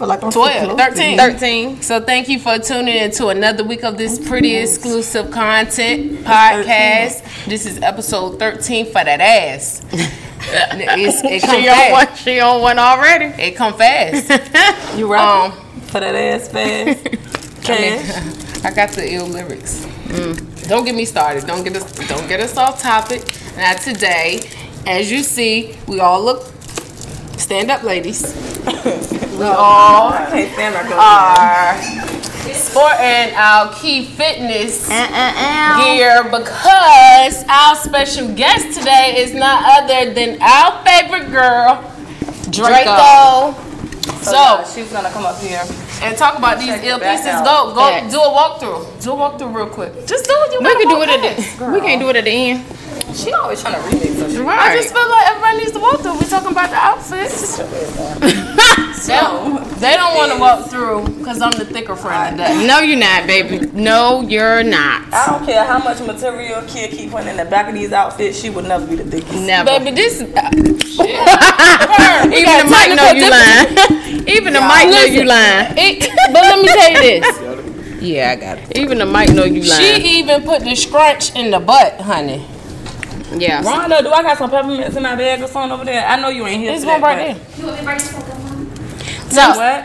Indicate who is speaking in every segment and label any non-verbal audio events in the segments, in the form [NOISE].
Speaker 1: feel like I'm
Speaker 2: 12, 13.
Speaker 3: 13.
Speaker 2: So thank you for tuning in to another week of this pretty exclusive content podcast. This is episode 13 for that ass. [LAUGHS] It's, it come
Speaker 3: She on one. She on one already.
Speaker 2: It come fast. [LAUGHS]
Speaker 1: You right?
Speaker 2: Um,
Speaker 1: For that ass fast. [LAUGHS] Cash.
Speaker 2: I got the ill lyrics. Don't get me started. Don't get us. Don't get us off topic. Now today, as you see, we all look. Stand up, ladies. [LAUGHS] we all oh,
Speaker 1: I can't our
Speaker 2: are sporting our key fitness
Speaker 3: Uh-uh.
Speaker 2: gear because our special guest today is not other than our favorite girl, Drako. So,
Speaker 1: she's gonna come up here.
Speaker 2: and talk about these
Speaker 1: Check
Speaker 2: ill pieces. Go, go,
Speaker 3: Facts.
Speaker 2: do a walkthrough. Do a walkthrough real quick. Just do it. You
Speaker 3: want.
Speaker 2: We
Speaker 3: can do
Speaker 2: walk
Speaker 3: it at
Speaker 2: fast.
Speaker 3: the. We can't do it at the end.
Speaker 1: She always trying to remix her shit.
Speaker 2: I just feel like everybody needs to walk through. We're talking about the outfits. [LAUGHS] so they don't want to walk through because I'm the thicker friend today.
Speaker 3: No, you're not, baby. No, you're not.
Speaker 1: I don't care how much material kid keep putting in the back of these outfits, she would never be the thickest.
Speaker 3: Never.
Speaker 2: Baby, this. uh. [LAUGHS] [LAUGHS]
Speaker 3: Even the mic know you lying. Even the mic know you lying.
Speaker 2: It, but let me tell you this. Yeah, I got it.
Speaker 3: Even the mic know you lying.
Speaker 2: She even put the scrunch in the butt, honey.
Speaker 3: Yeah.
Speaker 1: Rhonda, do I got some peppermints in my bag or something over there? I know you ain't here.
Speaker 2: This
Speaker 1: for
Speaker 2: one
Speaker 1: that,
Speaker 2: right
Speaker 1: but-
Speaker 2: there.
Speaker 4: You want me to bring this one down?
Speaker 1: So
Speaker 2: So,
Speaker 1: what?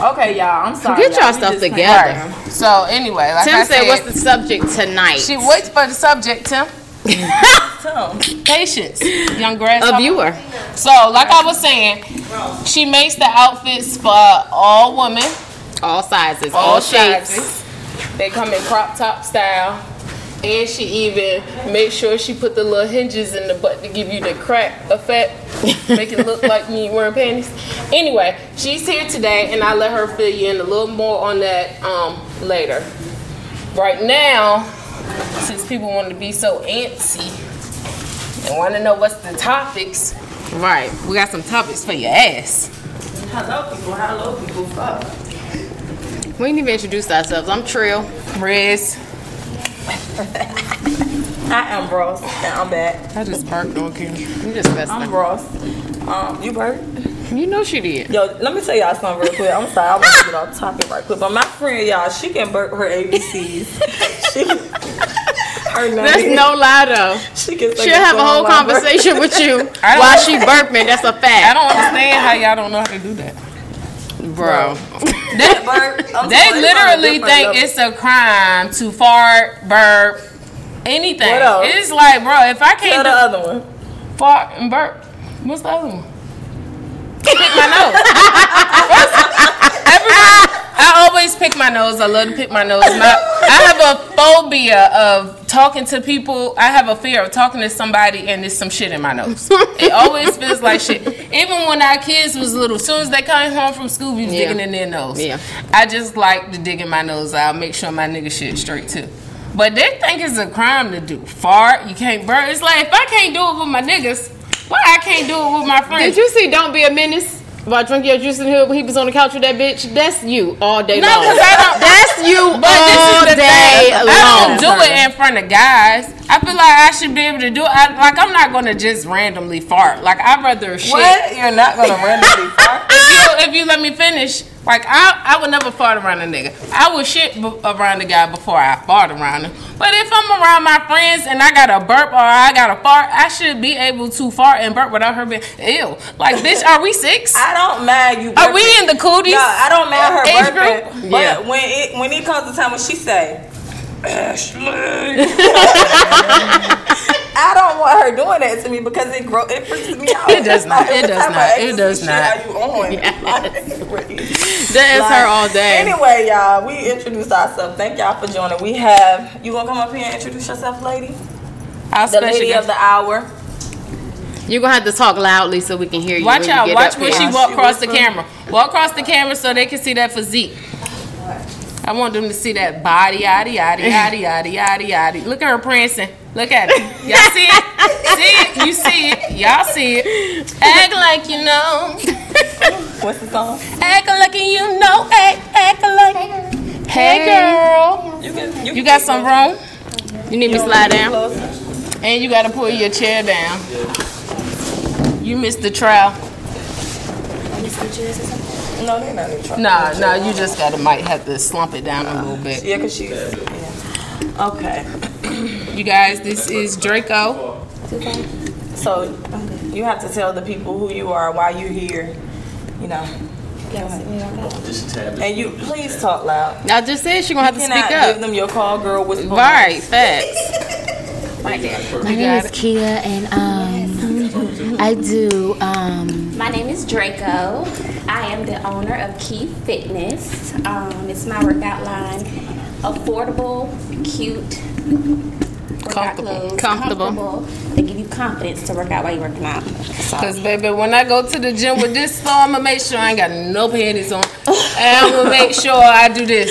Speaker 1: Oh, okay, y'all. I'm sorry.
Speaker 3: Get y'all
Speaker 1: We
Speaker 3: stuff together.
Speaker 2: right. So anyway, like
Speaker 3: Tim
Speaker 2: I
Speaker 3: said,
Speaker 2: said,
Speaker 3: "What's the subject tonight?"
Speaker 2: she waits for the subject, Tim. [LAUGHS]
Speaker 1: Tell 'em.
Speaker 2: Patience, young grass.
Speaker 3: a viewer.
Speaker 2: So, like I was saying, she makes the outfits for all women,
Speaker 3: All sizes,
Speaker 2: all,
Speaker 3: all, shapes.
Speaker 2: sizes. They come in crop top style. And she even made sure she put the little hinges in the butt to give you the crack effect, make it look like ain't wearing panties. Anyway, she's here today, and I let her fill you in a little more on that um, later. Right now, since people want to be so antsy and want to know what's the topics, right? We got some topics for your ass.
Speaker 1: Hello, people. Hello, people. Fuck.
Speaker 3: We didn't even introduce ourselves. I'm Trill.
Speaker 2: Riz.
Speaker 1: I am Ross, and I'm back.
Speaker 2: I just burped on camera.
Speaker 3: You just messed
Speaker 1: I'm
Speaker 3: up.
Speaker 1: Ross. Um, you Bert?
Speaker 3: You know she did.
Speaker 1: Yo, let me tell y'all something real quick. I'm sorry, I want to get off topic right quick. But my friend, y'all, she can burp her ABCs. she, her name.
Speaker 3: That's no lie though.
Speaker 1: She can.
Speaker 3: She'll have a whole conversation with you [LAUGHS] while she burping. That's a fact, I
Speaker 2: don't understand how y'all don't know how to do that.
Speaker 3: Bro. [LAUGHS]
Speaker 1: That burp,
Speaker 2: They
Speaker 1: sorry, it's on a
Speaker 2: literally think
Speaker 1: level.
Speaker 2: it's a crime to fart, burp, anything.
Speaker 1: What else?
Speaker 2: It's like, bro, if I can't
Speaker 1: the
Speaker 2: do
Speaker 1: other one.
Speaker 2: fart and burp, what's the other one? Pick my nose. [LAUGHS] Everybody- I always pick my nose. I love to pick my nose. My, I have a phobia of talking to people. I have a fear of talking to somebody and there's some shit in my nose. It [LAUGHS] always feels like shit. Even when our kids was little, as soon as they came home from school, we was
Speaker 3: Yeah.
Speaker 2: digging in their nose.
Speaker 3: Yeah.
Speaker 2: I just like to dig in my nose. I'll make sure my nigga shit straight too. But they think it's a crime to do. Fart, you can't burp. It's like if I can't do it with my niggas, why I can't do it with my friends?
Speaker 3: Did you see Don't Be a Menace? While drinking your juice in here when he was on the couch with that bitch, that's you all day long.
Speaker 2: No,
Speaker 3: long.
Speaker 2: 'cause I don't-
Speaker 3: That's you
Speaker 2: But
Speaker 3: all
Speaker 2: this is the
Speaker 3: day
Speaker 2: thing.
Speaker 3: long.
Speaker 2: I don't do it in front of guys. I feel like I should be able to do it. I, like I'm not gonna just randomly fart. Like I'd rather shit.
Speaker 1: What? You're not gonna randomly [LAUGHS] fart?
Speaker 2: If you, if you let me finish, like I, I would never fart around a nigga. I would shit b- around the guy before I fart around him. But if I'm around my friends and I got a burp or I got a fart, I should be able to fart and burp without her being ill. Like [LAUGHS] bitch, are we six?
Speaker 1: I don't mind you.
Speaker 2: Are we in the cooties?
Speaker 1: No, I don't mind her
Speaker 2: Age
Speaker 1: burping.
Speaker 2: group?
Speaker 1: But
Speaker 3: Yeah.
Speaker 1: when it when it comes to time when she say, Ashley, [LAUGHS] I don't want her doing that to me because it grow it freaks me out.
Speaker 2: It does not. It does not. It does not.
Speaker 1: Are you on? [LAUGHS]
Speaker 3: That is her all day.
Speaker 1: Anyway, y'all, we introduced ourselves. Thank y'all for joining. We have you gonna come up here and introduce yourself, lady?
Speaker 2: Our
Speaker 1: The lady
Speaker 2: guest.
Speaker 1: of the hour.
Speaker 3: You're gonna have to talk loudly so we can hear you.
Speaker 2: Watch
Speaker 3: when you
Speaker 2: out.
Speaker 3: get
Speaker 2: Watch
Speaker 3: up
Speaker 2: when
Speaker 3: here.
Speaker 2: she walk across the camera. Walk across the camera so they can see that physique. I want them to see that body, yaddy, yaddy, yaddy, yaddy, yaddy, yaddy. Look at her prancing. Look at it. Y'all see it? See it? You see it? Y'all see it? Act like you know.
Speaker 1: What's the song?
Speaker 2: Act like you know. Act, act like. Hey, girl.
Speaker 1: You, can,
Speaker 2: You got some room?
Speaker 3: You need me to slide down.
Speaker 2: And you gotta pull your chair down. You missed the trial.
Speaker 4: features or something?
Speaker 1: No, they're not new truck.
Speaker 2: Nah, nah, you just gotta might have to slump it down a little bit.
Speaker 1: Yeah, cause she. Yeah. Okay. [CLEARS THROAT]
Speaker 2: You guys, this is Drako.
Speaker 1: So you have to tell the people who you are, why you're here. You know. And you please talk loud.
Speaker 3: I just said she gonna have to speak
Speaker 1: up. give them your call girl whisper.
Speaker 3: Right, facts. [LAUGHS]
Speaker 4: My
Speaker 2: You
Speaker 4: name is
Speaker 2: it.
Speaker 4: Kia, and um, I do. Um, my name is Drako. I am the owner of Key Fitness. Um, it's my workout line. Affordable, cute, workout
Speaker 2: Comfortable.
Speaker 4: clothes,
Speaker 3: Comfortable.
Speaker 4: comfortable. They give you confidence to work out while you're working out. So,
Speaker 2: Cause baby, when I go to the gym with this store, I'ma make sure I ain't got no panties on, and I'ma make sure I do this.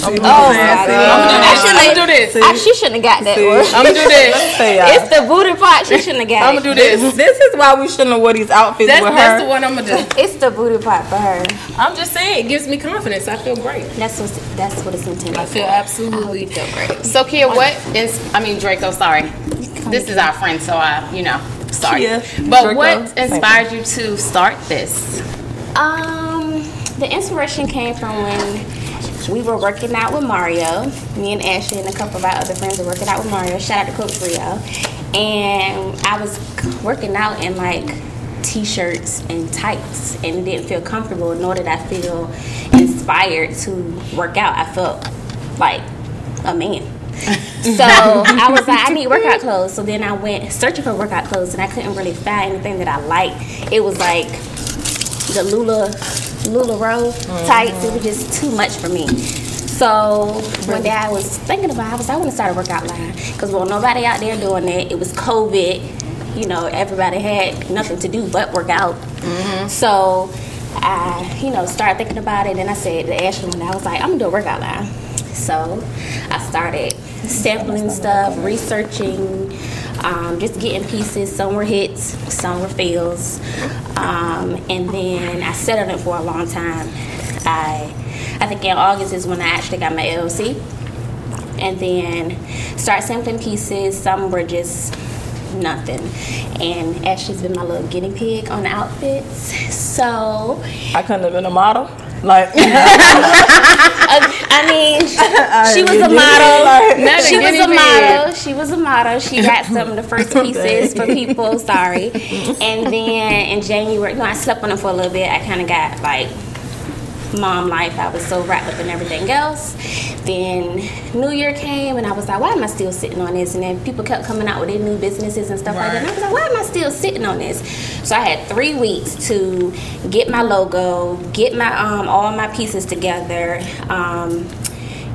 Speaker 4: Oh,
Speaker 2: I'm
Speaker 4: actually,
Speaker 2: gonna do this.
Speaker 4: I, she shouldn't have got that one.
Speaker 2: I'm gonna do this. [LAUGHS]
Speaker 4: It's the booty part. She shouldn't have got
Speaker 2: I'm gonna do this.
Speaker 1: This is why we shouldn't have wore these outfits
Speaker 2: That's,
Speaker 1: with
Speaker 2: that's the one I'm gonna do.
Speaker 4: It's the booty part for her.
Speaker 2: I'm just saying, it gives me confidence. I feel great.
Speaker 4: That's what that's what it's intended.
Speaker 2: I feel
Speaker 4: for.
Speaker 2: absolutely
Speaker 4: feel great.
Speaker 3: So Kia, what is I mean Drako, sorry. This is our friend, so I you know, sorry.
Speaker 1: Kia,
Speaker 3: but
Speaker 1: Drako.
Speaker 3: what inspired you to start this?
Speaker 4: Um, the inspiration came from when we were working out with Mario. Me and Ashley and a couple of our other friends were working out with Mario. Shout out to Coach Rio. And I was working out in like t-shirts and tights and didn't feel comfortable nor did I feel inspired to work out. I felt like a man. [LAUGHS] so I was like, I need workout clothes. So then I went searching for workout clothes and I couldn't really find anything that I liked. It was like the Lula LuLaRoe tights. It was just too much for me. So one day I was thinking about, I was, I want to start a workout line because well, nobody out there doing it. It was COVID. You know, everybody had nothing to do but work out. Mm-hmm. So I, you know, started thinking about it, and I said to Ashley day, I was like, I'm gonna do a workout line. So I started sampling stuff, researching, um, just getting pieces. Some were hits, some were fails, um, and then I sat on it for a long time. I, I think in August is when I actually got my LLC, and then start sampling pieces. Some were just nothing, and Ashley's been my little guinea pig on outfits. So
Speaker 1: I couldn't have been a model. Like [LAUGHS]
Speaker 4: I mean, [LAUGHS] she was a model. She was a model. She was a model. She got some of the first pieces for people. Sorry. [LAUGHS] And then in January, no, I slept on them for a little bit. I kind of got like mom life. I was so wrapped up in everything else. Then New Year came, and I was like, why am I still sitting on this? And then people kept coming out with their new businesses and stuff like that. And I was like, why am I still sitting on this? So I had three weeks to get my logo, get my um, all my pieces together. Um,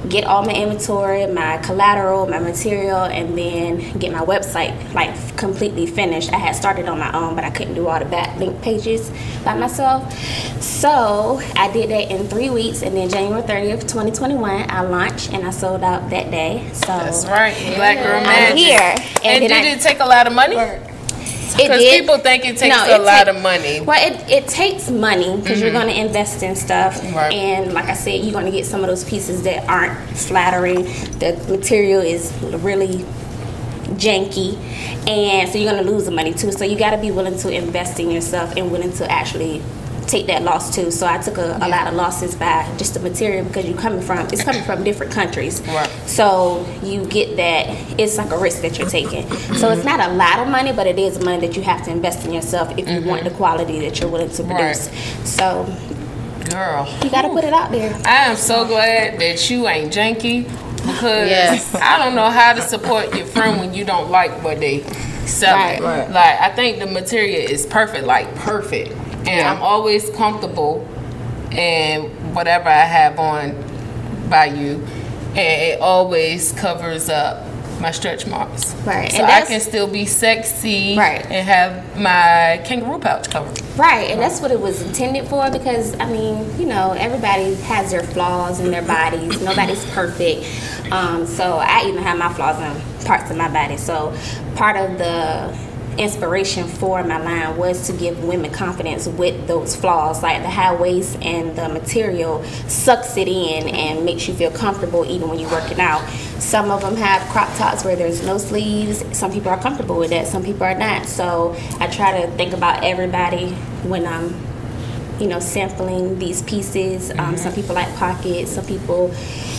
Speaker 4: get all my inventory, my collateral, my material, and then get my website like completely finished. I had started on my own, but I couldn't do all the backlink pages by myself. So I did that in three weeks, and then January 30th, 2021, I launched and I sold out that day. So
Speaker 2: That's right. Black girl Magic.
Speaker 4: I'm here.
Speaker 2: And,
Speaker 4: And,
Speaker 2: did
Speaker 4: I,
Speaker 2: it take a lot of money? Because people think it takes
Speaker 4: No,
Speaker 2: a
Speaker 4: it
Speaker 2: lot
Speaker 4: take-
Speaker 2: of money.
Speaker 4: Well, it, it takes money because you're mm-hmm. going to invest in stuff.
Speaker 2: Right.
Speaker 4: And like I said, you're going to get some of those pieces that aren't flattering. The material is really janky. And so you're going to lose the money too. So you got to be willing to invest in yourself and willing to actually take that loss too. So I took a, a lot of losses by just the material because you're coming from it's coming from different countries.
Speaker 2: Right.
Speaker 4: So you get that it's like a risk that you're taking. So it's mm-hmm. not a lot of money, but it is money that you have to invest in yourself if you want mm-hmm. the quality that you're willing to
Speaker 2: Right.
Speaker 4: produce. So
Speaker 2: Girl.
Speaker 4: you got to put it out there.
Speaker 2: I am so glad that you ain't janky because
Speaker 3: Yes.
Speaker 2: I don't know how to support your friend when you don't like what they sell.
Speaker 4: Right.
Speaker 1: Right.
Speaker 2: Like I think the material is perfect, like perfect, and I'm always comfortable in whatever I have on by you, and it always covers up my stretch marks.
Speaker 4: Right,
Speaker 2: So
Speaker 4: and
Speaker 2: I can still be sexy.
Speaker 4: Right.
Speaker 2: And have my kangaroo pouch covered.
Speaker 4: Right, and that's what it was intended for because I mean, you know, everybody has their flaws in their bodies. Nobody's perfect. Um, so I even have my flaws in parts of my body. So part of the inspiration for my line was to give women confidence with those flaws like the high waist and the material sucks it in and makes you feel comfortable even when you're working out. Some of them have crop tops where there's no sleeves. Some people are comfortable with that some people are not. So i try to think about everybody when i'm you know, sampling these pieces. Um, Some people like pockets. Some people,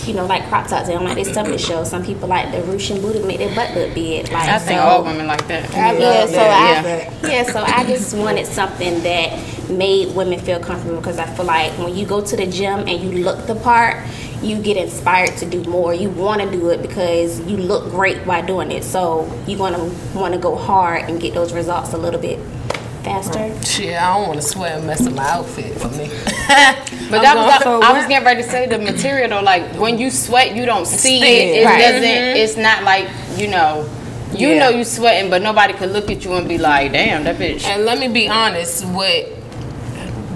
Speaker 4: you know, like crop tops. They don't like their stomach show. Some people like the ruching booty to make their butt look big. Like
Speaker 3: I think
Speaker 4: so-
Speaker 3: all women like that.
Speaker 4: yeah, so
Speaker 3: that,
Speaker 4: I yeah, so I just wanted something that made women feel comfortable because I feel like when you go to the gym and you look the part, you get inspired to do more. You want to do it because you look great while doing it. So you're gonna want to go hard and get those results a little bit faster.
Speaker 2: Shit, I don't want to sweat and mess up my outfit for me. [LAUGHS]
Speaker 3: But that was,
Speaker 1: So
Speaker 3: I
Speaker 1: what-
Speaker 3: was getting ready to say the material though. Like when you sweat, you don't see
Speaker 2: Stink.
Speaker 3: it. It
Speaker 4: Right.
Speaker 3: doesn't. Mm-hmm. It's not like you know. You
Speaker 2: Yeah.
Speaker 3: know you sweating, but nobody could look at you and be like, "Damn, that bitch."
Speaker 2: And let me be honest with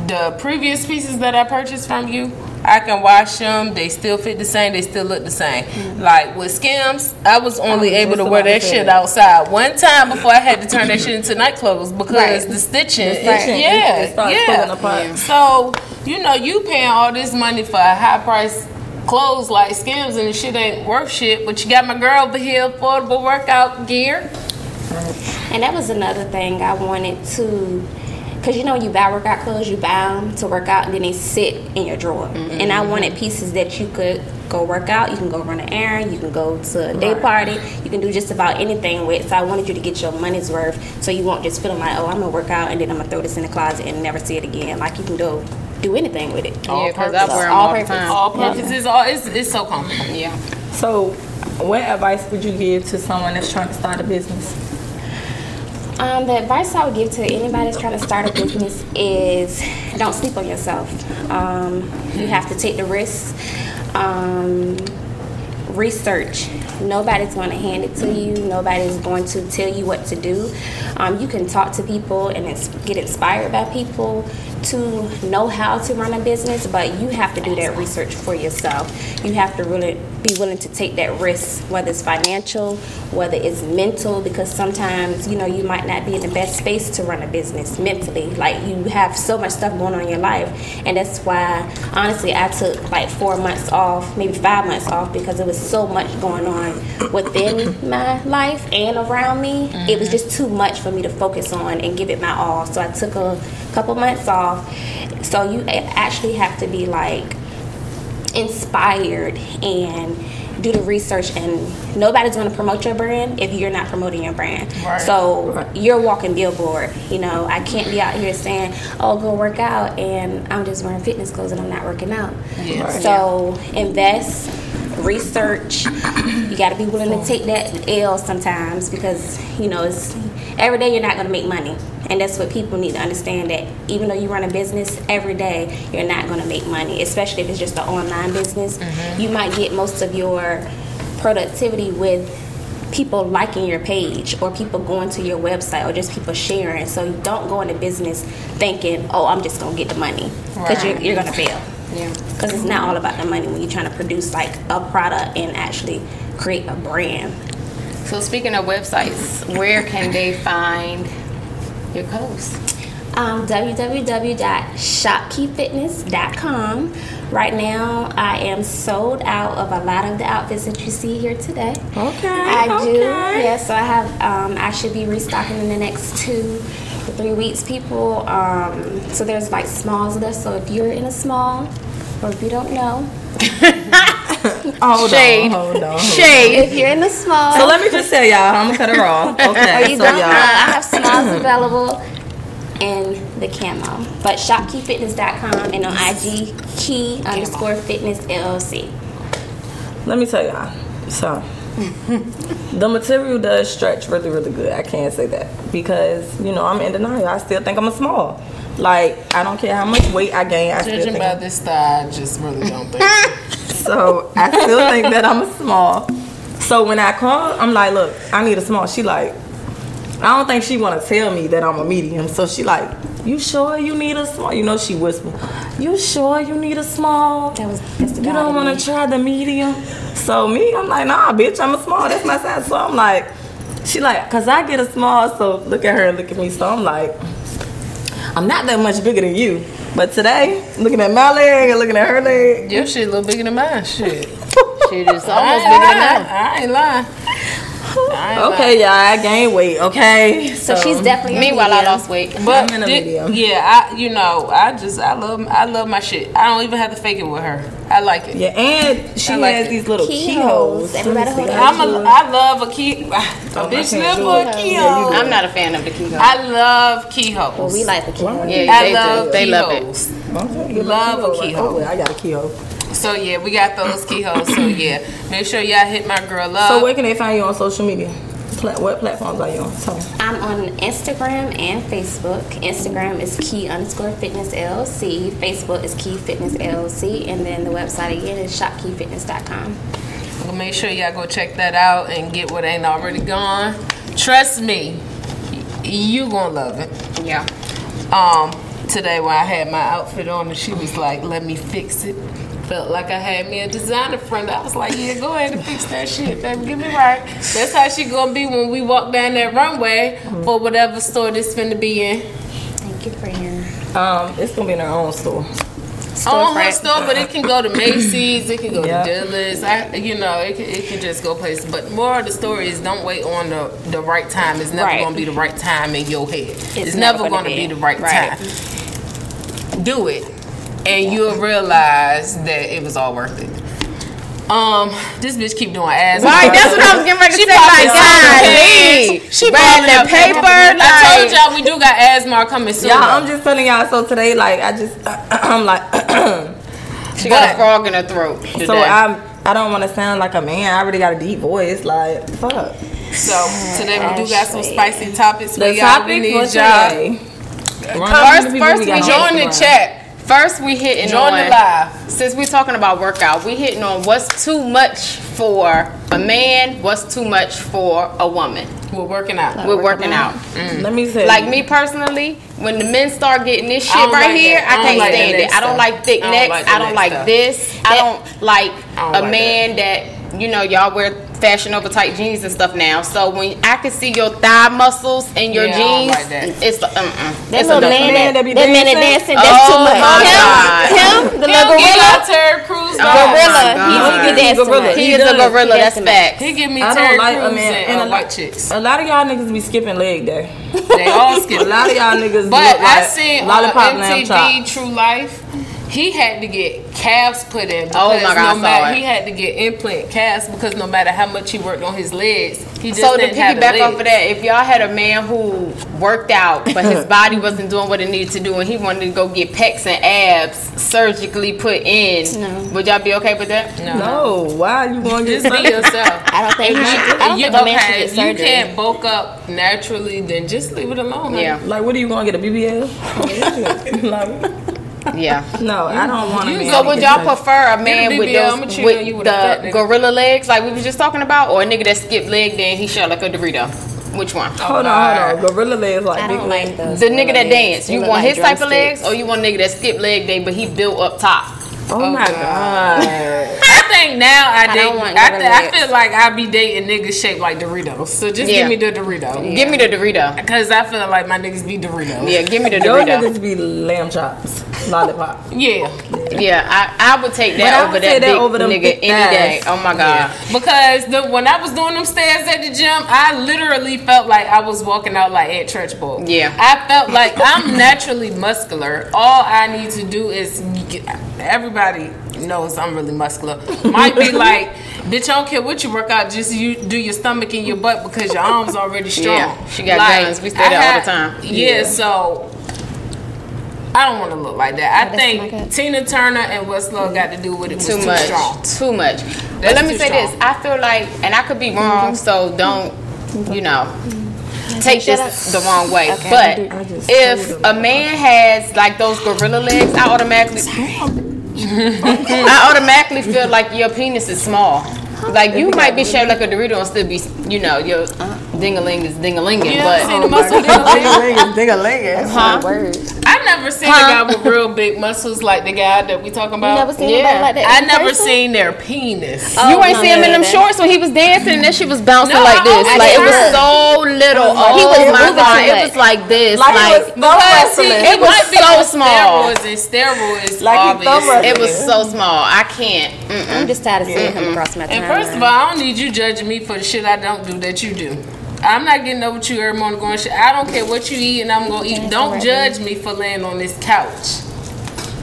Speaker 2: the previous pieces that I purchased from you. I can wash them. They still fit the same. They still look the same. Mm-hmm. Like with Skims, I was only
Speaker 1: was
Speaker 2: able to wear that shit
Speaker 1: that.
Speaker 2: outside one time before I had to turn that shit into night clothes because
Speaker 4: Right.
Speaker 2: the stitching.
Speaker 1: The stitching, it-
Speaker 2: yeah,
Speaker 1: it
Speaker 2: yeah.
Speaker 1: apart.
Speaker 2: So you know you paying all this money for a high price clothes like Skims and the shit ain't worth shit. But you got my girl over here affordable workout gear.
Speaker 4: And that was another thing I wanted to, because you know, you buy workout clothes, you buy them to work out, and then they sit in your drawer. Mm-hmm. And I wanted pieces that you could go work out, you can go run an errand, you can go to a day party, you can do just about anything with. So I wanted you to get your money's worth, so you won't just feel like, oh, I'm gonna work out and then I'm gonna throw this in the closet and never see it again. Like you can go do anything with it.
Speaker 3: yeah, because I
Speaker 2: purpose.
Speaker 3: wear them
Speaker 4: All
Speaker 3: all, the
Speaker 4: purpose.
Speaker 3: time.
Speaker 2: All purposes, all it's, it's so comfortable.
Speaker 3: Yeah.
Speaker 1: So, what advice would you give to someone that's trying to start a business?
Speaker 4: Um, the advice I would give to anybody that's trying to start a business is don't sleep on yourself. Um, you have to take the risks. Um, research. Nobody's going to hand it to you. Nobody's going to tell you what to do. Um, you can talk to people and ins- get inspired by people to know how to run a business, but you have to do that research for yourself. You have to really be willing to take that risk, whether it's financial, whether it's mental, because sometimes you know you might not be in the best space to run a business mentally. Like you have so much stuff going on in your life, and that's why honestly I took like four months off, maybe five months off, because there was so much going on within my life and around me. It was mm-hmm. just too much for me to focus on and give it my all. So I took a couple months off. So you actually have to be like inspired and do the research and nobody's going to promote your brand if you're not promoting your brand.
Speaker 2: Right.
Speaker 4: so
Speaker 1: Right.
Speaker 4: you're walking billboard you know. I can't be out here saying oh go work out and i'm just wearing fitness clothes and i'm not working out.
Speaker 2: Yes.
Speaker 4: so invest research. You got to be willing to take that l sometimes because you know it's every day you're not going to make money and that's what people need to understand that even though you run a business every day you're not going to make money especially if it's just an online business. Mm-hmm. You might get most of your productivity with people liking your page or people going to your website or just people sharing. So you don't go into business thinking oh i'm just going to get the money because you're, you're going to fail.
Speaker 3: Yeah.
Speaker 4: because it's not all about the money when you're trying to produce like a product and actually create a brand.
Speaker 3: So speaking of websites, where can they find your clothes?
Speaker 4: um, www.shopkeyfitness.com. Right now, I am sold out of a lot of the outfits that you see here today.
Speaker 1: Okay.
Speaker 4: I do.
Speaker 1: okay.
Speaker 4: Yeah, so I have. Um, I should be restocking in the next two or three weeks, people. Um, so there's like smalls there. So if you're in a small, or if you don't know, [LAUGHS] [LAUGHS]
Speaker 1: Hold
Speaker 3: Shade.
Speaker 1: on, hold on. hold on.
Speaker 3: Shade.
Speaker 4: if you're in the small,
Speaker 1: So let me just tell y'all, I'm gonna cut her off.
Speaker 4: or [LAUGHS]
Speaker 1: Okay,
Speaker 4: you
Speaker 1: so
Speaker 4: don't
Speaker 1: y'all.
Speaker 4: Uh, I have smalls available in the camo. But shopkeyfitness.com and on IG key underscore fitness LLC.
Speaker 1: Let me tell y'all. So, the material does stretch really, really good. I can't say that because you know I'm in denial. I still think I'm a small. Like I don't care how much weight I gain. I
Speaker 2: Judging by
Speaker 1: I'm,
Speaker 2: this style, I just really don't think. [LAUGHS] so.
Speaker 1: I still think that I'm a small. So when I call, I'm like, look, I need a small. She like, I don't think she want to tell me that I'm a medium. So she like, you sure you need a small? You know, she whisper, you sure you need a small?
Speaker 4: That was
Speaker 1: You don't want to try the medium? So me, I'm like, nah, bitch, I'm a small. That's my size. So I'm like, she like, cause I get a small. So look at her and look at me. So I'm like, I'm not that much bigger than you. But today, looking at my leg and looking at her leg,
Speaker 2: Your shit a little bigger than mine. Shit. [LAUGHS]
Speaker 3: Shit is almost
Speaker 2: ain't
Speaker 3: bigger than
Speaker 2: lying.
Speaker 3: mine.
Speaker 2: I ain't lying. I ain't
Speaker 1: Okay, y'all, I gained weight. Okay,
Speaker 4: So she's definitely. a
Speaker 3: Meanwhile, I lost weight.
Speaker 2: But
Speaker 1: I'm in a
Speaker 2: thi-
Speaker 1: video.
Speaker 2: yeah, I you know I just I love I love my shit. I don't even have to fake it with her. I like it.
Speaker 1: Yeah, and she
Speaker 2: like
Speaker 1: has
Speaker 2: it.
Speaker 1: these little
Speaker 4: Keyholes.
Speaker 1: keyholes.
Speaker 4: Everybody hold.
Speaker 2: I'm a I love a key. [SIGHS] A oh,
Speaker 1: I
Speaker 2: bitch live for
Speaker 1: it.
Speaker 2: a
Speaker 1: Yeah,
Speaker 2: keyhole.
Speaker 3: I'm not a fan of the keyhole.
Speaker 2: I love keyholes.
Speaker 4: Well, we like the keyhole.
Speaker 3: yeah,
Speaker 2: I
Speaker 3: they
Speaker 2: love
Speaker 3: do. They love it.
Speaker 2: keyholes.
Speaker 1: Okay,
Speaker 2: Love a oh,
Speaker 1: like,
Speaker 2: keyhole.
Speaker 1: Oh, I got a keyhole.
Speaker 2: So yeah, we got those keyholes. So yeah, make sure y'all hit my girl up.
Speaker 1: So where can they find you on social media? What platforms are you on? Tell me.
Speaker 4: I'm on Instagram and Facebook. Instagram is key underscore fitness LLC. Facebook is key fitness LLC. And then the website again is shopkeyfitness.com.
Speaker 2: Well, make sure y'all go check that out and get what ain't already gone. Trust me, you gonna love it.
Speaker 3: Yeah.
Speaker 2: Um, today when I had my outfit on and she was like, "Let me fix it." Felt like I had me a designer friend. I was like, "Yeah, go ahead and fix that shit, baby. Get me right." That's how she gonna be when we walk down that runway for whatever store this finna be in.
Speaker 4: Thank you, friend.
Speaker 1: Um, it's gonna be in our own store.
Speaker 2: on her store, but it can go to Macy's, it can go
Speaker 1: Yeah.
Speaker 2: to Dillard's. I, you know, it can, it can just go places. But more of the story is don't wait on the, the right time. It's never
Speaker 4: Right.
Speaker 2: gonna be the right time in your head. It's,
Speaker 4: never
Speaker 2: never,
Speaker 4: gonna
Speaker 2: gonna
Speaker 4: be.
Speaker 2: be the right,
Speaker 4: Right.
Speaker 2: time. Do it, and you'll realize that it was all worth it. Um, this bitch keep doing ass.
Speaker 3: Right, that's what I was getting ready to
Speaker 2: She
Speaker 3: say. Like,
Speaker 2: popping
Speaker 3: God.
Speaker 2: She
Speaker 3: read
Speaker 2: balling
Speaker 3: the
Speaker 2: out
Speaker 3: paper.
Speaker 2: I told y'all we do got asthma coming soon.
Speaker 1: Y'all, I'm just telling y'all. So today, like, I just, [CLEARS THROAT] I'm like, [CLEARS THROAT]
Speaker 3: she got a frog in her throat.
Speaker 1: so. I'm, I don't want to sound like a man. I already got a deep voice. Like, fuck.
Speaker 2: So today we do got some spicy topics for
Speaker 1: The
Speaker 2: y'all. We
Speaker 1: topic
Speaker 2: need
Speaker 1: for
Speaker 2: y'all.
Speaker 1: today.
Speaker 3: First, first we
Speaker 1: got
Speaker 3: join the
Speaker 1: Instagram.
Speaker 3: chat. First, we hitting
Speaker 2: Join
Speaker 3: on
Speaker 2: the live.
Speaker 3: Since we're talking about workout, we hitting on what's too much for a man, what's too much for a woman.
Speaker 2: We're working out.
Speaker 3: We're working out. Mm.
Speaker 1: Let me say,
Speaker 3: Like me personally, when the men start getting this shit right
Speaker 2: like
Speaker 3: here,
Speaker 2: that. I
Speaker 3: can't
Speaker 2: like
Speaker 3: stand it. I don't like thick
Speaker 2: I don't
Speaker 3: necks.
Speaker 2: like
Speaker 3: I don't like
Speaker 2: stuff.
Speaker 3: this. I don't like
Speaker 2: I don't
Speaker 3: a man that. You know y'all wear fashion over tight jeans and stuff now. So when I can see your thigh muscles and your
Speaker 2: Yeah,
Speaker 3: jeans,
Speaker 2: like that.
Speaker 3: it's um,
Speaker 4: That
Speaker 3: it's
Speaker 4: little man,
Speaker 1: man
Speaker 4: that,
Speaker 1: that be
Speaker 4: that man that
Speaker 1: dancing?
Speaker 4: dancing, that's too
Speaker 3: Oh
Speaker 4: much.
Speaker 3: my
Speaker 4: him,
Speaker 3: God.
Speaker 4: him, the
Speaker 2: He
Speaker 4: little
Speaker 2: don't get
Speaker 4: gorilla,
Speaker 2: out Terry Crews
Speaker 3: Oh
Speaker 4: gorilla.
Speaker 3: my
Speaker 4: He,
Speaker 3: God.
Speaker 4: he
Speaker 1: Gorilla.
Speaker 4: much.
Speaker 3: He
Speaker 1: He
Speaker 3: is a gorilla.
Speaker 4: He
Speaker 3: That's
Speaker 4: does too
Speaker 3: facts.
Speaker 2: He give me
Speaker 1: I
Speaker 2: Terry
Speaker 1: don't like
Speaker 2: Crews
Speaker 1: a man.
Speaker 2: and,
Speaker 1: And
Speaker 2: uh,
Speaker 1: a,
Speaker 2: white chicks.
Speaker 1: a lot of y'all niggas be skipping leg day.
Speaker 2: They all [LAUGHS] skip.
Speaker 1: A lot of y'all niggas
Speaker 2: But I
Speaker 1: like
Speaker 2: seen on
Speaker 1: lollipop lamb
Speaker 2: MTV. True Life, he had to get calves put in.
Speaker 3: Oh my
Speaker 2: because
Speaker 3: God, I
Speaker 2: no
Speaker 3: saw
Speaker 2: matter,
Speaker 3: it.
Speaker 2: He had to get implant calves because no matter how much he worked on his legs, he just
Speaker 3: So to
Speaker 2: didn't have the
Speaker 3: piggyback off
Speaker 2: legs.
Speaker 3: of that, if y'all had a man who worked out but his [LAUGHS] body wasn't doing what it needed to do and he wanted to go get pecs and abs surgically put in,
Speaker 4: No.
Speaker 3: would y'all be okay with that?
Speaker 2: No.
Speaker 1: No, why are you going to get
Speaker 2: Just be yourself. [LAUGHS]
Speaker 4: I don't think.
Speaker 2: If
Speaker 4: he should- I don't
Speaker 2: you,
Speaker 4: think a man
Speaker 2: okay,
Speaker 4: should get
Speaker 2: if you can't bulk up naturally, then just leave it alone. honey.
Speaker 3: Yeah.
Speaker 1: Like, what are you going to get a BBL? [LAUGHS] like,
Speaker 3: Yeah.
Speaker 1: no, I don't want to. Be
Speaker 3: So would y'all prefer a man with those
Speaker 2: cheat you
Speaker 3: with
Speaker 2: with a
Speaker 3: the gorilla legs like we was just talking about, or a nigga that skip leg day and he shot like a Dorito? Which one?
Speaker 1: Hold on, hold on. Gorilla legs like
Speaker 4: I
Speaker 1: big
Speaker 4: don't like those.
Speaker 3: The nigga that
Speaker 4: legs.
Speaker 3: dance. You want
Speaker 4: like
Speaker 3: his type of legs, or you want a nigga that skip leg day but he built up top?
Speaker 1: Oh, oh my god. [LAUGHS]
Speaker 2: I think now I,
Speaker 4: I
Speaker 2: date.
Speaker 4: don't want
Speaker 2: I, th- I feel like I be dating niggas shaped like Doritos. So just
Speaker 3: Yeah.
Speaker 2: give me the Dorito.
Speaker 3: Give me the Dorito.
Speaker 2: Cause I feel like my niggas be Doritos.
Speaker 3: Yeah, give me the Dorito.
Speaker 1: Your
Speaker 3: Dorito.
Speaker 1: niggas be lamb chops, lollipop.
Speaker 2: Yeah.
Speaker 3: Yeah, I, I would take that
Speaker 1: would
Speaker 3: over that
Speaker 1: that
Speaker 3: big
Speaker 1: over them
Speaker 3: nigga
Speaker 1: thick
Speaker 3: any day.
Speaker 1: thighs.
Speaker 3: Oh my god.
Speaker 2: Because the when I was doing them stairs at the gym, I literally felt like I was walking out like Aunt Trunchbull.
Speaker 3: Yeah.
Speaker 2: I felt like I'm [LAUGHS] naturally muscular. All I need to do is get, everybody knows I'm really muscular. Might be like, bitch, I don't care what you work out, just you do your stomach and your butt because your arms already strong.
Speaker 3: Yeah, she got
Speaker 2: Like,
Speaker 3: guns. We say
Speaker 2: I
Speaker 3: that all the time.
Speaker 2: Yeah, so I don't want to look like that. I
Speaker 4: that's
Speaker 2: think. Tina Turner and What's Love got to do with it
Speaker 3: Too
Speaker 2: too,
Speaker 3: much.
Speaker 2: strong.
Speaker 3: Too much. But let me say
Speaker 2: strong.
Speaker 3: this. I feel like and I could be wrong, so don't you know take this the wrong way.
Speaker 4: Okay,
Speaker 3: but
Speaker 1: I just
Speaker 3: if a man has like those gorilla legs, I automatically I automatically feel like your penis is small. Like you might be shaped like a Dorito and still be, you know, your dingaling is dingalinging,
Speaker 2: Yeah,
Speaker 3: but
Speaker 2: I seen the muscle.
Speaker 1: Ding-a-ling-a, ding-a-ling-a.
Speaker 3: huh?
Speaker 4: Word.
Speaker 2: I never seen
Speaker 3: Huh?
Speaker 2: a guy with real big muscles like the guy that we talking about.
Speaker 4: You never seen
Speaker 3: Yeah.
Speaker 4: like that?
Speaker 2: I never
Speaker 4: person?
Speaker 2: seen their penis.
Speaker 4: Oh,
Speaker 3: you ain't
Speaker 4: no,
Speaker 3: see him
Speaker 4: me
Speaker 3: in them
Speaker 4: neither.
Speaker 3: shorts when he was dancing and then she was bouncing
Speaker 2: No,
Speaker 3: like this. Like it was so little.
Speaker 4: Oh, he
Speaker 3: oh
Speaker 4: was
Speaker 3: my god, it was like this.
Speaker 1: Like,
Speaker 3: Like,
Speaker 1: it was
Speaker 2: Because he,
Speaker 3: It was so small.
Speaker 2: Steroids and steroids,
Speaker 1: Like he thumb
Speaker 2: obviously.
Speaker 3: it was so small. I can't. Mm-mm.
Speaker 4: I'm just tired of seeing him across my
Speaker 2: And first of all, I don't need you judging me for the shit I don't do that you do. I'm not getting over with you every morning going shit. I don't care what you eat and I'm gonna eat. Don't judge me for laying on this couch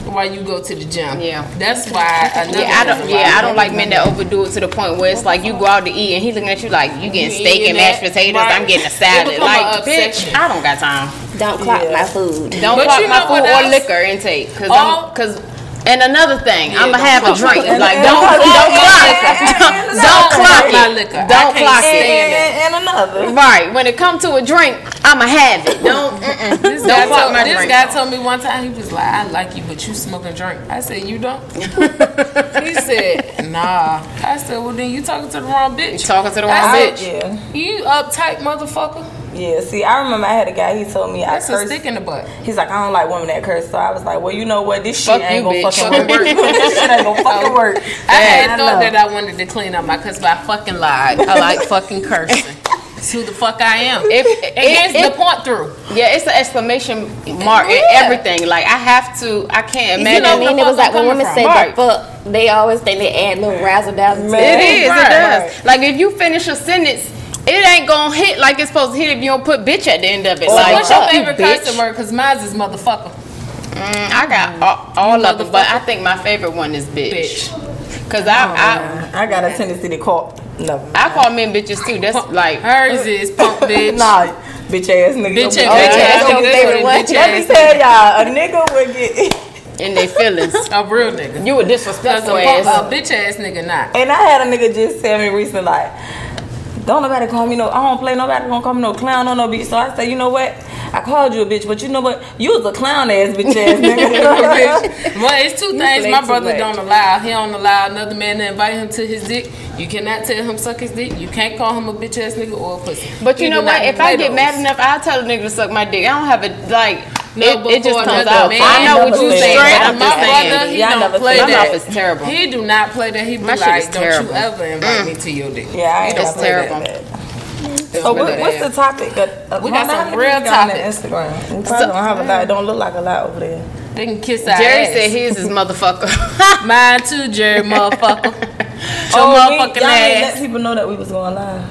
Speaker 2: while you go to the gym.
Speaker 3: Yeah.
Speaker 2: That's why another
Speaker 3: Yeah, I don't. Yeah, I don't like men that overdo it to the point where it's like you go out to eat and he looking at you like you getting
Speaker 2: You
Speaker 3: steak and mashed
Speaker 2: that,
Speaker 3: potatoes.
Speaker 2: right.
Speaker 3: I'm getting a salad. Like,
Speaker 2: a
Speaker 3: bitch. I don't got time.
Speaker 4: Don't clock
Speaker 1: Yeah.
Speaker 4: my food.
Speaker 3: Don't
Speaker 2: But
Speaker 3: clock
Speaker 2: you
Speaker 3: my food or liquor intake, cause
Speaker 2: All-
Speaker 3: I'm, cause. And another thing,
Speaker 2: Yeah,
Speaker 3: I'ma have a drink. Like
Speaker 1: and-
Speaker 3: don't,
Speaker 1: and- [LAUGHS]
Speaker 3: don't clock
Speaker 1: and-
Speaker 3: it.
Speaker 1: and- and-
Speaker 3: Don't clock
Speaker 2: my
Speaker 3: it.
Speaker 2: liquor. [LAUGHS]
Speaker 3: Don't clock it.
Speaker 1: and, and another.
Speaker 3: Right. When it comes to a drink, I'ma have it. Don't. Uh-uh. [LAUGHS] Mm-mm.
Speaker 2: This
Speaker 3: Don't
Speaker 2: guy,
Speaker 3: clock
Speaker 2: told,
Speaker 3: my
Speaker 2: this
Speaker 3: drink.
Speaker 2: guy told me one time he was like, "I like you, but you smoke and drink." I said, "You don't." he said, "Nah." I said, "Well, then you talking to the wrong bitch."
Speaker 3: You talking to the
Speaker 2: I
Speaker 3: wrong
Speaker 2: said,
Speaker 3: bitch.
Speaker 1: Yeah,
Speaker 2: You uptight motherfucker.
Speaker 1: Yeah. See, I remember I had a guy. He told me I
Speaker 2: That's a
Speaker 1: curse.
Speaker 2: stick in the butt.
Speaker 1: He's like, I don't like women that curse. So I was like, well, you know what? This shit ain't
Speaker 3: you,
Speaker 1: gonna
Speaker 3: bitch.
Speaker 1: fucking work. [LAUGHS] this shit ain't gonna fucking [LAUGHS] oh, work.
Speaker 2: I had
Speaker 1: I
Speaker 2: thought
Speaker 1: know.
Speaker 2: that I wanted to clean up my cuss, but I fucking lied. I like fucking cursing. It's who the fuck I am.
Speaker 3: If,
Speaker 2: and here's
Speaker 3: if,
Speaker 2: the point through.
Speaker 3: Yeah, it's an exclamation mark in
Speaker 2: Yeah.
Speaker 3: everything. Like I have to. I can't
Speaker 4: You know,
Speaker 2: where
Speaker 4: I mean, it was like
Speaker 2: I'm
Speaker 4: when women
Speaker 2: coming
Speaker 4: say
Speaker 3: from. Right.
Speaker 4: the fuck, they always think they add little razzle dazzle to
Speaker 3: It
Speaker 4: it.
Speaker 3: is.
Speaker 2: Right.
Speaker 3: It does. Like if you finish a sentence, it ain't gonna hit like it's supposed to hit if you don't put bitch at the end of it.
Speaker 2: So
Speaker 3: like
Speaker 2: what's your
Speaker 3: fuck you,
Speaker 2: favorite
Speaker 3: bitch.
Speaker 2: Because mine is motherfucker.
Speaker 3: Mm, I got all, all of them, but I think my favorite one is bitch.
Speaker 2: Bitch.
Speaker 3: Cause I, I
Speaker 1: I got a tendency to call. No.
Speaker 3: I call men bitches too. That's like
Speaker 2: Hers is punk [LAUGHS] bitch.
Speaker 1: Nah, bitch ass nigga.
Speaker 2: Bitch,
Speaker 1: Your
Speaker 2: ass, bitch
Speaker 3: that's
Speaker 2: ass
Speaker 3: your
Speaker 2: nigga.
Speaker 3: favorite one.
Speaker 1: Let me tell y'all, a nigga would get. [LAUGHS]
Speaker 3: in their feelings.
Speaker 2: A real nigga.
Speaker 3: You a
Speaker 2: Because
Speaker 3: disrespectful
Speaker 2: a,
Speaker 3: ass.
Speaker 2: a bitch ass nigga not.
Speaker 1: And I had a nigga just tell me recently, like, don't nobody call me no, I don't play nobody gonna call me no clown on no bitch. So I say, you know what? I called you a bitch, but you know what? You was a clown ass bitch ass nigga. [LAUGHS]
Speaker 2: Well, it's two things my brother
Speaker 1: much.
Speaker 2: don't allow. He don't allow another man to invite him to his dick. You cannot tell him suck his dick. You can't call him a bitch ass nigga or a pussy.
Speaker 3: But you
Speaker 2: He
Speaker 3: know what? If I get
Speaker 2: those.
Speaker 3: mad enough, I'll tell a nigga to suck my dick. I don't have a like.
Speaker 2: No,
Speaker 3: it,
Speaker 2: but
Speaker 3: it just comes out.
Speaker 2: man,
Speaker 3: I know
Speaker 1: I
Speaker 3: what you
Speaker 1: said
Speaker 3: saying.
Speaker 1: that.
Speaker 3: I'm
Speaker 2: my
Speaker 3: just
Speaker 2: brother, he
Speaker 1: Yeah,
Speaker 2: don't play
Speaker 1: said
Speaker 3: My
Speaker 2: that.
Speaker 3: mouth is terrible.
Speaker 2: He do not play that. He be
Speaker 3: My
Speaker 2: like, don't
Speaker 3: terrible.
Speaker 2: you ever invite me to your dick.
Speaker 1: yeah, I ain't
Speaker 3: It's
Speaker 1: gonna play that
Speaker 3: terrible.
Speaker 1: So what, what's the topic? Uh,
Speaker 2: We got some real
Speaker 1: people got on. Instagram. We probably don't have a lot. It don't look like a lot over there.
Speaker 2: They can kiss our
Speaker 3: Jerry
Speaker 2: ass.
Speaker 3: said his is [LAUGHS] motherfucker. [LAUGHS]
Speaker 2: Mine too, Jerry, motherfucker. [LAUGHS] Your
Speaker 1: Oh, we-
Speaker 2: motherfucking
Speaker 1: y'all ain't
Speaker 2: ass.
Speaker 1: let people know that we was going live.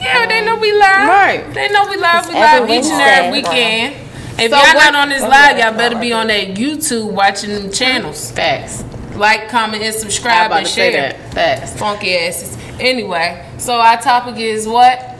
Speaker 2: Yeah, they know we live.
Speaker 3: Right.
Speaker 2: They know we live. We
Speaker 4: It's
Speaker 2: live each and every
Speaker 4: Wednesday.
Speaker 2: weekend. If
Speaker 3: So
Speaker 2: y'all
Speaker 3: what-
Speaker 2: not on this oh, live, y'all better be on that YouTube watching them channels.
Speaker 3: Facts.
Speaker 2: Like, comment, and subscribe and share.
Speaker 3: that. Facts.
Speaker 2: Funky asses. Anyway, so our topic is what?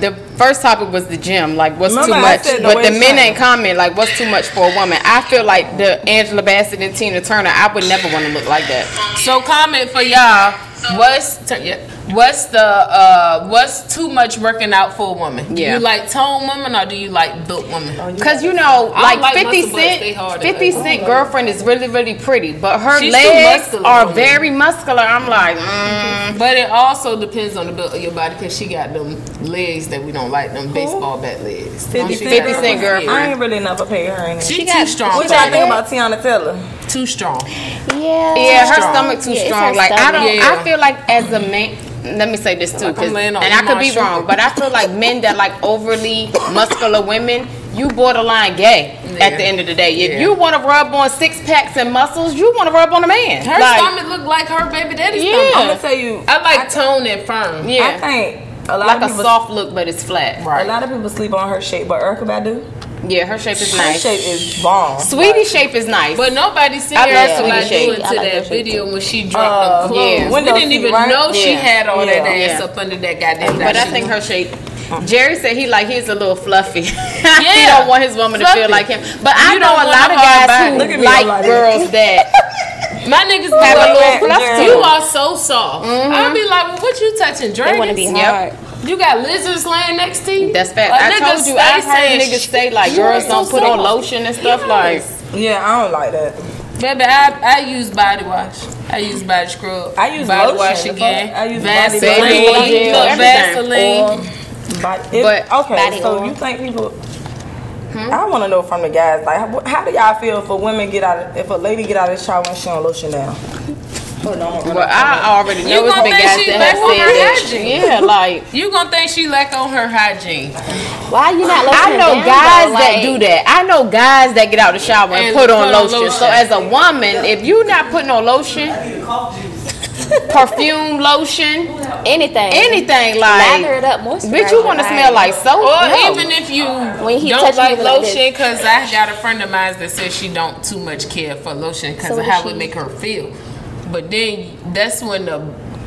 Speaker 3: The first topic was the gym. Like, what's
Speaker 1: Remember
Speaker 3: too much?
Speaker 1: the
Speaker 3: But the men ain't comment. Like, what's too much for a woman? I feel like the Angela Bassett and Tina Turner. I would never want to look like that.
Speaker 2: So comment for y'all. What's turn- yeah, what's the uh what's too much working out for a woman? Do
Speaker 3: Yeah.
Speaker 2: you like tone women or do you like built women?
Speaker 3: Cause you know, like,
Speaker 2: don't like
Speaker 3: 50
Speaker 2: muscle butts, they
Speaker 3: Cent,
Speaker 2: hard
Speaker 3: 50
Speaker 2: to-
Speaker 3: Cent girlfriend is really, really pretty, but her
Speaker 2: She's
Speaker 3: legs are
Speaker 2: for me.
Speaker 3: very muscular. I'm like, mm,
Speaker 2: But it also depends on the build of your body because she got them legs that we don't like, them baseball bat legs. Don't
Speaker 1: 50
Speaker 2: she
Speaker 1: Cent
Speaker 2: got them?
Speaker 3: Cent girlfriend.
Speaker 1: I ain't really never paid her any.
Speaker 2: She,
Speaker 4: got-
Speaker 2: too strong.
Speaker 1: What y'all
Speaker 2: that.
Speaker 1: think about Teyana Taylor?
Speaker 2: Too strong.
Speaker 4: Yeah.
Speaker 3: yeah, her
Speaker 2: strong.
Speaker 3: stomach too
Speaker 4: Yeah,
Speaker 3: strong.
Speaker 4: her
Speaker 3: Like I don't.
Speaker 2: Yeah.
Speaker 3: I feel like as a man. Let me say this too,
Speaker 2: Like I'm
Speaker 3: 'cause-
Speaker 2: laying on
Speaker 3: and I could be wrong, but I feel like men that like overly muscular women, you borderline gay
Speaker 2: Yeah.
Speaker 3: at the end of the day. If
Speaker 2: Yeah.
Speaker 3: you want to rub on six packs and muscles, you want to rub on a man.
Speaker 2: Her
Speaker 3: Like,
Speaker 2: stomach look like her baby daddy's
Speaker 3: Yeah.
Speaker 2: stomach.
Speaker 1: I'm gonna tell you.
Speaker 2: I like tone and firm.
Speaker 3: Yeah, I
Speaker 1: think a lot
Speaker 3: like
Speaker 1: of
Speaker 3: a soft look, but it's flat.
Speaker 2: Right.
Speaker 1: A lot of people sleep on her shape, but Erykah Badu,
Speaker 3: Yeah, her shape is
Speaker 1: her
Speaker 3: nice.
Speaker 1: Her shape is bomb.
Speaker 3: Sweetie shape is nice.
Speaker 2: But nobody seen
Speaker 3: I
Speaker 2: her
Speaker 3: love
Speaker 2: until
Speaker 3: Sweetie
Speaker 2: I
Speaker 3: Shade.
Speaker 2: into
Speaker 4: I like
Speaker 2: that
Speaker 4: shape
Speaker 2: video when she dropped
Speaker 1: Uh,
Speaker 2: them clothes.
Speaker 3: yeah.
Speaker 2: We didn't even
Speaker 1: right?
Speaker 2: know she had all that ass
Speaker 3: Yeah.
Speaker 2: up under that goddamn
Speaker 3: But I think her shape. Jerry said he like he's a little fluffy. [LAUGHS]
Speaker 2: Yeah.
Speaker 3: he don't want his woman to feel like him. But I
Speaker 2: You
Speaker 3: know a lot of guys
Speaker 2: body.
Speaker 3: who
Speaker 1: Look at me,
Speaker 3: like
Speaker 1: like-
Speaker 3: girls [LAUGHS] that
Speaker 2: My niggas be
Speaker 3: have a little
Speaker 1: man,
Speaker 3: fluff
Speaker 2: you are so soft. I'll be like, well, what you touching?
Speaker 4: They want to be
Speaker 2: Dragons?
Speaker 4: hard.
Speaker 2: You got lizards laying next to you?
Speaker 3: That's fact.
Speaker 2: A
Speaker 3: I
Speaker 2: nigga
Speaker 3: told you I've heard niggas
Speaker 2: sh-
Speaker 3: say like
Speaker 2: you
Speaker 3: girls don't
Speaker 2: so
Speaker 3: put on
Speaker 2: soft.
Speaker 3: lotion and stuff
Speaker 2: Yes.
Speaker 1: Yeah, I don't like that.
Speaker 2: Baby, I, I use body wash. I use body scrub.
Speaker 1: I use
Speaker 2: body
Speaker 1: lotion.
Speaker 2: wash
Speaker 1: The
Speaker 2: again.
Speaker 1: I use
Speaker 2: Vaseline.
Speaker 1: body
Speaker 3: Baby oil,
Speaker 2: Look,
Speaker 3: everything.
Speaker 2: Vaseline.
Speaker 1: But, it,
Speaker 3: But-
Speaker 1: okay,
Speaker 4: Body
Speaker 1: so
Speaker 4: oil.
Speaker 1: you think people? Hmm? I want to know from the guys, like, how, how do y'all feel if a women get out, of, if a lady get out of the shower and she don't lotion down? Oh no, I'm
Speaker 3: Well, I already know
Speaker 2: You
Speaker 3: it's
Speaker 2: gonna
Speaker 3: been
Speaker 2: think
Speaker 3: guys
Speaker 2: she
Speaker 3: that
Speaker 2: lack
Speaker 3: have
Speaker 2: on
Speaker 3: said
Speaker 2: her
Speaker 3: that.
Speaker 2: hygiene.
Speaker 3: Yeah, like
Speaker 2: You gonna think she lack on her hygiene?
Speaker 4: Why you not
Speaker 3: I know
Speaker 4: down,
Speaker 3: guys
Speaker 4: though?
Speaker 3: that do that. I know guys that get out the shower and,
Speaker 2: And
Speaker 3: put on
Speaker 2: put on
Speaker 3: lotion.
Speaker 2: lotion.
Speaker 3: So as a woman, if you not putting on lotion, perfume, lotion,
Speaker 4: anything.
Speaker 3: anything
Speaker 4: Lather
Speaker 3: like,
Speaker 4: it up, moisturize.
Speaker 3: bitch, you want to smell like soap?
Speaker 2: Or
Speaker 3: No.
Speaker 2: even if you
Speaker 4: When he
Speaker 2: don't
Speaker 4: touch
Speaker 2: like
Speaker 4: you like
Speaker 2: lotion, because I got a friend of mine that says she don't too much care for lotion because
Speaker 4: So
Speaker 2: of how
Speaker 4: does
Speaker 2: it
Speaker 4: she-
Speaker 2: make her feel. But then that's when the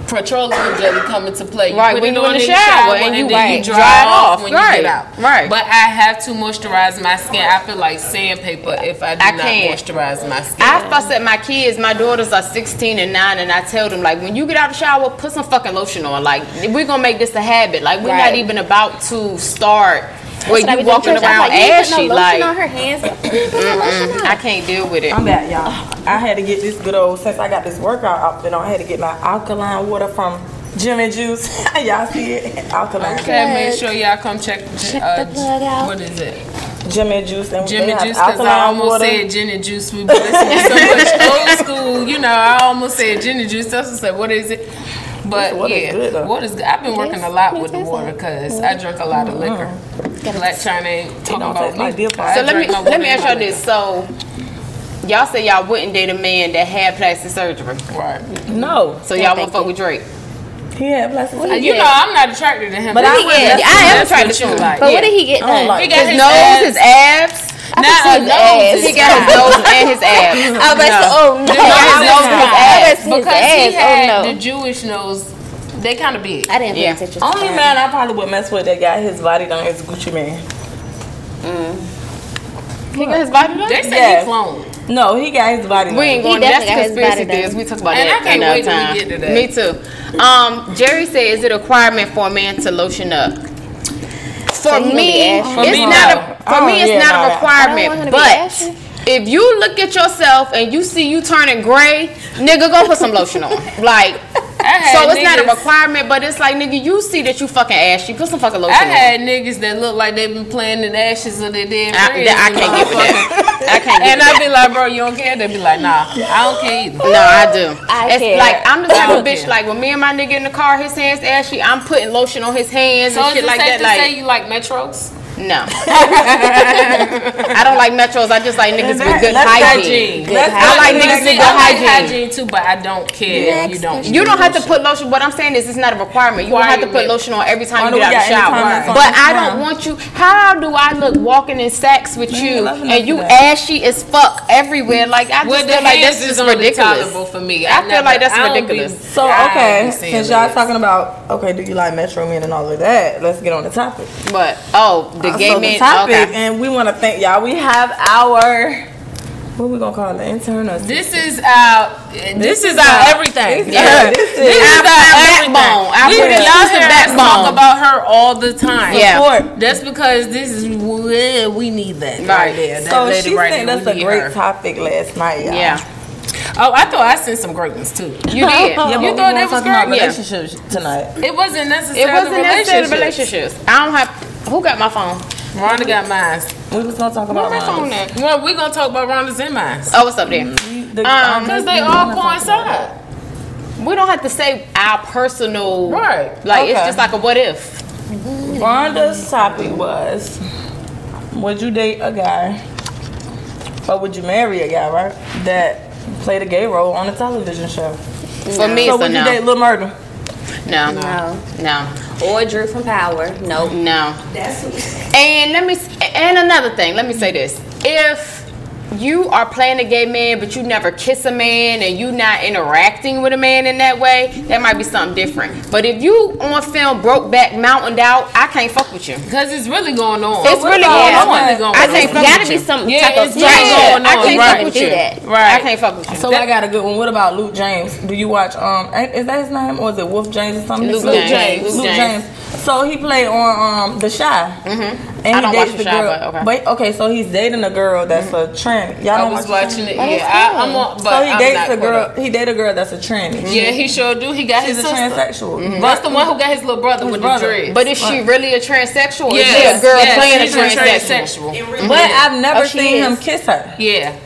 Speaker 2: petroleum jelly come into play. You
Speaker 3: Right,
Speaker 2: put
Speaker 3: when
Speaker 2: it
Speaker 3: you
Speaker 2: on
Speaker 3: in the shower and
Speaker 2: and,
Speaker 3: you- right,
Speaker 2: you dry,
Speaker 3: dry
Speaker 2: it off when
Speaker 3: Right,
Speaker 2: you get out.
Speaker 3: right.
Speaker 2: But I have to moisturize my skin. I feel like sandpaper if I do
Speaker 3: I
Speaker 2: not
Speaker 3: can't.
Speaker 2: moisturize my skin.
Speaker 3: I fuss at my kids. My daughters are 16 and 9, and I tell them like, when you get out of the shower, put some fucking lotion on. Like, we're gonna make this a habit. Like, we're not even about to start where
Speaker 4: That's I
Speaker 3: you walking around
Speaker 4: like, you
Speaker 3: ashy.
Speaker 4: no lotion on
Speaker 3: Like,
Speaker 4: her hands. Put no on.
Speaker 3: I can't deal with it.
Speaker 1: I'm back, y'all. I had to get this good old since I got this workout outfit on. I had to get my alkaline water from Jimmy Juice. [LAUGHS] y'all see it? Alkaline.
Speaker 2: Okay, make sure y'all come check.
Speaker 4: Check
Speaker 2: uh,
Speaker 4: the plug out.
Speaker 2: What is it?
Speaker 1: Jimmy Juice and
Speaker 2: Jimmy
Speaker 1: they have
Speaker 2: Juice, because I almost
Speaker 1: water.
Speaker 2: said gin and juice. We been listening to so much [LAUGHS] old school. You know, I almost said gin and juice. That's what I said, what is it? But
Speaker 1: This water
Speaker 2: yeah,
Speaker 1: good, though.
Speaker 2: what is good? I've been working a lot with the water because I drink a lot of liquor.
Speaker 1: Mm-hmm.
Speaker 2: Blac Chyna ain't talking about
Speaker 1: taste
Speaker 2: me.
Speaker 3: So let me let me ask y'all this. So y'all say y'all wouldn't date a man that had plastic surgery.
Speaker 2: Right.
Speaker 1: No,
Speaker 3: So y'all
Speaker 4: thank
Speaker 3: won't fuck with Drake.
Speaker 1: He had plastic.
Speaker 2: You know, I'm not attracted to him.
Speaker 1: But I
Speaker 2: he
Speaker 1: wouldn't-
Speaker 2: get-
Speaker 3: I am attracted to him.
Speaker 2: Like.
Speaker 4: But
Speaker 3: Yeah.
Speaker 4: what did he get done?
Speaker 1: like
Speaker 2: He got
Speaker 3: His
Speaker 2: his
Speaker 3: nose,
Speaker 2: abs.
Speaker 3: his abs.
Speaker 4: I
Speaker 2: Nah,
Speaker 4: his
Speaker 2: nose
Speaker 3: He got his nose and his [LAUGHS] abs.
Speaker 4: I was about to say,
Speaker 3: No.
Speaker 4: oh no.
Speaker 2: The
Speaker 3: He got his
Speaker 2: nose
Speaker 3: nose and his abs.
Speaker 4: His
Speaker 2: Because
Speaker 4: ass,
Speaker 2: he oh, had
Speaker 4: oh, no.
Speaker 2: the Jewish nose. They kind of big.
Speaker 4: I didn't pay
Speaker 3: Yeah.
Speaker 4: attention.
Speaker 1: Only man I probably would mess with that got his body done is Gucci Mane. Mm.
Speaker 3: He got his body done.
Speaker 2: They say
Speaker 1: Yeah.
Speaker 2: he cloned.
Speaker 1: No, he got his body.
Speaker 3: We ain't
Speaker 4: He
Speaker 3: going. That's
Speaker 4: definitely
Speaker 3: conspiracy
Speaker 4: body
Speaker 3: theories. We talk about
Speaker 2: And
Speaker 3: that
Speaker 2: I can't
Speaker 3: another
Speaker 2: wait till we
Speaker 3: time.
Speaker 2: get to that.
Speaker 3: Me too. Um, Jerry said, "Is it a requirement for a man to lotion up?" For
Speaker 4: So
Speaker 3: me,
Speaker 4: be
Speaker 3: it's
Speaker 1: me,
Speaker 3: not
Speaker 1: no.
Speaker 3: a. For
Speaker 1: Oh,
Speaker 3: me, it's
Speaker 1: yeah,
Speaker 3: not
Speaker 1: no,
Speaker 3: a
Speaker 1: that-
Speaker 4: I don't
Speaker 3: requirement.
Speaker 4: want him to be
Speaker 3: But if you look at yourself and you see you turning gray, nigga, go put some lotion on. Like,
Speaker 2: I had
Speaker 3: so it's not a requirement, but it's like, nigga, you see that you fucking ashy, put some fucking lotion
Speaker 2: I
Speaker 3: on.
Speaker 2: had niggas that look like they've been playing in the ashes of their dead
Speaker 3: I,
Speaker 2: friends.
Speaker 3: that- I can't get with that. I can't get
Speaker 2: And
Speaker 3: with
Speaker 2: I be like, bro, you don't care? They be like, nah, I don't care either.
Speaker 3: No, I do.
Speaker 4: I
Speaker 3: it's
Speaker 4: care.
Speaker 3: like I'm the type
Speaker 2: I
Speaker 3: of bitch
Speaker 2: care.
Speaker 3: like when me and my nigga in the car, his hands ashy, I'm putting lotion on his hands
Speaker 2: So
Speaker 3: and
Speaker 2: is
Speaker 3: shit
Speaker 2: it
Speaker 3: like
Speaker 2: safe
Speaker 3: that.
Speaker 2: to
Speaker 3: Like
Speaker 2: say you like metros?
Speaker 3: No, [LAUGHS] I don't like metros. I just like niggas with good hygiene.
Speaker 1: hygiene. Let's-
Speaker 3: I like niggas with
Speaker 2: I
Speaker 3: good
Speaker 2: like
Speaker 3: hygiene.
Speaker 2: hygiene too, but I don't care if you don't.
Speaker 3: You don't have to put lotion. What I'm saying is, it's not a requirement. You don't have to put lotion on every time
Speaker 1: Why
Speaker 3: you
Speaker 1: do
Speaker 3: get
Speaker 1: we
Speaker 3: out the shower.
Speaker 1: that's
Speaker 3: But I don't want you. How do I look walking in sacks with you
Speaker 1: nothing
Speaker 3: and you
Speaker 1: that.
Speaker 3: ashy as fuck everywhere? Like I just
Speaker 2: Well,
Speaker 3: feel like that's
Speaker 2: is
Speaker 3: just ridiculous.
Speaker 2: for me.
Speaker 3: I feel like that's ridiculous.
Speaker 2: Be,
Speaker 1: So okay,
Speaker 2: be
Speaker 1: since y'all talking about okay, do you like Metro Men and all of that? Let's get on the topic.
Speaker 3: But oh, the
Speaker 1: Uh,
Speaker 3: gay men.
Speaker 1: the topic,
Speaker 3: okay.
Speaker 1: and we want to thank y'all. We have our what we gonna call it? Intern or
Speaker 2: This is our. This, is our everything.
Speaker 1: Yeah, [LAUGHS] this is
Speaker 2: This is
Speaker 3: Our-
Speaker 2: our
Speaker 3: backbone. Our
Speaker 2: We, y'all hear
Speaker 3: backbone.
Speaker 2: talk about her all the time.
Speaker 3: Yeah.
Speaker 1: support.
Speaker 2: That's because this is where we need that right,
Speaker 3: Right.
Speaker 2: there. That
Speaker 1: So
Speaker 2: lady
Speaker 1: she
Speaker 2: right
Speaker 1: sent
Speaker 2: there.
Speaker 1: us a great
Speaker 2: her.
Speaker 1: topic last night, y'all.
Speaker 3: Yeah,
Speaker 2: Oh, I thought I sent some great ones too.
Speaker 3: you did. [LAUGHS]
Speaker 1: Yeah,
Speaker 2: You thought that was
Speaker 1: about
Speaker 2: great?
Speaker 3: Yeah.
Speaker 1: tonight.
Speaker 2: It wasn't necessarily
Speaker 3: It wasn't necessarily
Speaker 2: relationships.
Speaker 3: relationships. I don't have. Who got my phone?
Speaker 2: Rhonda got mine.
Speaker 1: We was gonna talk
Speaker 3: Where
Speaker 1: about
Speaker 3: my phone at?
Speaker 2: Well, we're gonna talk about Rhonda's and mine.
Speaker 3: Oh, what's up there?
Speaker 1: The-
Speaker 3: Um,
Speaker 2: Because they
Speaker 1: we
Speaker 2: all
Speaker 1: wanna talk about
Speaker 2: coincide.
Speaker 3: We don't have to say our personal.
Speaker 2: Right.
Speaker 3: Like it's just like a what if.
Speaker 1: Rhonda's topic was Would you date a guy or would you marry a guy, right? That played a gay role on a television show.
Speaker 3: For me,
Speaker 1: so
Speaker 3: it's a
Speaker 1: would you date
Speaker 3: no.
Speaker 1: Lil Murda?
Speaker 3: No.
Speaker 4: No.
Speaker 3: No.
Speaker 4: Or Drew from Power. Nope.
Speaker 3: No. That's And let me. And another thing. Let me say this. If you are playing a gay man, but you never kiss a man and you not interacting with a man in that way, that might be something different. But if you on film broke back mountained out, I can't fuck with you.
Speaker 2: Because it's really going on.
Speaker 3: It's really going on.
Speaker 2: really going
Speaker 3: I
Speaker 2: on.
Speaker 3: can't fuck
Speaker 4: Gotta be some
Speaker 2: Yeah,
Speaker 4: type of friendship.
Speaker 2: going
Speaker 3: I can't
Speaker 2: right.
Speaker 3: fuck with you.
Speaker 4: that.
Speaker 2: Right.
Speaker 3: I can't fuck with you.
Speaker 1: So I got a good one. What about Luke James? Do you watch um is that his name or is it Wolf James or something?
Speaker 3: Luke
Speaker 1: Luke
Speaker 3: James.
Speaker 1: Luke
Speaker 3: Luke
Speaker 1: James.
Speaker 3: James.
Speaker 1: So he played on um The Chi. Mm-hmm. And
Speaker 3: I don't
Speaker 1: he
Speaker 3: watch The
Speaker 1: the
Speaker 3: Chi,
Speaker 1: girl.
Speaker 3: but okay.
Speaker 1: okay, so he's dating a girl that's a tranny. Y'all
Speaker 2: I
Speaker 1: don't
Speaker 2: was
Speaker 1: watch
Speaker 2: watching it. Yeah, I, I'm. on, but
Speaker 1: So he
Speaker 2: I'm
Speaker 1: dates a girl.
Speaker 2: up.
Speaker 1: He dated a girl that's a tranny.
Speaker 2: Yeah, he sure do. He got
Speaker 1: she's
Speaker 2: his
Speaker 1: a
Speaker 2: sister.
Speaker 1: transsexual. Mm-hmm.
Speaker 2: That's the one who got his little brother with
Speaker 1: brother.
Speaker 2: the dreads.
Speaker 3: But is she really a transsexual? Or is she a girl
Speaker 2: yes,
Speaker 3: playing a
Speaker 2: she's
Speaker 3: transsexual?
Speaker 2: transsexual.
Speaker 1: But I've never
Speaker 4: Oh,
Speaker 1: seen
Speaker 4: is.
Speaker 1: him kiss her.
Speaker 2: Yeah.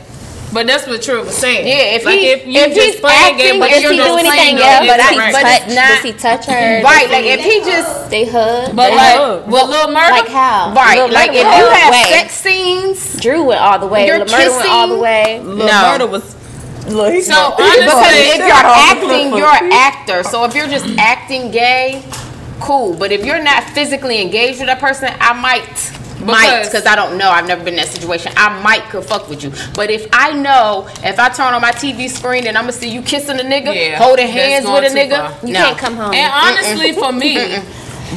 Speaker 2: But that's what Trill was saying.
Speaker 3: Yeah, if
Speaker 2: like
Speaker 3: he-
Speaker 2: if you
Speaker 3: if
Speaker 2: just
Speaker 3: he's
Speaker 2: playing game,
Speaker 3: acting,
Speaker 2: but
Speaker 3: if
Speaker 2: you're
Speaker 4: he
Speaker 3: just
Speaker 4: do anything
Speaker 2: playing
Speaker 4: else?
Speaker 3: but
Speaker 4: Does
Speaker 3: I-
Speaker 4: he
Speaker 2: right.
Speaker 3: but
Speaker 4: touch?
Speaker 3: not-
Speaker 4: Does he touch her?
Speaker 3: Right, like if he just
Speaker 4: They hug.
Speaker 2: But
Speaker 4: they
Speaker 2: like
Speaker 4: hug.
Speaker 2: with Lil Murda,
Speaker 4: like how?
Speaker 3: right,
Speaker 4: Lil
Speaker 3: like
Speaker 4: Murder
Speaker 3: if you have
Speaker 4: way.
Speaker 3: sex scenes,
Speaker 4: Drew went all the way.
Speaker 3: You're
Speaker 4: Lil Murda went all the
Speaker 3: kissing-
Speaker 4: way.
Speaker 1: Lil
Speaker 3: No.
Speaker 1: Murder was. Look, he's
Speaker 2: So, [LAUGHS] honestly,
Speaker 3: because if you're acting, you're an actor. So if you're just acting gay, cool. But if you're not physically engaged with that person, I might. Might,
Speaker 2: Because-
Speaker 3: because I don't know. I've never been in that situation. I might could fuck with you, but if I know, if I turn on my TV screen and I'm gonna see you kissing a nigga,
Speaker 2: Yeah,
Speaker 3: holding hands with a nigga,
Speaker 2: far.
Speaker 4: You
Speaker 3: no.
Speaker 4: can't come home.
Speaker 2: and honestly, for me,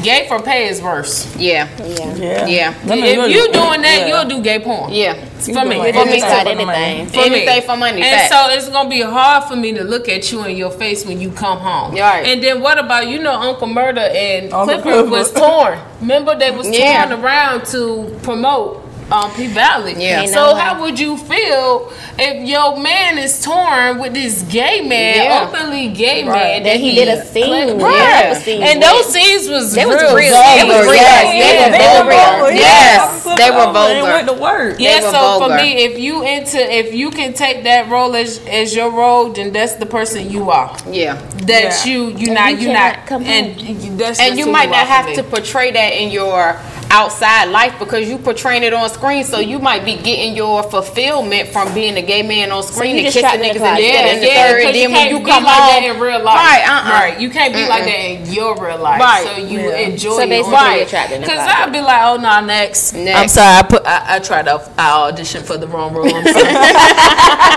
Speaker 2: gay for pay is worse.
Speaker 3: Yeah,
Speaker 4: yeah.
Speaker 1: Yeah.
Speaker 3: Yeah.
Speaker 2: If you doing that,
Speaker 1: yeah.
Speaker 2: you'll do gay porn.
Speaker 3: yeah.
Speaker 2: For me,
Speaker 1: doing
Speaker 2: for me,
Speaker 1: anything
Speaker 4: got
Speaker 1: for
Speaker 4: anything.
Speaker 2: For me.
Speaker 3: Anything for money,
Speaker 2: And
Speaker 3: facts.
Speaker 2: so it's gonna be hard for me to look at you in your face when you come home.
Speaker 3: Right.
Speaker 2: And then what about you know Uncle Murda and
Speaker 1: Uncle
Speaker 2: Clifford
Speaker 1: Clifford.
Speaker 2: was torn. Remember they was
Speaker 3: Yeah.
Speaker 2: torn around to promote um, P Valley.
Speaker 3: Yeah.
Speaker 4: Ain't
Speaker 2: So
Speaker 4: no
Speaker 2: how would you feel if your man is torn with this gay man,
Speaker 3: Yeah.
Speaker 2: openly gay
Speaker 1: Right.
Speaker 2: man
Speaker 4: That he did a scene. With.
Speaker 3: Right.
Speaker 4: That scene
Speaker 2: And
Speaker 4: with.
Speaker 2: those scenes was
Speaker 4: They was
Speaker 2: real.
Speaker 4: real. They was real.
Speaker 3: Yes,
Speaker 4: They
Speaker 3: they
Speaker 4: was
Speaker 3: were
Speaker 4: vulgar.
Speaker 3: vulgar. Yes, they were
Speaker 1: And
Speaker 3: vulgar.
Speaker 1: went to work.
Speaker 2: Yeah,
Speaker 3: They were
Speaker 2: so for me, if you into if you can take that role as as your role, then that's the person you are.
Speaker 3: Yeah.
Speaker 2: That
Speaker 1: Yeah.
Speaker 2: you you
Speaker 4: And
Speaker 2: not
Speaker 4: you
Speaker 2: you not
Speaker 4: come
Speaker 2: and you- that's
Speaker 3: and you might not have to portray that in your outside life because you portraying it on screen so you might be getting your fulfillment from being a gay man on screen
Speaker 4: you
Speaker 3: and kissing
Speaker 4: trapped in the
Speaker 3: niggas and
Speaker 4: closet.
Speaker 3: this,
Speaker 2: Yeah,
Speaker 3: and the
Speaker 2: yeah,
Speaker 3: third, and
Speaker 2: 'cause
Speaker 3: then when
Speaker 2: can't
Speaker 3: you come
Speaker 2: like
Speaker 3: home
Speaker 2: that in real life,
Speaker 3: right uh-uh.
Speaker 2: right. You can't be like that in your real life,
Speaker 3: Right.
Speaker 2: So you
Speaker 1: Yeah.
Speaker 2: enjoy
Speaker 4: So
Speaker 2: it
Speaker 4: basically
Speaker 2: on-
Speaker 4: you're trapped in the
Speaker 2: Cause
Speaker 4: closet.
Speaker 2: I'd be like, oh no, next.
Speaker 3: Next.
Speaker 2: I'm sorry, I put I, I tried to I auditioned for the wrong role. I'm sorry. [LAUGHS]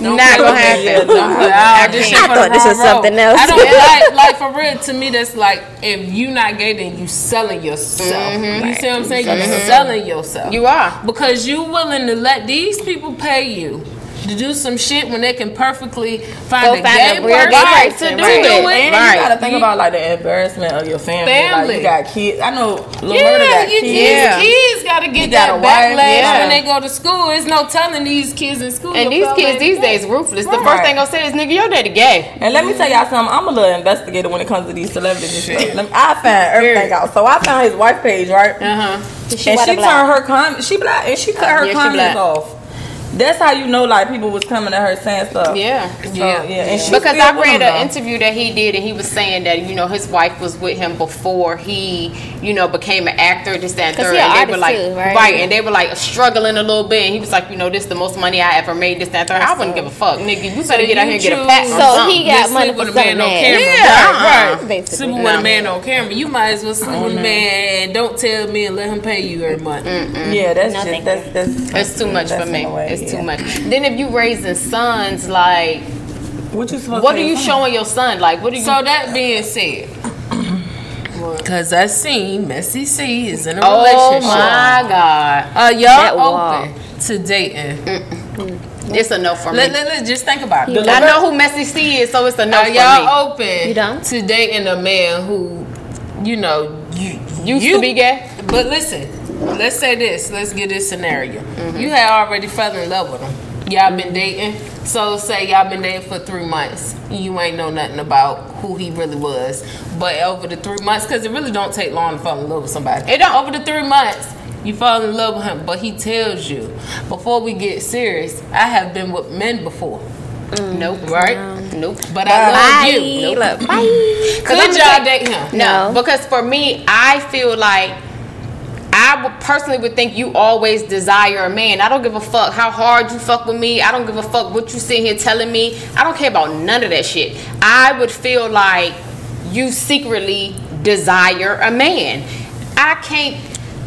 Speaker 2: Don't
Speaker 3: gonna happen.
Speaker 2: Yeah, don't put I auditioned
Speaker 4: I
Speaker 2: for
Speaker 4: thought
Speaker 2: the
Speaker 4: this
Speaker 2: wrong
Speaker 4: was something else.
Speaker 2: I don't like like for real. To me, that's like if you not gay, then you selling yourself. Mm-hmm. You see what I'm saying? You're selling yourself.
Speaker 3: you are
Speaker 2: Because you're willing to let these people pay you to do some shit when they can perfectly find
Speaker 4: Go
Speaker 2: a
Speaker 4: find
Speaker 2: gay
Speaker 4: a real
Speaker 2: person
Speaker 3: gay
Speaker 2: to do
Speaker 3: right.
Speaker 2: it.
Speaker 1: And
Speaker 3: Right.
Speaker 1: you gotta think about like the embarrassment of your family. Like
Speaker 2: Family.
Speaker 1: you got kids. I know Lil Murda
Speaker 2: Yeah,
Speaker 1: got
Speaker 2: you,
Speaker 1: kids.
Speaker 3: Yeah.
Speaker 2: kids gotta get
Speaker 1: got
Speaker 2: that
Speaker 1: a wife,
Speaker 2: backlash
Speaker 3: yeah.
Speaker 2: when they go to school. There's no telling these kids in school.
Speaker 3: and these kids these
Speaker 2: ain't
Speaker 3: days
Speaker 2: gay.
Speaker 3: ruthless the first thing I'll say is nigga your daddy gay
Speaker 1: And let me tell y'all something. I'm a little investigator when it comes to these celebrities. and stuff. Let me- I found everything out. So I found his wife page, right?
Speaker 3: uh-huh
Speaker 4: She
Speaker 1: and she
Speaker 4: or black?
Speaker 1: turned her comments. She black, and she cut her
Speaker 3: Yeah,
Speaker 1: comments off. That's how you know like people was coming to her saying stuff.
Speaker 3: yeah
Speaker 1: So,
Speaker 2: Yeah.
Speaker 1: yeah. And she
Speaker 3: because I read an interview that he did, and he was saying that you know his wife was with him before he, you know, became an actor. This, that, and
Speaker 4: 'Cause
Speaker 3: third. And they were like,
Speaker 4: artist too, right? right?
Speaker 3: and they were like struggling a little bit. And he was like, you know, this is the most money I ever made. This, that, and third. I wouldn't give a fuck, nigga. You better get out here and get a pat.
Speaker 2: choose-
Speaker 3: or
Speaker 4: So he got money
Speaker 2: with a man on camera.
Speaker 3: Yeah,
Speaker 2: right, right.
Speaker 4: Basically.
Speaker 2: Sleeping with a man on camera. You might as well sleep with a man don't tell me and let him pay you every month.
Speaker 1: Yeah, that's just that's that's
Speaker 3: too much for me.
Speaker 1: in a way,
Speaker 3: it's
Speaker 1: yeah.
Speaker 3: too much. Then if you raising sons, like,
Speaker 1: What you supposed
Speaker 3: what
Speaker 1: to
Speaker 3: are you
Speaker 1: say?
Speaker 3: showing your son? Like, what are you?
Speaker 2: So that being said, because I seen Messy C is in a
Speaker 3: oh
Speaker 2: relationship.
Speaker 3: Oh my god,
Speaker 2: Are y'all
Speaker 4: That wall.
Speaker 2: open to dating?
Speaker 3: it's a no for me.
Speaker 2: Let, let, let- just think about it.
Speaker 3: I know who Messy C is, so it's a no
Speaker 2: Are
Speaker 3: for
Speaker 2: y'all open
Speaker 4: You don't?
Speaker 2: to dating a man who, you know, you.
Speaker 3: Used
Speaker 2: you,
Speaker 3: to be gay.
Speaker 2: But listen, let's say this. Let's get this scenario.
Speaker 3: Mm-hmm.
Speaker 2: You had already fell in love with him. Y'all been dating. So say y'all been dating for three months. You ain't know nothing about who he really was. But over the three months, because it really don't take long to fall in love with somebody.
Speaker 3: It don't.
Speaker 2: Over the three months, you fall in love with him. But he tells you, before we get serious, I have been with men before.
Speaker 3: Nope.
Speaker 2: Right?
Speaker 3: Nope.
Speaker 2: But I
Speaker 4: Bye.
Speaker 2: love you.
Speaker 4: Look, bye.
Speaker 3: Cause
Speaker 2: Could y'all date him?
Speaker 3: No,
Speaker 4: No.
Speaker 3: because for me, I feel like I would personally would think you always desire a man. I don't give a fuck how hard you fuck with me. I don't give a fuck what you sitting here telling me. I don't care about none of that shit. I would feel like you secretly desire a man. I can't.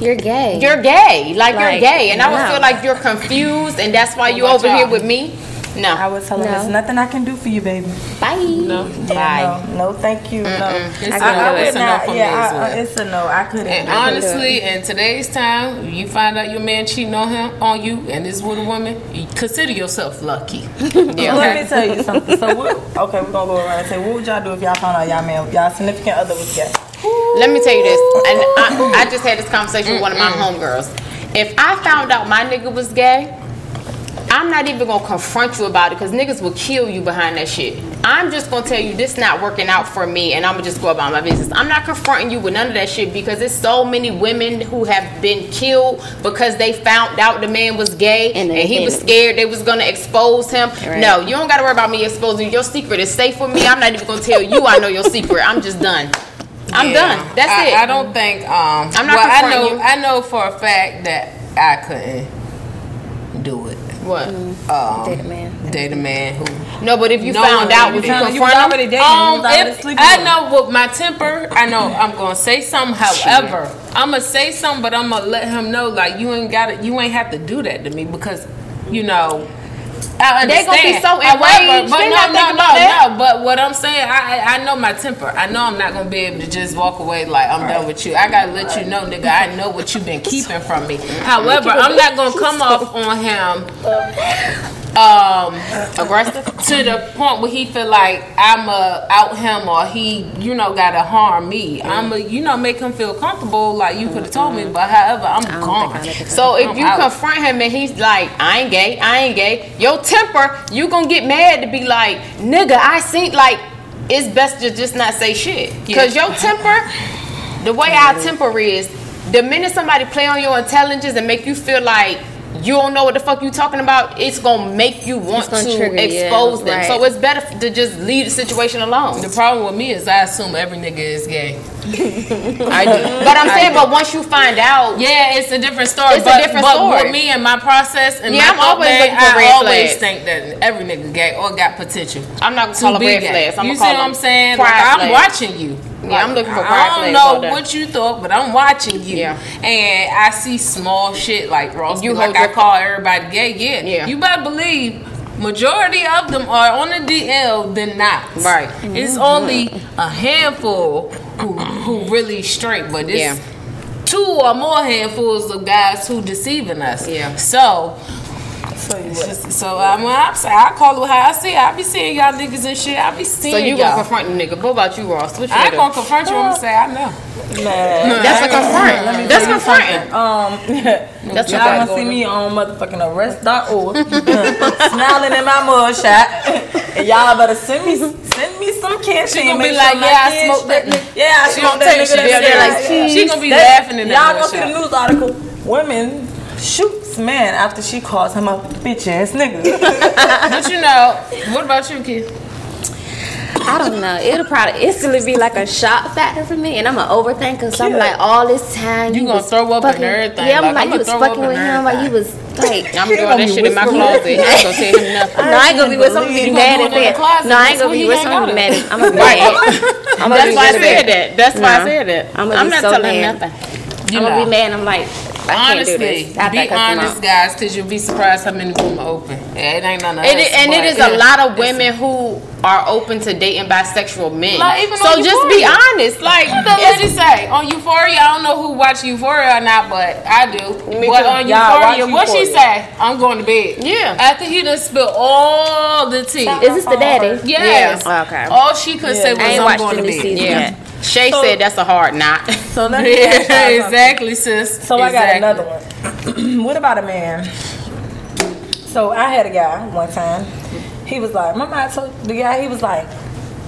Speaker 4: You're gay.
Speaker 3: You're gay. Like, you're gay, and I would feel like you're confused, and that's why you over here with me. No.
Speaker 1: I was telling him,
Speaker 4: No.
Speaker 1: there's nothing I can do for you, baby.
Speaker 4: bye.
Speaker 2: No.
Speaker 1: Yeah,
Speaker 3: Bye.
Speaker 1: no, no, thank you. No,
Speaker 2: It's
Speaker 1: I,
Speaker 2: a
Speaker 1: I
Speaker 2: no.
Speaker 1: would
Speaker 2: It's a no
Speaker 1: not.
Speaker 2: for me
Speaker 1: yeah, I-
Speaker 2: well.
Speaker 1: It's a no. I couldn't.
Speaker 2: And
Speaker 1: I couldn't do it.
Speaker 2: honestly, in today's time, you find out your man cheating on him on you and is with a woman, you consider yourself lucky. [LAUGHS]
Speaker 1: So [LAUGHS] let me tell you something. So, what, okay, we're gonna go around and say, what would y'all do if y'all found out y'all man, y'all significant other was gay?
Speaker 3: Let me tell you this, and I, I just had this conversation with one of my homegirls. If I found out my nigga was gay, I'm not even gonna confront you about it because niggas will kill you behind that shit. I'm just gonna tell you this not working out for me and I'm gonna just go about my business. I'm not confronting you with none of that shit because there's so many women who have been killed because they found out the man was gay and,
Speaker 4: And
Speaker 3: he was scared they was gonna expose him.
Speaker 4: Right.
Speaker 3: No, you don't gotta worry about me exposing you. your secret. is safe with me. I'm not even gonna tell you I know your secret. I'm just done. I'm
Speaker 2: Yeah.
Speaker 3: done. That's
Speaker 2: I,
Speaker 3: it.
Speaker 2: I don't think. Um,
Speaker 3: I'm not
Speaker 2: well, I
Speaker 3: confronting
Speaker 2: know.
Speaker 3: you.
Speaker 2: I know for a fact that I couldn't do it.
Speaker 3: What?
Speaker 2: Um,
Speaker 4: Date a man.
Speaker 2: Date a man who.
Speaker 3: No, but if you
Speaker 2: No,
Speaker 3: found out, would you
Speaker 1: found- you
Speaker 3: confront him?
Speaker 1: already dating.
Speaker 2: Um, if, I know with my temper, I know I'm gonna say something. However, I'm gonna say something, but I'm gonna let him know like you ain't got to You ain't have to do that to me because you know. I
Speaker 3: They
Speaker 2: understand.
Speaker 3: gonna be so
Speaker 2: However,
Speaker 3: enraged.
Speaker 2: but no,
Speaker 3: not
Speaker 2: no, no, no. But what I'm saying, I, I I know my temper. I know I'm not gonna be able to just walk away like I'm done with you. I gotta let you know, nigga. I know what you've been keeping from me. However, I'm not gonna come off on him. [LAUGHS] Um,
Speaker 3: Aggressive?
Speaker 2: to the point where he feel like I'm a out him or he, you know, gotta harm me. I'm a, you know, make him feel comfortable. Like you could have told me, but however, I'm gone.
Speaker 3: So if you
Speaker 2: out.
Speaker 3: confront him and he's like, I ain't gay, I ain't gay, your temper, you gonna get mad to be like, nigga, I seen like it's best to just not say shit. Cause your temper, the way our temper is, the minute somebody play on your intelligence and make you feel like you don't know what the fuck you talking about, it's gonna make you want
Speaker 4: gonna trigger you,
Speaker 3: expose them.
Speaker 4: right.
Speaker 3: So it's better to just leave the situation alone.
Speaker 2: The problem with me is I assume every nigga is gay.
Speaker 3: I do. But I'm saying, but once you find out,
Speaker 2: Yeah, it's a different story.
Speaker 3: It's a
Speaker 2: but,
Speaker 3: different
Speaker 2: but
Speaker 3: story.
Speaker 2: with me and my process and
Speaker 3: Yeah,
Speaker 2: my
Speaker 3: I'm always
Speaker 2: game,
Speaker 3: looking for
Speaker 2: I always
Speaker 3: flags.
Speaker 2: think that every nigga gay or got potential.
Speaker 3: I'm not gonna
Speaker 2: to
Speaker 3: call them
Speaker 2: be
Speaker 3: red
Speaker 2: gay.
Speaker 3: flags. I'm
Speaker 2: you
Speaker 3: gonna
Speaker 2: see
Speaker 3: call
Speaker 2: what I'm saying? Like, I'm watching you.
Speaker 3: Yeah, I'm looking for
Speaker 2: I don't know what you thought, but I'm watching you.
Speaker 3: Yeah.
Speaker 2: And I see small shit like Ross.
Speaker 3: You
Speaker 2: You like I call everybody gay. Yeah.
Speaker 3: Yeah.
Speaker 2: You better believe. Majority of them are on the DL than not.
Speaker 3: Right.
Speaker 2: It's mm-hmm. only a handful who who really straight, but it's
Speaker 3: Yeah.
Speaker 2: two or more handfuls of guys who deceiving us.
Speaker 3: Yeah.
Speaker 2: So
Speaker 1: So you
Speaker 2: it's
Speaker 1: what?
Speaker 2: just, so I'm, I'm I call it how I see. it. I be seeing y'all niggas and shit. I be seeing
Speaker 3: So you
Speaker 2: y'all.
Speaker 3: gonna confront the nigga? What about you, Ross? What you
Speaker 2: I ain't
Speaker 3: gonna
Speaker 2: gonna confront you. I'm gonna say I know.
Speaker 1: Man.
Speaker 3: That's a confront. That's confronting.
Speaker 1: Um, [LAUGHS]
Speaker 3: That's
Speaker 1: y'all gonna see me on motherfucking arrest.org, [LAUGHS] smiling in my mug shot, and y'all better send me send me some cash.
Speaker 2: She gonna be like,
Speaker 1: my
Speaker 2: yeah, I
Speaker 1: kids
Speaker 2: smoked that nigga.
Speaker 1: Yeah, I
Speaker 2: She
Speaker 1: smoked that nigga.
Speaker 2: shit.
Speaker 1: that
Speaker 2: Yeah, like,
Speaker 1: like,
Speaker 2: she gonna be laughing in that
Speaker 1: Y'all gonna see the news article. Women shoots man after she calls him a bitch ass nigga. [LAUGHS]
Speaker 2: But you know, what about you, kid?
Speaker 4: I don't know. It'll probably instantly be like a shock factor for me, and I'm an overthinker. So I'm like, all this time
Speaker 2: You gonna throw up and
Speaker 4: fucking-
Speaker 2: everything.
Speaker 4: Yeah, I'm
Speaker 2: Like,
Speaker 4: like,
Speaker 2: I'ma
Speaker 4: you was fucking with him, like you was like. [LAUGHS]
Speaker 3: I'm doing that shit in my closet. I ain't gonna tell him nothing. [LAUGHS]
Speaker 4: No, I ain't gonna be with somebody
Speaker 2: You
Speaker 4: be
Speaker 2: gonna
Speaker 4: mad at
Speaker 2: in the
Speaker 4: that. No, I
Speaker 2: That's
Speaker 4: ain't gonna be with somebody mad
Speaker 2: at.
Speaker 4: at. I'm gonna be mad. I'm
Speaker 3: That's why I said that. That's why I said that.
Speaker 4: I'ma
Speaker 3: I'm
Speaker 4: be
Speaker 3: not telling him nothing.
Speaker 2: You
Speaker 4: I'm
Speaker 2: know.
Speaker 4: gonna be mad. I'm like, I can't do
Speaker 2: Honestly,
Speaker 4: this.
Speaker 2: Be
Speaker 4: think I come
Speaker 2: honest, guys, because you'll be surprised how many women open. It ain't none of
Speaker 3: It,
Speaker 2: us,
Speaker 3: and it is a lot of women who are open to dating bisexual men.
Speaker 2: Like, even
Speaker 3: so just be honest. Like,
Speaker 2: What the
Speaker 3: it's-
Speaker 2: lady say on Euphoria? I don't know who watch Euphoria or not, but I do.
Speaker 1: Me
Speaker 2: but
Speaker 1: too.
Speaker 2: on
Speaker 1: Y'all
Speaker 2: Euphoria, what she
Speaker 1: Euphoria.
Speaker 2: say? I'm going to bed.
Speaker 3: Yeah.
Speaker 2: After he done spilled all the tea.
Speaker 4: Is this the daddy?
Speaker 2: Yes.
Speaker 4: Yeah. Oh, okay.
Speaker 2: All she could say was,
Speaker 4: I ain't
Speaker 2: I'm going to bed.
Speaker 4: season
Speaker 3: yeah.
Speaker 4: yet.
Speaker 3: Shay
Speaker 1: So-
Speaker 3: said that's a hard knot.
Speaker 1: So let me [LAUGHS]
Speaker 2: Yeah,
Speaker 1: something.
Speaker 2: exactly, sis.
Speaker 1: So I got another one. [CLEARS THROAT] what about a man? So I had a guy one time. He was like, my I told the guy he was like,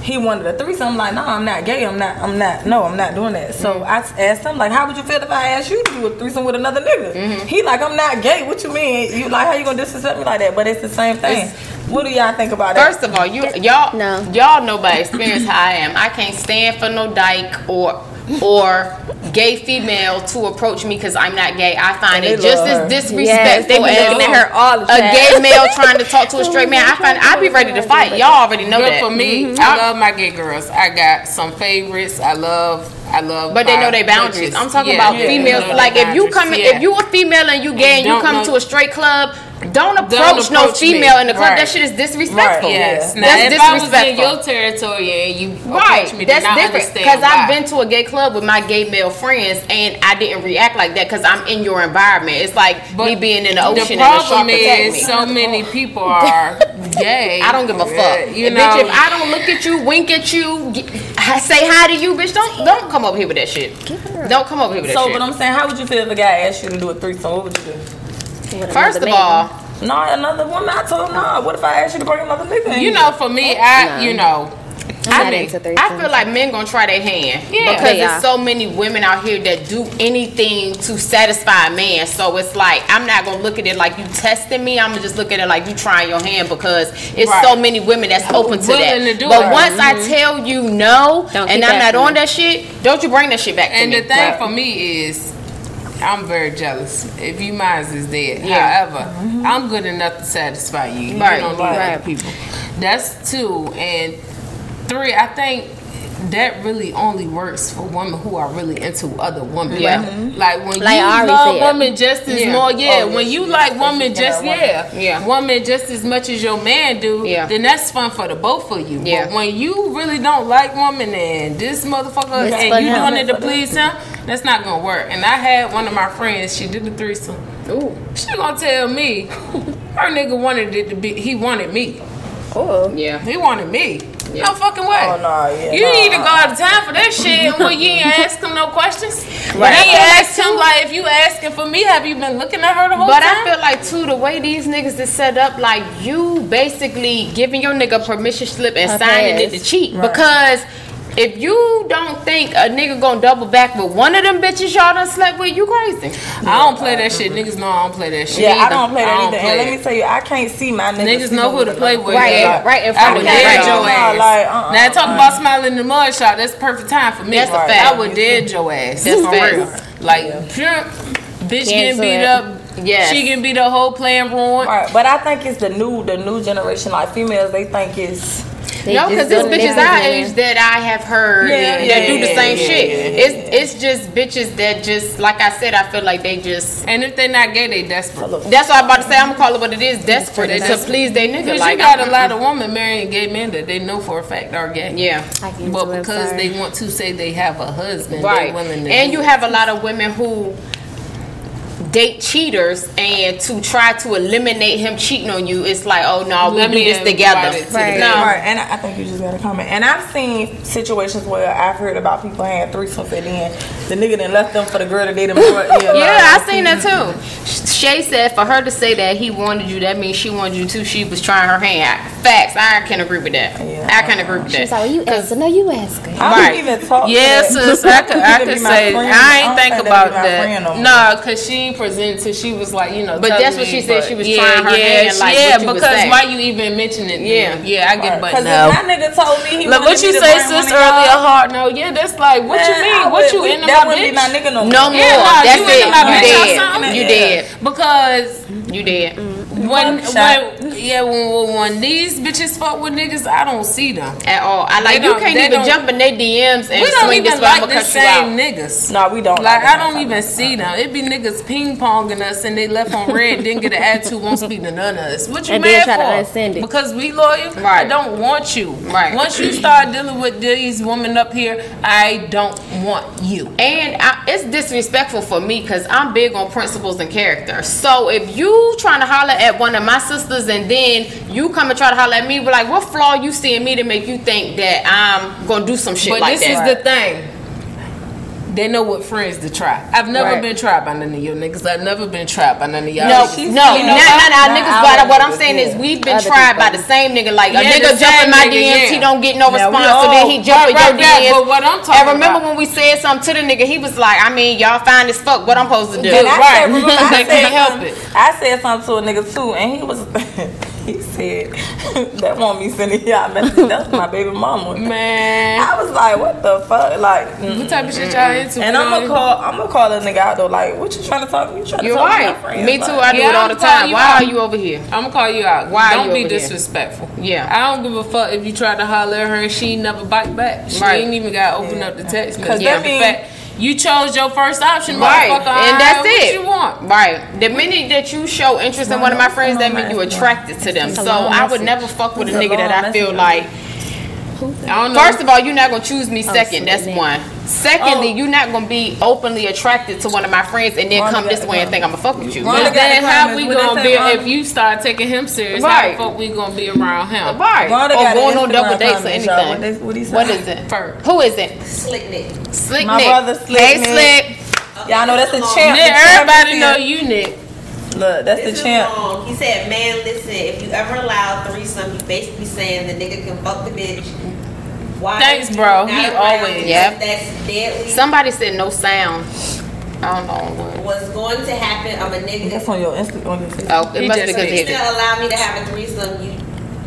Speaker 1: he wanted a threesome. I'm like, no, I'm not gay. I'm not. I'm not. No, I'm not doing that. So mm-hmm. I asked him like, how would you feel if I asked you to do a threesome with another nigga? Mm-hmm. He like, I'm not gay. What you mean? You like how you gonna disrespect me like that? But it's the same thing. what do y'all think about
Speaker 3: it?
Speaker 1: First
Speaker 3: of all, you y'all
Speaker 4: No.
Speaker 3: y'all know by experience how I am. I can't stand for no dyke or or gay female to approach me because I'm not gay. I find it just
Speaker 1: her.
Speaker 3: as disrespectful
Speaker 4: they be
Speaker 3: as
Speaker 4: looking at her all the
Speaker 3: a gay male trying to talk to a straight man. I find I'd be ready to fight. Y'all already know
Speaker 2: Good
Speaker 3: that.
Speaker 2: for me.
Speaker 3: Mhm.
Speaker 2: I love my gay girls. I got some favorites. I love. I love.
Speaker 3: But they know their boundaries.
Speaker 2: bitches.
Speaker 3: I'm talking
Speaker 2: Yeah,
Speaker 3: about
Speaker 2: yeah,
Speaker 3: females. Like if you
Speaker 2: boundaries.
Speaker 3: come,
Speaker 2: Yeah.
Speaker 3: if you a female and you gay and you come
Speaker 2: know-
Speaker 3: to a straight club, don't approach, no
Speaker 2: approach me.
Speaker 3: female in the club.
Speaker 2: Right.
Speaker 3: That shit is disrespectful.
Speaker 1: Right,
Speaker 2: Yes.
Speaker 1: Yeah.
Speaker 2: Now,
Speaker 3: That's
Speaker 2: if I was in
Speaker 3: disrespectful.
Speaker 2: your territory and you
Speaker 3: Right,
Speaker 2: approach me,
Speaker 3: that's
Speaker 2: then I
Speaker 3: different. Because I've been to a gay club with my gay male friends, and I didn't react like that because I'm in your environment. It's like me being in the ocean
Speaker 2: the
Speaker 3: and a shark
Speaker 2: problem is
Speaker 3: me.
Speaker 2: so many people are [LAUGHS] gay.
Speaker 3: I don't give a fuck.
Speaker 2: You
Speaker 3: Bitch,
Speaker 2: know,
Speaker 3: if I don't look at you, wink at you, get, say hi to you, bitch, don't don't come over here with that shit. Don't come over here with that
Speaker 1: So,
Speaker 3: shit.
Speaker 1: So, but I'm saying, how would you feel if a guy asked you to do a threesome? What would you do?
Speaker 3: First of all,
Speaker 1: No, another woman. I told him, nah. What if I asked you to bring another nigga?
Speaker 2: you know, for me, I, you know,
Speaker 3: I,
Speaker 4: not
Speaker 3: think-
Speaker 4: into threesomes.
Speaker 3: I feel like men gonna try their hand
Speaker 2: Yeah.
Speaker 3: because
Speaker 4: They
Speaker 3: there's so many women out here that do anything to satisfy a man. So it's like I'm not gonna look at it like you testing me. I'm gonna just look at it like you trying your hand because it's
Speaker 2: Right.
Speaker 3: so many women that's open to that.
Speaker 2: to do
Speaker 3: but
Speaker 2: it.
Speaker 3: once I mm-hmm. tell you no
Speaker 4: Don't
Speaker 3: and I'm not on
Speaker 4: me.
Speaker 3: that shit, don't you bring that shit back to
Speaker 2: and
Speaker 3: me.
Speaker 2: the thing for me is, I'm very jealous. If you minds is dead,
Speaker 3: Yeah.
Speaker 2: however, mm-hmm. I'm good enough to satisfy you. You don't need
Speaker 3: right.
Speaker 2: other people. That's two and three. I think that really only works for women who are really into other women.
Speaker 3: Yeah.
Speaker 2: Like, like when
Speaker 4: Like
Speaker 2: you
Speaker 4: I
Speaker 2: love
Speaker 4: said.
Speaker 2: women just as
Speaker 3: Yeah.
Speaker 2: more, yeah.
Speaker 1: Oh,
Speaker 2: when you like
Speaker 1: is.
Speaker 2: women just, yeah,
Speaker 3: Yeah.
Speaker 2: woman just as much as your man do,
Speaker 3: Yeah.
Speaker 2: then that's fun for the both of you.
Speaker 3: Yeah.
Speaker 2: But when you really don't like woman and this motherfucker
Speaker 1: It's
Speaker 2: and you doing it to please him, that's not gonna work. And I had one of my friends, she did the threesome.
Speaker 3: Ooh.
Speaker 2: She gonna tell me [LAUGHS] her nigga wanted it to be he wanted me.
Speaker 4: Oh.
Speaker 3: Yeah.
Speaker 2: He wanted me.
Speaker 3: Yeah.
Speaker 2: No fucking way.
Speaker 1: Oh, nah, yeah,
Speaker 2: you
Speaker 1: nah.
Speaker 2: need to go out of town for that shit. Well, you ain't ask him no questions. [LAUGHS]
Speaker 3: Right.
Speaker 2: Then you ask him like, if you asking for me, have you been looking at her the whole
Speaker 3: But
Speaker 2: time?
Speaker 3: I feel like too the way these niggas is set up, like you basically giving your nigga permission slip and
Speaker 4: A
Speaker 3: signing it to cheat because. If you don't think a nigga gonna double back with one of them bitches y'all done slept with, you crazy.
Speaker 2: I don't play that shit. Niggas know I don't play that shit.
Speaker 1: Yeah, I don't play that
Speaker 2: I don't
Speaker 1: either.
Speaker 2: play
Speaker 1: and let me tell you, I can't see my niggas.
Speaker 2: Niggas know who to play with.
Speaker 4: Right,
Speaker 2: yeah.
Speaker 4: right in
Speaker 2: I
Speaker 4: front
Speaker 2: would
Speaker 4: of you.
Speaker 2: dead
Speaker 4: Right.
Speaker 2: your ass.
Speaker 1: like, uh-uh,
Speaker 2: now talk
Speaker 1: uh-uh.
Speaker 2: about smiling in the mud shot. That's perfect time for me.
Speaker 3: That's a fact.
Speaker 2: I would dead your ass.
Speaker 3: That's
Speaker 2: for real. Like, pure bitch getting beat up.
Speaker 3: Yes.
Speaker 2: She can beat the whole plan ruined.
Speaker 1: Right, but I think it's the new, the new generation. Like females, they think it's
Speaker 4: They
Speaker 3: No, because
Speaker 4: just
Speaker 3: it's
Speaker 4: don't
Speaker 3: bitches
Speaker 4: live
Speaker 3: our
Speaker 4: in
Speaker 3: age that I have heard
Speaker 1: Yeah,
Speaker 3: that
Speaker 1: yeah,
Speaker 3: do the
Speaker 1: yeah,
Speaker 3: same
Speaker 1: yeah,
Speaker 3: shit.
Speaker 1: yeah,
Speaker 3: it's it's just bitches that just like I said, I feel like they just.
Speaker 2: And if they're not gay, they desperate.
Speaker 3: That's what I'm about to say. I'm gonna call it what it is. Desperate
Speaker 2: They
Speaker 3: to
Speaker 2: desperate.
Speaker 3: please they nigga.
Speaker 2: Because
Speaker 3: Like
Speaker 2: you got
Speaker 3: I'm-
Speaker 2: a lot of women marrying gay men that they know for a fact are gay.
Speaker 3: Yeah.
Speaker 4: I can't
Speaker 2: But because they want to say they have a husband,
Speaker 3: Right.
Speaker 2: they're willing to
Speaker 3: And you
Speaker 2: it.
Speaker 3: have a lot of women who date cheaters and to try to eliminate him cheating on you, it's like, oh no, we
Speaker 2: Let
Speaker 3: do this together.
Speaker 2: it to
Speaker 4: Right.
Speaker 3: No.
Speaker 1: Right, and I I think you just got to comment. And I've seen situations where I've heard about people having threesomes and then the nigga then left them for the girl that they done brought. [LAUGHS] Yeah,
Speaker 3: Yeah,
Speaker 1: like,
Speaker 3: I seen that too. Shay said for her to say that he wanted you, that means she wanted you too. She was trying her hand. Facts. I can agree with that.
Speaker 1: Yeah.
Speaker 3: I can agree with
Speaker 4: She was like,
Speaker 3: that.
Speaker 4: well, you asked her. No, you asked her.
Speaker 1: I
Speaker 3: Right.
Speaker 1: don't even talk. to
Speaker 2: Yeah,
Speaker 1: that.
Speaker 2: sis, I could, I could say,
Speaker 1: friend.
Speaker 2: I ain't
Speaker 1: don't
Speaker 2: think about
Speaker 1: be my friend
Speaker 2: that.
Speaker 1: no.
Speaker 2: No, because she ain't presented till she was like, you know,
Speaker 3: But that's what
Speaker 2: me,
Speaker 3: she said, she was
Speaker 2: yeah,
Speaker 3: trying her
Speaker 2: yeah,
Speaker 3: hand, like,
Speaker 2: yeah,
Speaker 3: what you was
Speaker 2: because why you even mentioning it?
Speaker 3: Yeah.
Speaker 2: Yeah, yeah, I get, but
Speaker 1: Because
Speaker 2: no.
Speaker 1: if my nigga told me he
Speaker 2: Look, what you say, sis, earlier, hard no. Yeah, that's like, what you mean? What you
Speaker 1: we-
Speaker 2: into
Speaker 1: That
Speaker 2: my
Speaker 1: wouldn't
Speaker 2: bitch?
Speaker 1: nigga no more.
Speaker 3: No more. That's it. You
Speaker 2: bitch or
Speaker 3: dead. You
Speaker 2: Yeah.
Speaker 3: dead.
Speaker 2: Because
Speaker 3: You did.
Speaker 2: when, when yeah, when, when, when these bitches fuck with niggas, I don't see them.
Speaker 3: At all. I like you can't even jump in their DMs and
Speaker 2: We don't
Speaker 3: swing
Speaker 2: even
Speaker 3: this way, I'ma
Speaker 2: like the
Speaker 3: cut you out.
Speaker 2: same niggas.
Speaker 1: No, we don't.
Speaker 2: Like
Speaker 1: like
Speaker 2: I don't even see them. It be niggas ping ponging us and they left on red, didn't get an attitude, won't speak to none of us. What you
Speaker 4: And
Speaker 2: mad
Speaker 4: try
Speaker 2: for?
Speaker 4: unsend it.
Speaker 2: Because we loyal. I don't want you.
Speaker 3: Right.
Speaker 2: Once you start dealing with these women up here, I don't want you.
Speaker 3: And I, it's disrespectful for me because I'm big on principles and character. So if you trying to holler at one of my sisters and then you come and try to holler at me, but like, what flaw you see in me to make you think that I'm gonna do some shit
Speaker 2: But
Speaker 3: like
Speaker 2: this
Speaker 3: that?
Speaker 2: is the thing. They know what friends to try. I've never
Speaker 1: Right.
Speaker 2: been tried by none of your niggas. I've never been tried by none of y'all.
Speaker 3: no,
Speaker 2: niggas.
Speaker 3: no,
Speaker 1: you
Speaker 3: not
Speaker 1: know
Speaker 3: not
Speaker 1: what?
Speaker 3: our niggas.
Speaker 1: our
Speaker 3: But what I'm saying
Speaker 1: yeah.
Speaker 3: is we've been
Speaker 4: Other
Speaker 3: tried by the same nigga. Like
Speaker 2: Yeah,
Speaker 3: a nigga
Speaker 2: jumping
Speaker 3: my
Speaker 2: nigga,
Speaker 3: DMs,
Speaker 2: yeah.
Speaker 3: he don't get no
Speaker 1: Now, we
Speaker 3: response, so then he
Speaker 1: all-
Speaker 3: jump in
Speaker 2: Right,
Speaker 3: your
Speaker 2: right, right,
Speaker 3: DMs.
Speaker 2: but what I'm talking
Speaker 3: and remember
Speaker 2: about-
Speaker 3: when we said something to the nigga, he was like, I mean, y'all fine as fuck. What I'm supposed to do?
Speaker 1: And I
Speaker 2: Right.
Speaker 1: said, [LAUGHS] remember, I
Speaker 2: They
Speaker 1: said
Speaker 2: can't help it.
Speaker 1: I said something to a nigga too, and he was, [LAUGHS] he said, [LAUGHS] that want me sending y'all messages. That's my baby mama.
Speaker 2: Man.
Speaker 1: I was like, what the fuck? Like, mm.
Speaker 2: What type of shit y'all into?
Speaker 1: and I'm gonna call, I'm gonna call a nigga out though. Like, what you trying to talk? You trying to
Speaker 3: You're
Speaker 1: talk to my
Speaker 3: right.
Speaker 1: friends?
Speaker 3: Me too.
Speaker 1: Like,
Speaker 3: I do
Speaker 2: Yeah,
Speaker 3: it all
Speaker 2: I'm
Speaker 3: the time. Why
Speaker 2: out.
Speaker 3: are you over here?
Speaker 2: I'm gonna call you out.
Speaker 3: Why
Speaker 2: Don't
Speaker 3: you
Speaker 2: be
Speaker 3: over here?
Speaker 2: disrespectful.
Speaker 3: Yeah.
Speaker 2: I don't give a fuck if you try to holler at her and she never bite back. She
Speaker 3: Right.
Speaker 2: ain't even got to open up the text.
Speaker 1: Cause that
Speaker 2: the
Speaker 1: mean-
Speaker 2: fact You chose your first option,
Speaker 3: Right, and that's it.
Speaker 2: What you want?
Speaker 3: Right. The minute that you show interest in one of my friends, that means you attracted to them. So I would never fuck with a nigga that I feel like.
Speaker 2: I don't know.
Speaker 3: First of all, you're not gonna choose me oh, second. That's one. Secondly,
Speaker 1: Oh.
Speaker 3: you're not gonna be openly attracted to one of my friends and then
Speaker 1: Rhonda
Speaker 3: come this way and think I'm gonna fuck with you.
Speaker 1: Rhonda
Speaker 2: But
Speaker 1: got
Speaker 2: then how
Speaker 1: comments.
Speaker 2: we
Speaker 1: What
Speaker 2: gonna be
Speaker 1: Rhonda?
Speaker 2: if you start taking him serious?
Speaker 3: Right.
Speaker 2: How the fuck we gonna be around him?
Speaker 3: Right.
Speaker 1: Rhonda
Speaker 3: or going on double dates or
Speaker 1: comment, y'all. What
Speaker 3: anything.
Speaker 1: they- what he say?
Speaker 3: What is it?
Speaker 2: Fur.
Speaker 3: Who is it?
Speaker 5: Slick Nick.
Speaker 3: Slick
Speaker 1: My
Speaker 3: Nick.
Speaker 1: brother Slick
Speaker 3: Hey,
Speaker 1: Nick.
Speaker 3: Slick.
Speaker 1: Y'all know that's a champ.
Speaker 2: Nick, everybody know you, Nick.
Speaker 1: Look, that's the
Speaker 5: This is
Speaker 1: champ.
Speaker 5: wrong. He said, man, listen, if you ever allow threesome, you basically saying the nigga can fuck the bitch. Why
Speaker 2: Thanks, bro.
Speaker 5: not
Speaker 2: He always-
Speaker 5: because
Speaker 3: Yep.
Speaker 5: That's deadly.
Speaker 3: Somebody said no sound. I don't know what.
Speaker 5: What's going to happen, I'm a nigga.
Speaker 1: That's on your Instagram. On your Facebook.
Speaker 3: Oh, it
Speaker 2: He
Speaker 3: must
Speaker 2: just
Speaker 3: be because
Speaker 2: said-
Speaker 3: he
Speaker 5: If you still allow me to have a threesome, you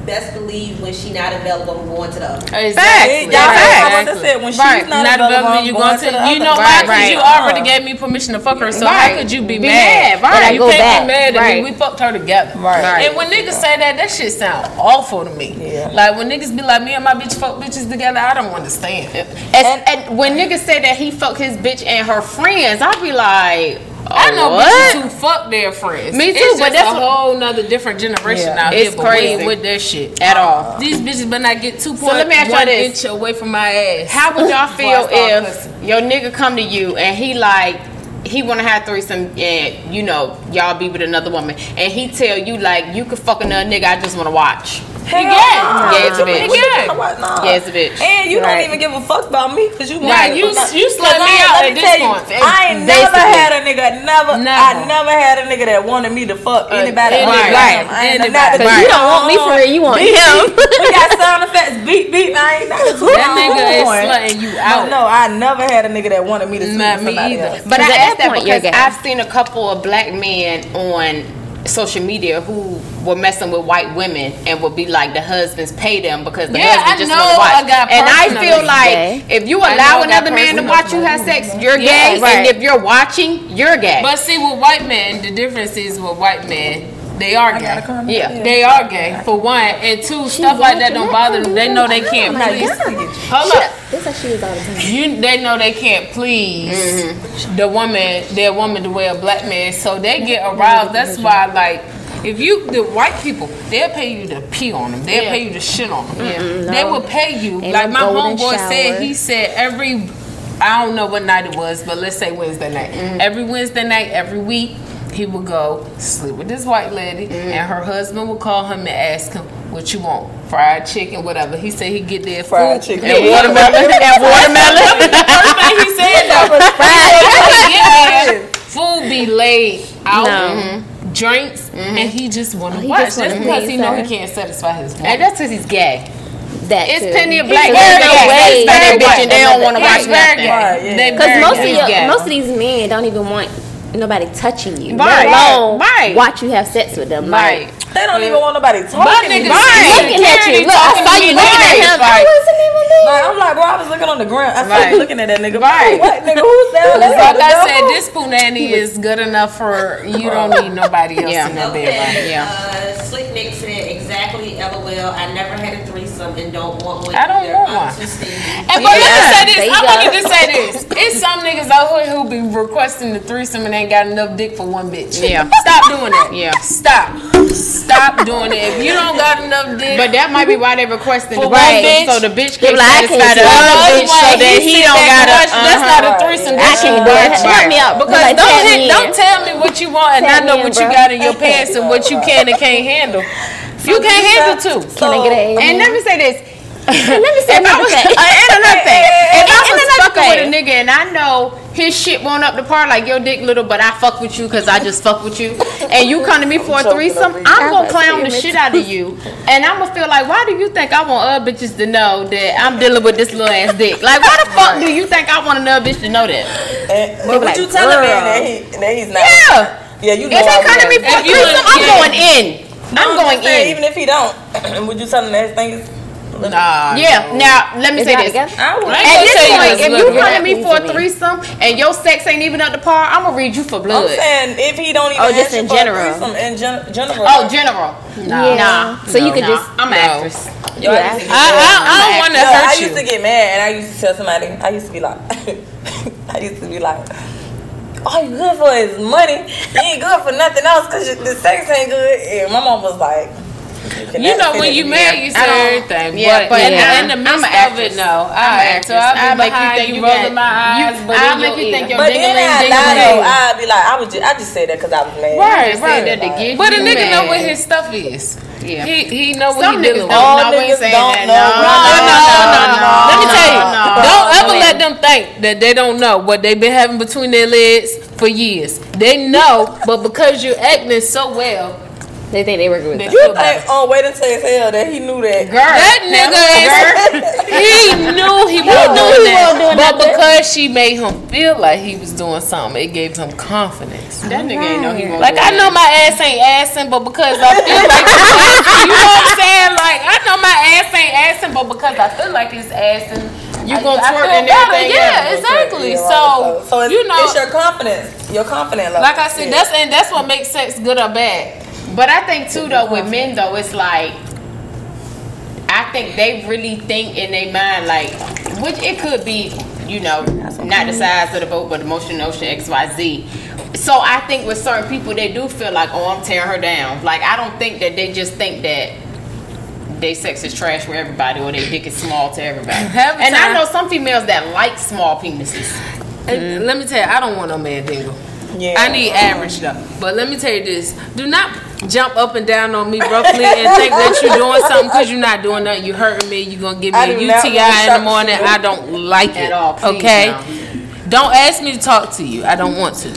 Speaker 5: best believe when she not available, I'm going to the other.
Speaker 1: Hey,
Speaker 2: Exactly.
Speaker 1: Y'all heard my brother
Speaker 2: Exactly.
Speaker 1: said when she's
Speaker 3: Right.
Speaker 1: not,
Speaker 2: Not
Speaker 1: available,
Speaker 2: available,
Speaker 1: I'm
Speaker 2: you
Speaker 1: going
Speaker 2: going
Speaker 1: to
Speaker 2: to.
Speaker 1: the
Speaker 2: You
Speaker 1: other.
Speaker 2: know why?
Speaker 3: Right,
Speaker 2: Because you
Speaker 3: right.
Speaker 2: already gave me permission to fuck her. So
Speaker 3: Right.
Speaker 2: how could you be,
Speaker 3: Be
Speaker 2: mad?
Speaker 3: mad, right.
Speaker 2: You can't
Speaker 4: back.
Speaker 2: be mad at
Speaker 3: Right.
Speaker 2: me. We fucked her together.
Speaker 1: Right.
Speaker 3: Right.
Speaker 2: And when niggas say that, that shit sound awful to me.
Speaker 1: Yeah.
Speaker 2: Like when niggas be like, me and my bitch fuck bitches together, I don't understand.
Speaker 3: And, and when niggas say that he fucked his bitch and her friends, I'd be like,
Speaker 2: I know
Speaker 3: what?
Speaker 2: bitches who fuck their friends.
Speaker 3: Me too,
Speaker 2: It's
Speaker 3: but that's
Speaker 2: a whole nother different generation
Speaker 1: Yeah.
Speaker 2: out
Speaker 3: It's
Speaker 2: here.
Speaker 3: Crazy.
Speaker 2: with that shit
Speaker 3: At all.
Speaker 2: These bitches better not get two
Speaker 3: So let
Speaker 2: point
Speaker 3: me ask y'all
Speaker 2: one
Speaker 3: this.
Speaker 2: inch away from my ass.
Speaker 3: How would y'all feel if your nigga come to you and he like he wanna have threesome and you know y'all be with another woman and he tell you like you could fuck another nigga I just wanna watch.
Speaker 1: Hell
Speaker 2: gay.
Speaker 1: no.
Speaker 3: Yeah, it's a
Speaker 1: What you
Speaker 3: bitch.
Speaker 1: mean?
Speaker 2: Yeah.
Speaker 1: What? No.
Speaker 3: Yeah, it's a bitch.
Speaker 1: And you
Speaker 3: Right.
Speaker 1: don't even give a fuck about me because you
Speaker 2: Right,
Speaker 1: married.
Speaker 2: you-
Speaker 1: Cause
Speaker 2: you slut me
Speaker 1: I-
Speaker 2: out
Speaker 1: let
Speaker 2: at this
Speaker 1: tell you,
Speaker 2: point.
Speaker 1: Eh, I ain't
Speaker 3: Basically.
Speaker 1: never had a nigga, never,
Speaker 2: Never.
Speaker 1: I never had a nigga that wanted me to fuck uh, anybody.
Speaker 2: anybody.
Speaker 1: other than
Speaker 3: Right.
Speaker 1: him. I
Speaker 2: Anybody.
Speaker 1: not-
Speaker 4: you don't want me for real, you want
Speaker 1: beep,
Speaker 4: him.
Speaker 1: beep. we got sound effects, beep beep. I ain't never.
Speaker 2: That nigga is slutting you out.
Speaker 1: No, I never had a nigga that wanted me to sleep
Speaker 2: Not
Speaker 1: with
Speaker 2: me
Speaker 1: somebody
Speaker 2: either.
Speaker 1: else.
Speaker 3: But I
Speaker 4: at
Speaker 3: asked
Speaker 4: that
Speaker 3: that
Speaker 4: point, you're
Speaker 3: because. I've seen a couple of black men on social media who were messing with white women and would be like the husbands pay them because the
Speaker 2: Yeah,
Speaker 3: husband
Speaker 2: I
Speaker 3: just
Speaker 2: know
Speaker 3: want to watch.
Speaker 2: I got
Speaker 3: and I feel like
Speaker 4: gay.
Speaker 3: if you allow another man to watch you have sex, you're
Speaker 2: Yeah,
Speaker 3: gay.
Speaker 4: right.
Speaker 3: And if you're watching, you're gay.
Speaker 2: But see, with white men, the difference is with white men, they are gay.
Speaker 3: yeah.
Speaker 2: They are gay for one, and two, stuff like that don't bother them. They know they can't please. Hold up,
Speaker 4: That's how she is all the time.
Speaker 2: you they know they can't please
Speaker 3: Mm-hmm.
Speaker 2: the woman, their woman the way a black man, so they get aroused. That's why, like. If you the white people, they'll pay you to pee on them. They'll
Speaker 3: Yeah.
Speaker 2: pay you to shit on them.
Speaker 3: Yeah.
Speaker 2: They will pay you.
Speaker 4: Ain't
Speaker 2: like
Speaker 4: no
Speaker 2: my homeboy
Speaker 4: shower.
Speaker 2: said, he said every I don't know what night it was, but let's say Wednesday night.
Speaker 3: Mm-hmm.
Speaker 2: Every Wednesday night, every week, he would go sleep with this white lady,
Speaker 3: Mm-hmm.
Speaker 2: and her husband would call him and ask him what you want, fried chicken, whatever. He said he'd get there
Speaker 1: Fried chicken.
Speaker 2: and watermelon. [LAUGHS]
Speaker 3: and watermelon. [LAUGHS]
Speaker 2: First thing he said though, get there, food be laid out,
Speaker 4: No.
Speaker 2: drinks, and he just want to
Speaker 4: he
Speaker 2: watch.
Speaker 4: just
Speaker 2: Just because he know
Speaker 4: her.
Speaker 2: he can't satisfy his woman.
Speaker 3: and that's because he's gay.
Speaker 4: That
Speaker 3: It's
Speaker 4: too.
Speaker 3: plenty of black
Speaker 2: very
Speaker 3: men
Speaker 2: gay.
Speaker 3: that
Speaker 2: He's
Speaker 3: that bitch and they don't want to watch
Speaker 2: He's
Speaker 3: nothing.
Speaker 2: gay.
Speaker 1: Right, yeah.
Speaker 2: They
Speaker 4: Because most of your, most of these men don't even want nobody touching you.
Speaker 3: Right,
Speaker 4: Let alone
Speaker 3: right.
Speaker 4: watch you have sex with them.
Speaker 3: Right.
Speaker 4: Like,
Speaker 1: They don't even want nobody
Speaker 2: My
Speaker 1: talking to
Speaker 2: niggas
Speaker 1: me.
Speaker 3: Right.
Speaker 4: looking at you. Look, I
Speaker 2: talking
Speaker 4: saw
Speaker 2: to
Speaker 4: you
Speaker 2: me
Speaker 4: looking at
Speaker 2: like-
Speaker 4: him. I
Speaker 3: Right.
Speaker 4: wasn't even
Speaker 1: Like, I'm like, bro, I was looking on the ground. I
Speaker 3: Right.
Speaker 1: started looking at that nigga.
Speaker 3: Right.
Speaker 1: What nigga? Who's that? That's
Speaker 2: Like I said, this punani is good enough for you. Don't need nobody else
Speaker 3: Yeah.
Speaker 2: in that bed.
Speaker 5: Okay,
Speaker 3: Yeah.
Speaker 5: uh, Slick Nick said exactly, LOL, I never had and don't want one.
Speaker 2: I don't want
Speaker 5: I'm
Speaker 2: one.
Speaker 5: too.
Speaker 2: And but let me say this. I
Speaker 4: go.
Speaker 2: wanted to say this. It's some niggas out here who be requesting the threesome and ain't got enough dick for one bitch.
Speaker 3: Yeah.
Speaker 2: Stop doing that.
Speaker 3: Yeah.
Speaker 2: Stop. Stop doing it. If you don't got enough dick.
Speaker 3: But that might be why they requesting the
Speaker 2: For one
Speaker 3: bitch,
Speaker 2: bitch,
Speaker 3: so the bitch can
Speaker 4: be like,
Speaker 3: satisfy
Speaker 4: can't
Speaker 3: the other
Speaker 4: it.
Speaker 3: bitch, so that he
Speaker 2: sit
Speaker 3: don't
Speaker 2: back
Speaker 3: gotta.
Speaker 2: watch- That's
Speaker 3: uh-huh.
Speaker 2: not a threesome.
Speaker 4: I can't
Speaker 2: just
Speaker 4: do it.
Speaker 2: watch.
Speaker 4: Help me out.
Speaker 2: Because
Speaker 4: Like,
Speaker 2: don't
Speaker 4: tag
Speaker 2: hit, don't tell me what you want and
Speaker 4: Tag
Speaker 2: I know what you got in your pants and what you can and can't handle. You can't handle too.
Speaker 4: Can I get a
Speaker 3: And let me say this.
Speaker 4: Let me say
Speaker 3: If I
Speaker 4: another
Speaker 3: was,
Speaker 4: thing.
Speaker 3: uh, and another [LAUGHS] thing, if I was
Speaker 4: another
Speaker 3: fucking with a nigga and I know his shit won't up the par like your dick little, but I fuck with you because I just fuck with you, and you come to me for a threesome, I'm gonna clown the shit out of you, and I'm gonna feel like, why do you think I want other bitches to know that I'm dealing with this little ass dick? Like, why the fuck do you think I want another bitch to know that?
Speaker 1: And, but what
Speaker 4: like,
Speaker 1: you tell a man that, he, that he's not?
Speaker 3: Yeah.
Speaker 1: Yeah, you know.
Speaker 3: If he come to me for a threesome, I'm
Speaker 2: yeah.
Speaker 3: going in. I'm
Speaker 1: No,
Speaker 3: going
Speaker 1: saying,
Speaker 3: in.
Speaker 1: Even if he don't, and [CLEARS THROAT] would you tell him that his thing is?
Speaker 2: Nah.
Speaker 3: Yeah. Now let me
Speaker 4: Is
Speaker 3: say this.
Speaker 4: together?
Speaker 1: I would.
Speaker 3: At this
Speaker 2: tell you
Speaker 3: point, if you
Speaker 2: look.
Speaker 3: come to me for a
Speaker 4: means me.
Speaker 3: threesome and your sex ain't even up to par, I'm gonna read you for blood.
Speaker 1: I'm saying if he don't even
Speaker 4: Oh, just in general.
Speaker 1: in gen- general.
Speaker 3: Oh, general.
Speaker 2: No.
Speaker 3: Nah.
Speaker 4: So you could
Speaker 3: Nah,
Speaker 4: just
Speaker 3: I'm an
Speaker 2: No.
Speaker 3: actress.
Speaker 1: Yo, I
Speaker 4: Yeah.
Speaker 1: used to
Speaker 2: I,
Speaker 1: get mad.
Speaker 2: I, I don't want to
Speaker 1: No, I used to get mad and I used to tell somebody, I used to be like, [LAUGHS] I used to be like, all you good for is money. You ain't good for nothing else because the sex ain't good. And my mom was like,
Speaker 2: You know, when you married, you say everything.
Speaker 3: yeah,
Speaker 2: but,
Speaker 3: but
Speaker 2: in,
Speaker 3: yeah.
Speaker 2: in the
Speaker 3: I'm
Speaker 2: midst of it, no.
Speaker 3: I'm
Speaker 2: Alright, so I'll
Speaker 3: actress.
Speaker 2: be behind you,
Speaker 3: you
Speaker 2: rolling
Speaker 3: got-
Speaker 2: my eyes,
Speaker 3: you-
Speaker 2: but
Speaker 3: I'll
Speaker 2: in
Speaker 3: make
Speaker 2: your
Speaker 3: you think
Speaker 2: ear.
Speaker 3: your
Speaker 1: But then I
Speaker 3: ding-a-ling,
Speaker 1: lie though. I'd be like, I would just, I just say that because I was mad.
Speaker 2: Right,
Speaker 3: Just said that to
Speaker 1: right.
Speaker 3: get
Speaker 2: But a
Speaker 3: you
Speaker 2: nigga know
Speaker 3: mad.
Speaker 2: what his stuff is.
Speaker 3: Yeah.
Speaker 2: He he know what
Speaker 3: Some
Speaker 2: he
Speaker 3: niggas
Speaker 2: dealing
Speaker 3: don't
Speaker 2: with.
Speaker 1: All
Speaker 3: know.
Speaker 1: Niggas
Speaker 3: saying
Speaker 1: don't
Speaker 3: that.
Speaker 1: know.
Speaker 3: No,
Speaker 2: No, no, no, no. Let me tell you,
Speaker 3: no.
Speaker 2: don't ever
Speaker 3: Go
Speaker 2: let them think that they don't know what they've been having between their legs for years. They know, but because you're acting so well,
Speaker 4: they think they with
Speaker 2: they
Speaker 4: them.
Speaker 1: You think on wait until it's hell oh, that he knew that.
Speaker 3: Girl,
Speaker 2: That nigga is. He knew he was
Speaker 4: knew
Speaker 2: doing
Speaker 4: he
Speaker 2: that,
Speaker 4: doing
Speaker 2: but
Speaker 4: nothing.
Speaker 2: because she made him feel like he was doing something, it gave him confidence.
Speaker 3: That nigga ain't know he won't
Speaker 2: Like I know my ass ain't assing, but because I feel like you know what I'm saying? Like I know my ass ain't assing, but because I feel like it's assing,
Speaker 3: You gonna
Speaker 2: I
Speaker 3: twerk and everything
Speaker 2: Yeah, exactly. So,
Speaker 1: right. so it's,
Speaker 2: you know,
Speaker 1: it's your confidence, your confident level.
Speaker 2: like I said,
Speaker 1: Yeah.
Speaker 2: that's and that's what makes sex good or bad.
Speaker 3: But I think too though with men though it's like I think they really think in their mind like which it could be you know not the size of the boat but the motion ocean X Y Z. So I think with certain people they do feel like oh I'm tearing her down. Like I don't think that they just think that they sex is trash for everybody or they dick is small to everybody. [LAUGHS] And I know some females that like small penises.
Speaker 2: And let me tell you, I don't want no man dingle.
Speaker 1: Yeah.
Speaker 2: I need average though. But let me tell you this: do not jump up and down on me roughly and think that you're doing something because you're not doing nothing. You're hurting me. You're gonna give me
Speaker 1: I
Speaker 2: a
Speaker 1: do not
Speaker 2: UTI in the morning. I don't like it.
Speaker 3: At all, please,
Speaker 2: okay.
Speaker 3: no.
Speaker 2: Don't ask me to talk to you. I don't want to.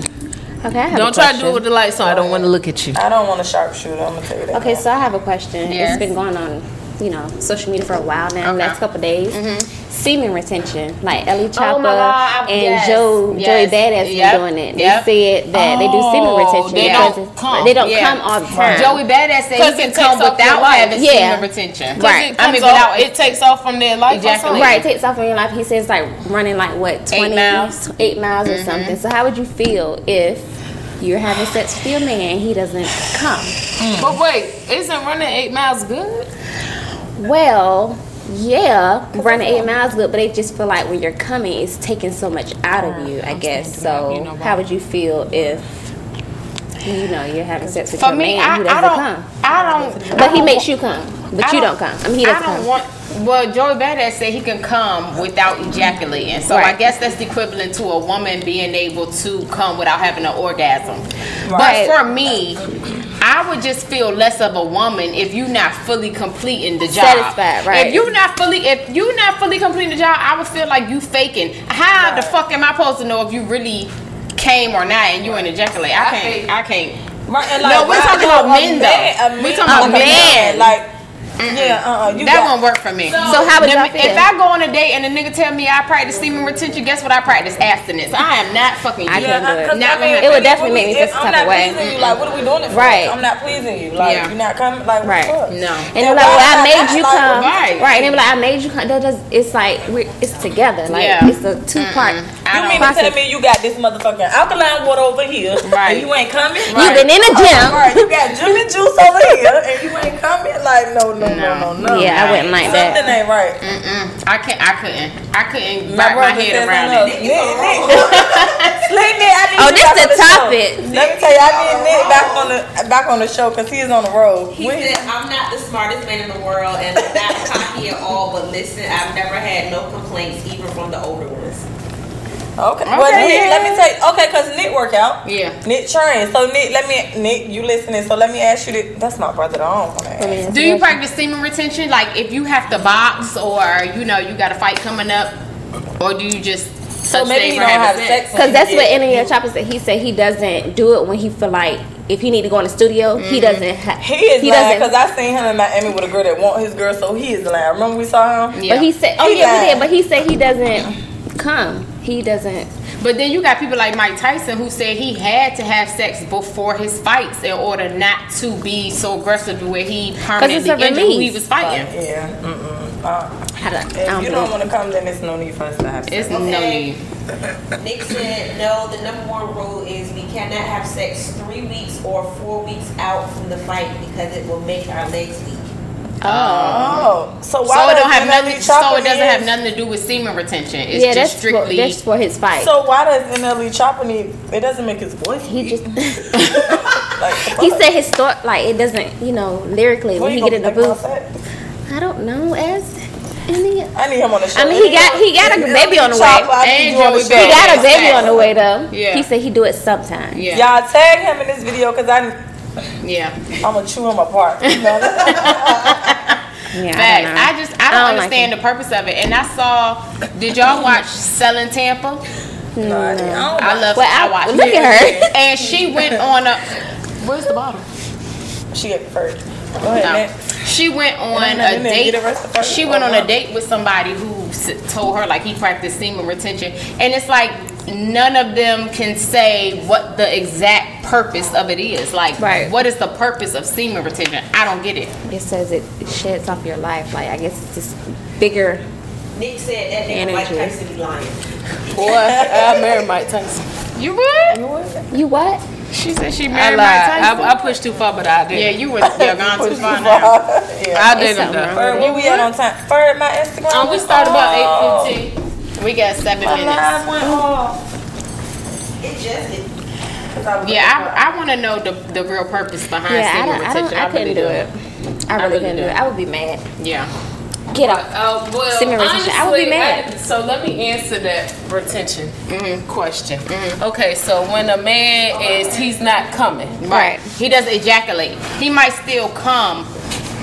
Speaker 4: Okay, I have
Speaker 2: Don't
Speaker 4: a
Speaker 2: try to do it with the lights on. I don't want to look at you.
Speaker 1: I don't want a sharpshooter. I'm gonna tell you that.
Speaker 4: Okay, so I have a question.
Speaker 3: Yes.
Speaker 4: It's been going on, you know, social media for a while now.
Speaker 3: Okay.
Speaker 4: Last couple days, mm-hmm. semen retention, like NLE Choppa
Speaker 3: Oh my God, I-
Speaker 4: and
Speaker 3: yes,
Speaker 4: Joe
Speaker 3: yes,
Speaker 4: Joey Badass
Speaker 3: yep,
Speaker 4: been doing it. They
Speaker 3: yep.
Speaker 4: said that they do semen
Speaker 2: Oh,
Speaker 4: retention
Speaker 2: they don't come.
Speaker 4: they don't
Speaker 3: Yeah.
Speaker 4: come all the time.
Speaker 3: Joey Badass said
Speaker 2: 'Cause
Speaker 3: he can
Speaker 2: it takes
Speaker 3: come without having
Speaker 4: Yeah.
Speaker 3: semen retention.
Speaker 4: Right.
Speaker 2: It,
Speaker 3: I mean,
Speaker 2: off-
Speaker 3: without-
Speaker 2: it takes off from their life. or
Speaker 3: Ejaculate.
Speaker 2: something.
Speaker 4: Right, takes off from your life. He says like running like what twenty eight
Speaker 3: miles.
Speaker 4: eight miles or mm-hmm. something. So how would you feel if you're having sex with your man, and he doesn't come? Hmm.
Speaker 2: But wait, isn't running eight miles good?
Speaker 4: Well, yeah, running eight miles good, but they just feel like when you're coming, it's taking so much out of you. I guess. So how would you feel if you know you're having sex with
Speaker 3: For
Speaker 4: your
Speaker 3: me,
Speaker 4: man,
Speaker 3: I,
Speaker 4: he
Speaker 3: I
Speaker 4: doesn't
Speaker 3: don't.
Speaker 4: come,
Speaker 3: I don't.
Speaker 4: but he makes you come, but
Speaker 3: I
Speaker 4: you don't come. I mean, he doesn't
Speaker 3: I don't
Speaker 4: come.
Speaker 3: want. Well, Joey Badass said he can come without ejaculating. So I guess that's the equivalent to a woman being able to come without having an orgasm.
Speaker 4: Right.
Speaker 3: But for me, I would just feel less of a woman if you're not fully completing the job.
Speaker 4: Satisfied, right.
Speaker 3: If you're not fully, if you're not fully completing the job, I would feel like you faking. How the fuck am I supposed to know if you really came or not and you ain't ejaculate? I can't. I can't.
Speaker 1: Right, and
Speaker 3: No, we're talking about
Speaker 1: a
Speaker 3: men, though.
Speaker 1: man-
Speaker 3: We
Speaker 1: man-
Speaker 3: talking about
Speaker 1: okay,
Speaker 3: men.
Speaker 1: Like, yeah, uh, uh you
Speaker 3: that
Speaker 1: got,
Speaker 3: won't work for me.
Speaker 4: So how would
Speaker 3: Let
Speaker 4: y'all feel?
Speaker 3: If I go on a date and a nigga tell me I practice semen retention, guess what I practice? Abstinence. I am not fucking
Speaker 4: I
Speaker 3: you.
Speaker 4: couldn't do it.
Speaker 1: 'cause
Speaker 3: Not
Speaker 1: I mean,
Speaker 4: It would definitely make me feel
Speaker 1: if
Speaker 4: some
Speaker 1: I'm
Speaker 4: type of
Speaker 1: not
Speaker 4: way.
Speaker 1: pleasing you. Like, what are we doing it for?
Speaker 4: Right.
Speaker 1: I'm not pleasing you. Like,
Speaker 3: Yeah.
Speaker 1: you're not coming. Like,
Speaker 4: Right.
Speaker 1: What?
Speaker 3: No.
Speaker 4: And
Speaker 1: And
Speaker 4: they're like,
Speaker 1: why
Speaker 4: well, I
Speaker 1: not
Speaker 4: made you come.
Speaker 3: Right.
Speaker 4: Right. And they're like, I made you come. That does, it's like, we're, it's together. Like, it's a two part.
Speaker 3: I
Speaker 1: You mean to tell me you got this motherfucking alkaline water over here,
Speaker 3: Right.
Speaker 1: and you ain't coming?
Speaker 4: You've been in the gym.
Speaker 1: Right, you got Jimmy juice over here, and you ain't coming. Like, no, no, no, no, no.
Speaker 4: Yeah, I wouldn't like that.
Speaker 1: Something ain't right.
Speaker 3: Mm-mm. I can't. I couldn't. I couldn't
Speaker 1: My
Speaker 3: wrap my head around it. [LAUGHS]
Speaker 1: Nick, Nick, Slick Nick, I need
Speaker 4: Oh, this
Speaker 1: back
Speaker 4: the topic.
Speaker 1: Let me tell you, I need oh. Nick back on the back on the show because he's on the road.
Speaker 5: He
Speaker 1: When-
Speaker 5: said, I'm not the smartest man in the world and I'm not [LAUGHS] cocky at all, but listen, I've never had no complaints, even from the older ones.
Speaker 1: Okay. Well,
Speaker 3: Okay,
Speaker 1: Nick,
Speaker 3: yeah.
Speaker 1: let me tell you. Okay, cause Nick work out.
Speaker 3: Yeah.
Speaker 1: Nick train. So Nick, let me. Nick, you listening? So let me ask you. This. That's my brother. I don't want to.
Speaker 3: Do you practice semen retention? Like if you have to box or you know you got a fight coming up, or do you just
Speaker 1: So maybe you don't have sex.
Speaker 4: Because that's what any of your said. He said he doesn't do it when he feel like if he need to go in the studio, he mm-hmm. doesn't. Ha-
Speaker 1: He is
Speaker 4: he
Speaker 1: lying
Speaker 4: doesn't.
Speaker 1: because I seen him in Miami with a girl that want his girl, so he is lying. Remember we saw him?
Speaker 3: Yeah.
Speaker 4: But he said, oh
Speaker 1: He
Speaker 4: yeah, we did. But he said he doesn't come. He doesn't.
Speaker 3: But then you got people like Mike Tyson who said he had to have sex before his fights in order not to be so aggressive to where he permanently
Speaker 4: it's a
Speaker 3: injured who he was fighting.
Speaker 1: Yeah. Mm-mm. Uh,
Speaker 4: I don't, I
Speaker 1: if
Speaker 4: don't
Speaker 1: you don't want to come, then there's no need for us to have sex.
Speaker 3: It's no need.
Speaker 5: Nick said, no, the number one rule is we cannot have sex three weeks or four weeks out from the fight because it will make our legs weak. Oh.
Speaker 1: oh, so why
Speaker 3: So it
Speaker 1: does
Speaker 3: don't have nothing. So it doesn't
Speaker 1: need-
Speaker 3: have nothing to do with semen retention. It's
Speaker 4: yeah,
Speaker 3: just
Speaker 4: that's for,
Speaker 3: strictly.
Speaker 4: that's for his fight.
Speaker 1: So why does NLE Choppa need? It doesn't make his voice.
Speaker 4: he just [LAUGHS]
Speaker 1: like [LAUGHS]
Speaker 4: he said his thought like it doesn't you know lyrically
Speaker 1: When
Speaker 4: when he
Speaker 1: you
Speaker 4: get in the booth.
Speaker 1: make my sex?
Speaker 4: I don't know as any.
Speaker 1: I need him on the show.
Speaker 4: I mean, he got he got a baby on the way.
Speaker 1: Choppa, I need
Speaker 3: And
Speaker 1: you on the
Speaker 3: Joey
Speaker 1: show.
Speaker 4: He got a baby on the way though.
Speaker 3: Yeah.
Speaker 4: He said he do it sometime.
Speaker 3: yeah,
Speaker 1: Y'all tag him in this video because I
Speaker 3: yeah.
Speaker 1: I'm gonna chew them apart. You know? [LAUGHS]
Speaker 4: Yeah,
Speaker 3: Facts.
Speaker 4: I don't know.
Speaker 3: I just I don't,
Speaker 4: I don't like
Speaker 3: understand the purpose of it. And I saw. Did y'all watch Selling Tampa?
Speaker 1: no, I, didn't. I don't
Speaker 3: I love.
Speaker 4: Well,
Speaker 3: I,
Speaker 4: I-
Speaker 3: watched.
Speaker 4: look
Speaker 3: it.
Speaker 4: at her.
Speaker 3: And she went on a. Where's the bottle?
Speaker 1: She get first. Go ahead,
Speaker 3: No. She went on a
Speaker 1: nothing in there.
Speaker 3: date.
Speaker 1: Get the rest of it.
Speaker 3: She went on a date with somebody who told her like he practiced semen retention, and it's like none of them can say what the exact purpose of it is. Like,
Speaker 4: Right.
Speaker 3: what is the purpose of semen retention? I don't get it.
Speaker 4: It says it sheds off your life. Like I guess it's just bigger.
Speaker 5: Nick said that nigga Mike
Speaker 4: Energy.
Speaker 5: Tyson be lying.
Speaker 2: Boy, I married Mike Tyson.
Speaker 3: You would?
Speaker 4: You what?
Speaker 3: She said she
Speaker 2: I
Speaker 3: married
Speaker 2: lied.
Speaker 3: Mike Tyson.
Speaker 2: I, I pushed too far, but I did.
Speaker 3: yeah, you were. [LAUGHS] You're gone too far now. [LAUGHS]
Speaker 1: yeah.
Speaker 2: I didn't though.
Speaker 1: where we at on time? Bird, my Instagram.
Speaker 2: Um, we started about eight fifteen.
Speaker 3: We got seven
Speaker 1: My
Speaker 3: minutes.
Speaker 1: live went off.
Speaker 5: It just it,
Speaker 1: 'Cause I
Speaker 3: Yeah, I, I want to know the, the real purpose behind
Speaker 4: Yeah, I
Speaker 3: semen
Speaker 4: don't. I
Speaker 3: retention.
Speaker 4: don't. I couldn't
Speaker 3: really
Speaker 4: do it. I really
Speaker 3: really
Speaker 4: couldn't do
Speaker 3: do.
Speaker 4: it. I would be mad.
Speaker 3: Yeah.
Speaker 4: Get up.
Speaker 2: Oh well, uh,
Speaker 4: Semen retention. I would be mad.
Speaker 2: I- so let me answer that retention mm-hmm. question. Mm-hmm. Okay, so when a man is he's not coming,
Speaker 3: Right. He doesn't ejaculate. He might still come,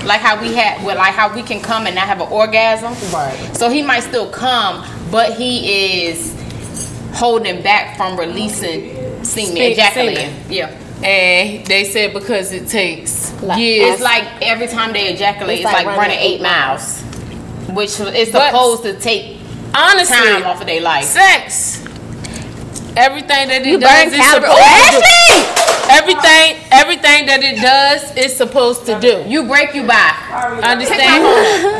Speaker 3: like how we had, well, like how we can come and not have an orgasm.
Speaker 2: Right.
Speaker 3: So he might still come, but he is holding back from releasing semen, ejaculating. Yeah.
Speaker 2: and they said because it takes
Speaker 4: Like-
Speaker 2: years.
Speaker 3: It's like every time they ejaculate, it's,
Speaker 4: It's
Speaker 3: like,
Speaker 4: like
Speaker 3: running, eight
Speaker 4: eight
Speaker 3: miles, which is
Speaker 2: But-
Speaker 3: supposed to take
Speaker 2: honestly,
Speaker 3: time off of their life.
Speaker 2: sex. Everything that it
Speaker 4: You
Speaker 2: does is supposed to do. Everything, everything that it does is supposed to do.
Speaker 3: You break, you buy.
Speaker 2: Understand?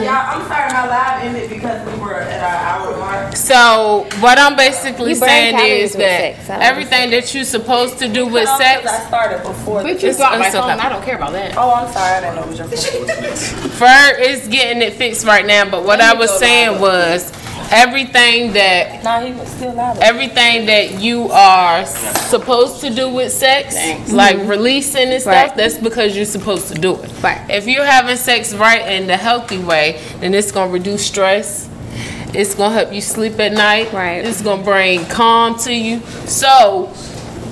Speaker 1: Yeah, [LAUGHS] I'm sorry, my live ended because we were at our hour mark.
Speaker 2: So what I'm basically
Speaker 4: You
Speaker 2: saying is that
Speaker 4: sex.
Speaker 2: Everything that you're supposed to do with
Speaker 1: Because
Speaker 2: sex,
Speaker 1: I started before.
Speaker 3: But
Speaker 1: this.
Speaker 3: you
Speaker 2: It's-
Speaker 3: dropped my phone.
Speaker 2: okay.
Speaker 3: I don't care about that.
Speaker 1: Oh, I'm sorry. I didn't know it was your phone.
Speaker 2: Fur is getting it fixed right now. But what I was saying was everything that
Speaker 1: nah, he was still live.
Speaker 2: everything that you are supposed to do with sex,
Speaker 3: Thanks.
Speaker 2: like releasing and stuff,
Speaker 4: Right.
Speaker 2: that's because you're supposed to do it.
Speaker 4: Right.
Speaker 2: If you're having sex right in the healthy way, then it's gonna reduce stress. It's gonna help you sleep at night.
Speaker 4: Right.
Speaker 2: It's gonna bring calm to you. So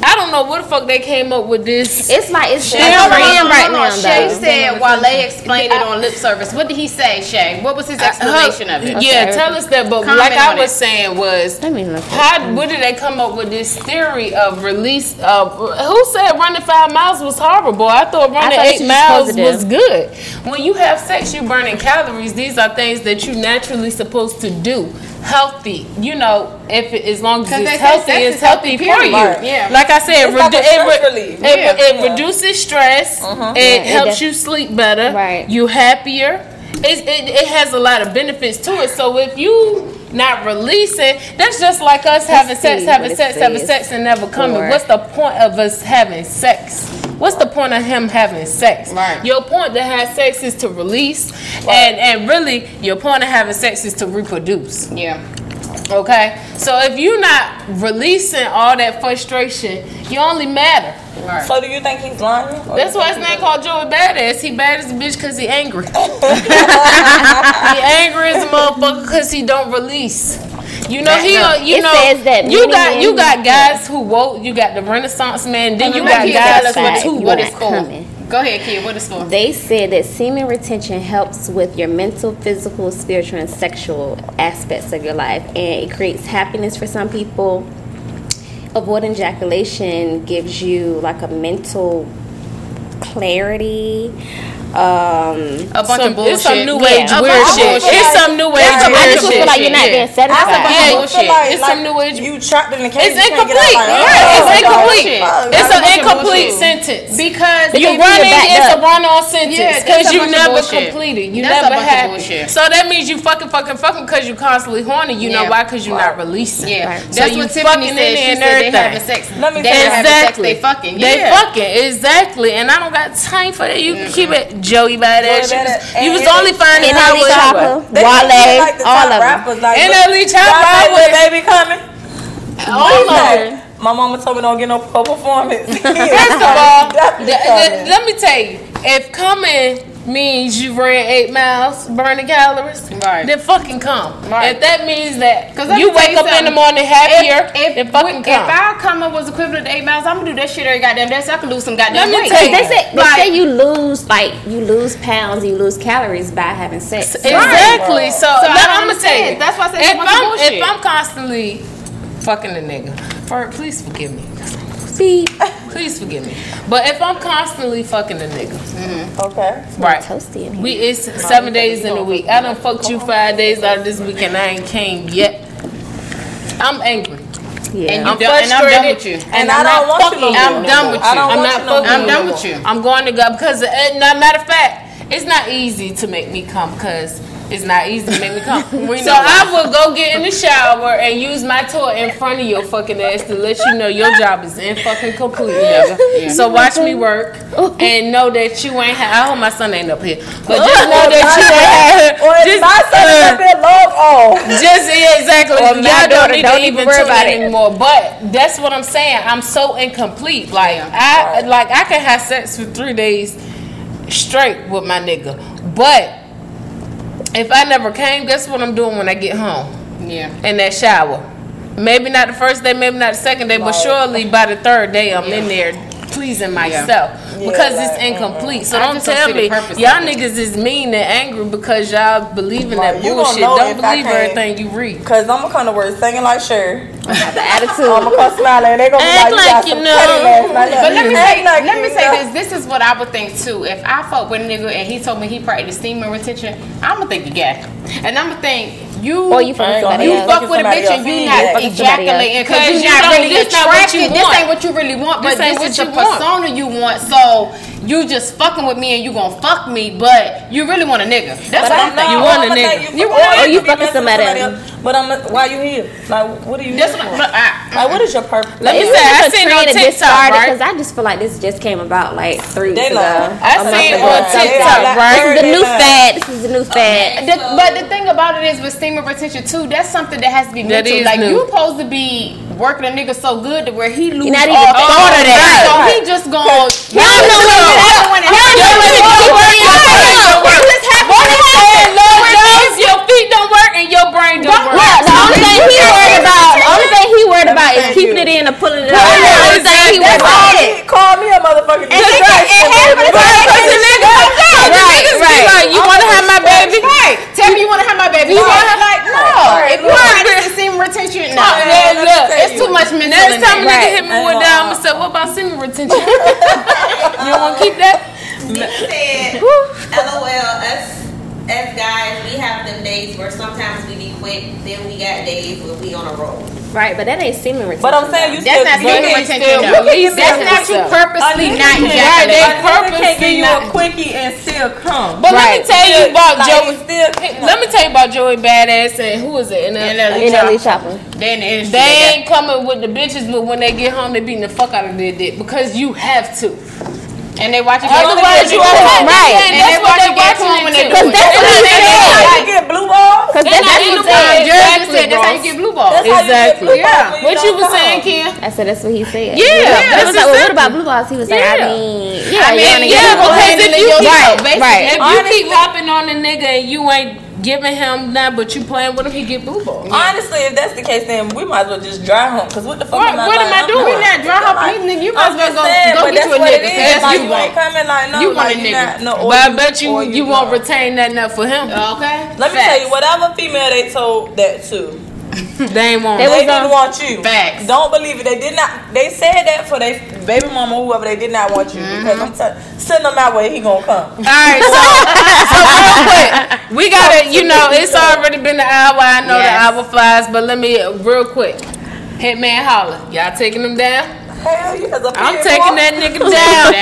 Speaker 2: I don't know what the fuck they came up with this.
Speaker 4: It's like it's
Speaker 2: Shit,
Speaker 4: a
Speaker 2: hold on,
Speaker 4: trend
Speaker 2: hold
Speaker 4: right now
Speaker 3: on, Shay
Speaker 4: though.
Speaker 3: said Wale explained it on lip service. What did he say, Shay? What was his explanation of it?
Speaker 2: Yeah, tell us that. But
Speaker 3: Comment
Speaker 2: like I was
Speaker 3: it.
Speaker 2: saying was,
Speaker 4: Let me look.
Speaker 2: how where did they come up with this theory of release? Of who said running five miles was horrible? I thought running
Speaker 4: thought
Speaker 2: eight miles
Speaker 4: supposed to
Speaker 2: was good. When you have sex, you're burning calories. These are things that you're naturally supposed to do. Healthy, you know, if it, as long as it's healthy, it's healthy
Speaker 3: healthy,
Speaker 2: for you.
Speaker 3: Yeah.
Speaker 2: Like I said,
Speaker 1: like
Speaker 2: redu-
Speaker 1: stress
Speaker 2: it, re- it,
Speaker 1: Yeah.
Speaker 2: it
Speaker 1: Yeah.
Speaker 2: reduces stress. It
Speaker 4: Yeah, it
Speaker 2: helps
Speaker 4: does.
Speaker 2: you sleep better.
Speaker 4: Right.
Speaker 2: You happier. It, it has a lot of benefits to it. So if you not releasing, that's just like us having sex, having
Speaker 4: what it
Speaker 2: sex, having sex, and never coming.
Speaker 4: for-
Speaker 2: What's the point of us having sex? What's the point of him having sex?
Speaker 3: Right.
Speaker 2: Your point to have sex is to release, and and really your point of having sex is to reproduce.
Speaker 3: Yeah.
Speaker 2: Okay, so if you're not releasing all that frustration, you only matter.
Speaker 3: Right.
Speaker 1: So do you think he's lying?
Speaker 2: That's why his name called Joey Badass. He bad as a bitch because he angry. [LAUGHS] he angry as a motherfucker because he don't release. You know he, uh, you know,
Speaker 4: says that
Speaker 2: you
Speaker 4: many
Speaker 2: got
Speaker 4: men-
Speaker 2: you got guys who woke. You got the Renaissance man. Then you got guys
Speaker 3: tell us
Speaker 2: with
Speaker 3: what,
Speaker 2: two.
Speaker 4: you
Speaker 3: what
Speaker 4: not
Speaker 3: it's
Speaker 4: coming.
Speaker 3: Go ahead, kid. What is it's for?
Speaker 4: They said that semen retention helps with your mental, physical, spiritual, and sexual aspects of your life, and it creates happiness for some people. Avoiding ejaculation gives you like a mental clarity. Um.
Speaker 3: A bunch
Speaker 2: Some,
Speaker 3: of bullshit.
Speaker 2: it's some new age
Speaker 4: A
Speaker 2: weird shit.
Speaker 3: bullshit.
Speaker 2: It's some new age
Speaker 1: Yeah,
Speaker 4: I
Speaker 2: weird
Speaker 4: just
Speaker 2: shit.
Speaker 4: feel like you're not being
Speaker 1: I
Speaker 4: satisfied.
Speaker 1: feel
Speaker 2: Yeah,
Speaker 1: like-
Speaker 2: bullshit. It's
Speaker 1: like
Speaker 2: some new age-
Speaker 1: You trapped in the cage.
Speaker 2: It's
Speaker 1: you can't get
Speaker 2: incomplete.
Speaker 1: out, like,
Speaker 2: Right,
Speaker 1: oh,
Speaker 2: it's
Speaker 1: like,
Speaker 2: incomplete.
Speaker 1: fuck,
Speaker 2: It's an incomplete
Speaker 3: bullshit.
Speaker 2: sentence.
Speaker 3: Because
Speaker 4: They
Speaker 2: You
Speaker 4: give you a
Speaker 2: running
Speaker 4: back
Speaker 2: is a
Speaker 4: up.
Speaker 2: run on sentence because
Speaker 3: a
Speaker 2: you never
Speaker 3: bullshit.
Speaker 2: completed. You
Speaker 3: That's
Speaker 2: never
Speaker 3: bunch of
Speaker 2: had. So that means you fucking fucking fucking because you constantly horny. You know why? Because you're not releasing.
Speaker 3: Yeah, that's
Speaker 2: you
Speaker 3: what
Speaker 2: fucking
Speaker 3: Tiffany said. She said they
Speaker 2: everything.
Speaker 3: having sex.
Speaker 1: Let me
Speaker 3: they
Speaker 1: tell you-
Speaker 3: not having sex.
Speaker 2: Exactly.
Speaker 3: They fucking.
Speaker 2: They fucking exactly, and I don't got time for that. You keep it, Joey badass.
Speaker 1: Joey
Speaker 2: You was,
Speaker 1: Badass.
Speaker 2: you was
Speaker 1: And-
Speaker 2: only finding
Speaker 4: And
Speaker 2: out with
Speaker 1: Choppa,
Speaker 4: Wale,
Speaker 1: like the
Speaker 4: all of them.
Speaker 1: rappers, like,
Speaker 2: And
Speaker 1: look,
Speaker 2: NLE Choppa,
Speaker 1: y'all
Speaker 2: I
Speaker 1: say
Speaker 2: would-
Speaker 1: baby coming.
Speaker 2: all of them.
Speaker 1: My mama told me don't get no poor performance. [LAUGHS]
Speaker 2: First of all,
Speaker 1: Definitely
Speaker 2: th-
Speaker 1: coming.
Speaker 2: th- let me tell you, if coming means you ran eight miles burning calories,
Speaker 3: Right.
Speaker 2: then fucking come.
Speaker 3: Right.
Speaker 2: If that means that
Speaker 3: 'Cause let
Speaker 2: you wake
Speaker 3: you
Speaker 2: up in the morning happier,
Speaker 3: If,
Speaker 2: then
Speaker 3: if,
Speaker 2: fucking
Speaker 3: if
Speaker 2: come.
Speaker 3: our coming was equivalent to eight miles, I'm gonna do that shit every goddamn day so I can lose some goddamn
Speaker 2: Let me
Speaker 3: weight.
Speaker 2: tell you-
Speaker 4: They say they say you lose like you lose pounds, you lose calories by having sex.
Speaker 2: Exactly. So,
Speaker 3: So
Speaker 2: I'm gonna tell you.
Speaker 3: That's why I said
Speaker 2: if
Speaker 3: it's a
Speaker 2: I'm
Speaker 3: bullshit.
Speaker 2: if I'm constantly fucking a nigga, for please forgive me.
Speaker 4: See,
Speaker 2: Please forgive me. But if I'm constantly fucking a nigga,
Speaker 1: Okay.
Speaker 2: right?
Speaker 4: toasty in here.
Speaker 2: We it's seven days in a week. I done fucked you five days out of this week and I ain't came yet. I'm angry.
Speaker 4: yeah.
Speaker 3: And you
Speaker 2: I'm
Speaker 3: done, and I'm done
Speaker 2: frustrated.
Speaker 3: with you.
Speaker 1: And
Speaker 2: I'm
Speaker 1: I
Speaker 2: not
Speaker 1: don't want you
Speaker 2: fucking
Speaker 1: no
Speaker 2: you.
Speaker 1: more.
Speaker 3: I'm done with
Speaker 1: I
Speaker 3: you.
Speaker 1: don't
Speaker 2: I'm
Speaker 1: want
Speaker 2: not
Speaker 1: you no
Speaker 2: fucking.
Speaker 3: I'm
Speaker 2: you
Speaker 3: done with you.
Speaker 2: I'm going to go because, uh, no, matter of fact, it's not easy to make me come because it's not easy to make me come. [LAUGHS] so I will go get in the shower and use my toy in front of your fucking ass to let you know your job is in fucking complete, nigga. So watch me work [LAUGHS] and know that you ain't. Ha- I hope my son ain't up here, but just know that you ain't.
Speaker 1: Or
Speaker 2: Just,
Speaker 1: my son
Speaker 2: uh,
Speaker 1: a bit long off.
Speaker 2: just yeah, exactly.
Speaker 4: Or
Speaker 2: Y'all don't need
Speaker 4: don't
Speaker 2: to
Speaker 4: even
Speaker 2: even
Speaker 4: worry about it.
Speaker 2: anymore. But that's what I'm saying. I'm so incomplete. Like I like I can have sex for three days straight with my nigga, but if I never came, guess what I'm doing when I get home?
Speaker 3: Yeah.
Speaker 2: In that shower. Maybe not the first day, maybe not the second day, but surely by the third day I'm in there pleasing myself because it's
Speaker 1: like, uh-huh.
Speaker 2: incomplete. So
Speaker 3: I
Speaker 2: don't
Speaker 3: don't
Speaker 2: tell me y'all
Speaker 3: it.
Speaker 2: niggas is mean and angry because y'all believe in that
Speaker 1: Like, you
Speaker 2: bullshit. Don't believe
Speaker 1: can't-
Speaker 2: everything you read.
Speaker 1: Cause I'm gonna come to work singing like Cher.
Speaker 4: the attitude.
Speaker 1: I'm gonna come smiling and they gonna be
Speaker 2: Act
Speaker 1: like, you
Speaker 2: like
Speaker 1: got
Speaker 2: you
Speaker 1: some
Speaker 2: know.
Speaker 1: petty last night.
Speaker 3: But let me say,
Speaker 1: like
Speaker 3: let me say
Speaker 1: know.
Speaker 3: this. This is what I would think too. If I fuck with a nigga and he told me he practiced semen retention, I'm gonna think you gay, and I'm gonna think you.
Speaker 4: Or you fucking somebody
Speaker 3: you
Speaker 4: else.
Speaker 3: fuck with a bitch
Speaker 1: else.
Speaker 3: and you
Speaker 1: Yeah.
Speaker 3: not
Speaker 1: Fucking
Speaker 4: somebody else.
Speaker 3: ejaculating because you're not
Speaker 2: don't-
Speaker 3: really
Speaker 2: this not what you
Speaker 3: attracted. This ain't what you really want, but
Speaker 2: ain't
Speaker 3: this
Speaker 2: what
Speaker 3: is the
Speaker 2: you want.
Speaker 3: persona you want. So you just fucking with me and you gonna fuck me, but you really want a nigga. That's
Speaker 1: But
Speaker 3: what
Speaker 1: I'm
Speaker 3: I'm thinking.
Speaker 2: You want a
Speaker 1: I'ma
Speaker 2: nigga.
Speaker 3: You want-
Speaker 4: or you fucking
Speaker 1: messing with
Speaker 4: somebody
Speaker 1: else. But I'm why you here? Like what are you
Speaker 3: That's
Speaker 1: here
Speaker 3: what.
Speaker 1: for?
Speaker 3: Look, I, mm.
Speaker 1: Like what is your purpose?
Speaker 2: Let me say, I
Speaker 4: just a
Speaker 2: seen on
Speaker 4: that just
Speaker 2: TikTok, right?
Speaker 4: because I just feel like this just came about like three
Speaker 1: They
Speaker 4: weeks ago.
Speaker 2: I
Speaker 4: A month
Speaker 2: seen on
Speaker 4: So
Speaker 2: TikTok, right?
Speaker 4: This is the new fad. This is oh the new fad.
Speaker 3: But the thing about it is with semen retention too, that's something that has to be
Speaker 2: That
Speaker 3: mental. Like
Speaker 2: new.
Speaker 3: you supposed to be working a nigga so good to where he lose
Speaker 4: not
Speaker 3: all
Speaker 4: thought of that.
Speaker 3: So he just gonna
Speaker 4: Hell no, no, no.
Speaker 2: What is saying, Lord Jones, your feet don't work and your brain don't work.
Speaker 4: Look, the only thing he worried about, the only thing he worried about is
Speaker 1: Thank
Speaker 4: keeping
Speaker 1: you.
Speaker 4: it in or pulling it out.
Speaker 2: Yeah,
Speaker 4: The only thing he worried
Speaker 1: Call
Speaker 4: about.
Speaker 1: me, call me a motherfucking
Speaker 4: And he got- and half of the time,
Speaker 2: Cause the niggas,
Speaker 4: Right,
Speaker 2: be
Speaker 4: right.
Speaker 2: like, you wanna have my baby?
Speaker 3: Right. Tell me you wanna have my baby. You wanna like no.
Speaker 1: Right.
Speaker 3: If you practice semen retention, no.
Speaker 2: Yeah, look,
Speaker 3: It's too much mental
Speaker 2: Next time a nigga
Speaker 4: Right.
Speaker 2: hit me with that, I'ma say, what about semen retention? [LAUGHS] you don't wanna keep that?
Speaker 5: Nick said, LOL, us as guys, we have them days where sometimes we be quick, then we got days where we on a roll.
Speaker 4: Right, but that ain't semen retention.
Speaker 1: But I'm saying you
Speaker 3: That's
Speaker 1: still
Speaker 3: not
Speaker 2: you
Speaker 3: semen
Speaker 2: can
Speaker 3: retention.
Speaker 2: still
Speaker 3: though.
Speaker 2: release
Speaker 3: That's
Speaker 2: it
Speaker 3: not you
Speaker 2: yourself.
Speaker 3: purposely not
Speaker 2: Right, they
Speaker 3: ejaculating.
Speaker 1: A nigga can't give you
Speaker 2: not-
Speaker 1: a quickie and still come.
Speaker 2: But let me tell you about
Speaker 1: Like,
Speaker 2: Joey.
Speaker 1: it's still-
Speaker 2: Let me tell you about Joey Badass and who is it? And, uh,
Speaker 3: And, uh,
Speaker 4: NLE Choppa.
Speaker 3: Then the industry.
Speaker 2: They ain't coming with the bitches, but when they get home, they beating the fuck out of their dick because you have to.
Speaker 3: And they watch it.
Speaker 2: Otherwise, you
Speaker 3: are
Speaker 2: are
Speaker 4: Right.
Speaker 2: And
Speaker 3: And they
Speaker 2: what
Speaker 3: watch
Speaker 2: they
Speaker 3: it get
Speaker 2: watching
Speaker 3: home when they
Speaker 2: it
Speaker 3: do
Speaker 2: to.
Speaker 3: it.
Speaker 4: That's what he
Speaker 1: That's
Speaker 4: said.
Speaker 1: how you get blue balls.
Speaker 4: Because that's
Speaker 2: not
Speaker 4: what he said.
Speaker 2: world.
Speaker 3: Jared just
Speaker 2: Exactly,
Speaker 3: that's how you get blue balls.
Speaker 1: That's how you get
Speaker 2: Exactly.
Speaker 1: blue
Speaker 3: Yeah.
Speaker 1: balls when
Speaker 2: What you
Speaker 1: don't
Speaker 2: was saying, Kim?
Speaker 4: I said that's what he said.
Speaker 2: Yeah,
Speaker 4: I was
Speaker 2: that's
Speaker 4: like, well, what about blue balls? He was like, I mean, yeah,
Speaker 2: I mean, yeah,
Speaker 4: get blue balls.
Speaker 2: because if you keep,
Speaker 4: Right, right.
Speaker 2: if you keep hopping on a nigga and you ain't giving him that, but you playing with him, he get blue ball.
Speaker 1: Honestly, if that's the case, then we might as well just dry home. Cause what the fuck
Speaker 2: What-
Speaker 1: am I
Speaker 2: what am I doing?
Speaker 3: We not dry
Speaker 1: I'm
Speaker 3: hopping. You might
Speaker 1: I'm
Speaker 3: as well
Speaker 1: just
Speaker 3: go-
Speaker 1: saying,
Speaker 3: go
Speaker 1: but
Speaker 3: get you a nigga, that's
Speaker 1: Like,
Speaker 3: you
Speaker 1: you
Speaker 3: want.
Speaker 1: ain't coming like no,
Speaker 3: You want
Speaker 1: like,
Speaker 3: a nigga.
Speaker 1: not- no, or
Speaker 2: But I bet you
Speaker 1: or
Speaker 2: you won't
Speaker 1: don't.
Speaker 2: retain that enough for him.
Speaker 3: Okay.
Speaker 1: Let me tell you, whatever female they told that to, [LAUGHS]
Speaker 2: They ain't want.
Speaker 4: They,
Speaker 1: they didn't want you.
Speaker 4: Facts.
Speaker 1: Don't believe it. They did not. They said that for their baby mama, whoever. They did not want you because mm-hmm. I'm t- send them my way. He gonna come.
Speaker 2: All right, so, so real quick, we gotta, you know, it's already been an hour. I know
Speaker 4: Yes.
Speaker 2: the hour flies, but let me real quick. Hitman Holla, y'all taking them down?
Speaker 1: Hell yeah, that's a
Speaker 2: I'm taking
Speaker 1: boy.
Speaker 2: that nigga down.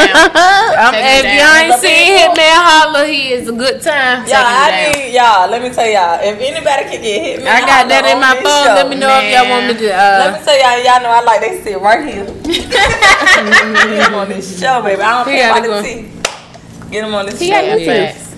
Speaker 2: I'm, if y'all ain't seen. Hitman Holla, he is a good time.
Speaker 1: Y'all, I
Speaker 4: down.
Speaker 1: need y'all. Let me tell y'all. If anybody can get hit, me
Speaker 2: I got that in my phone. Let me know if y'all want me to.
Speaker 1: Let
Speaker 2: Uh,
Speaker 1: me tell y'all. Y'all know I like they sit right here. [LAUGHS] Get him on this show, baby. I don't
Speaker 2: He
Speaker 1: care
Speaker 2: gotta
Speaker 1: about the tea. Get him on this
Speaker 4: He
Speaker 1: show.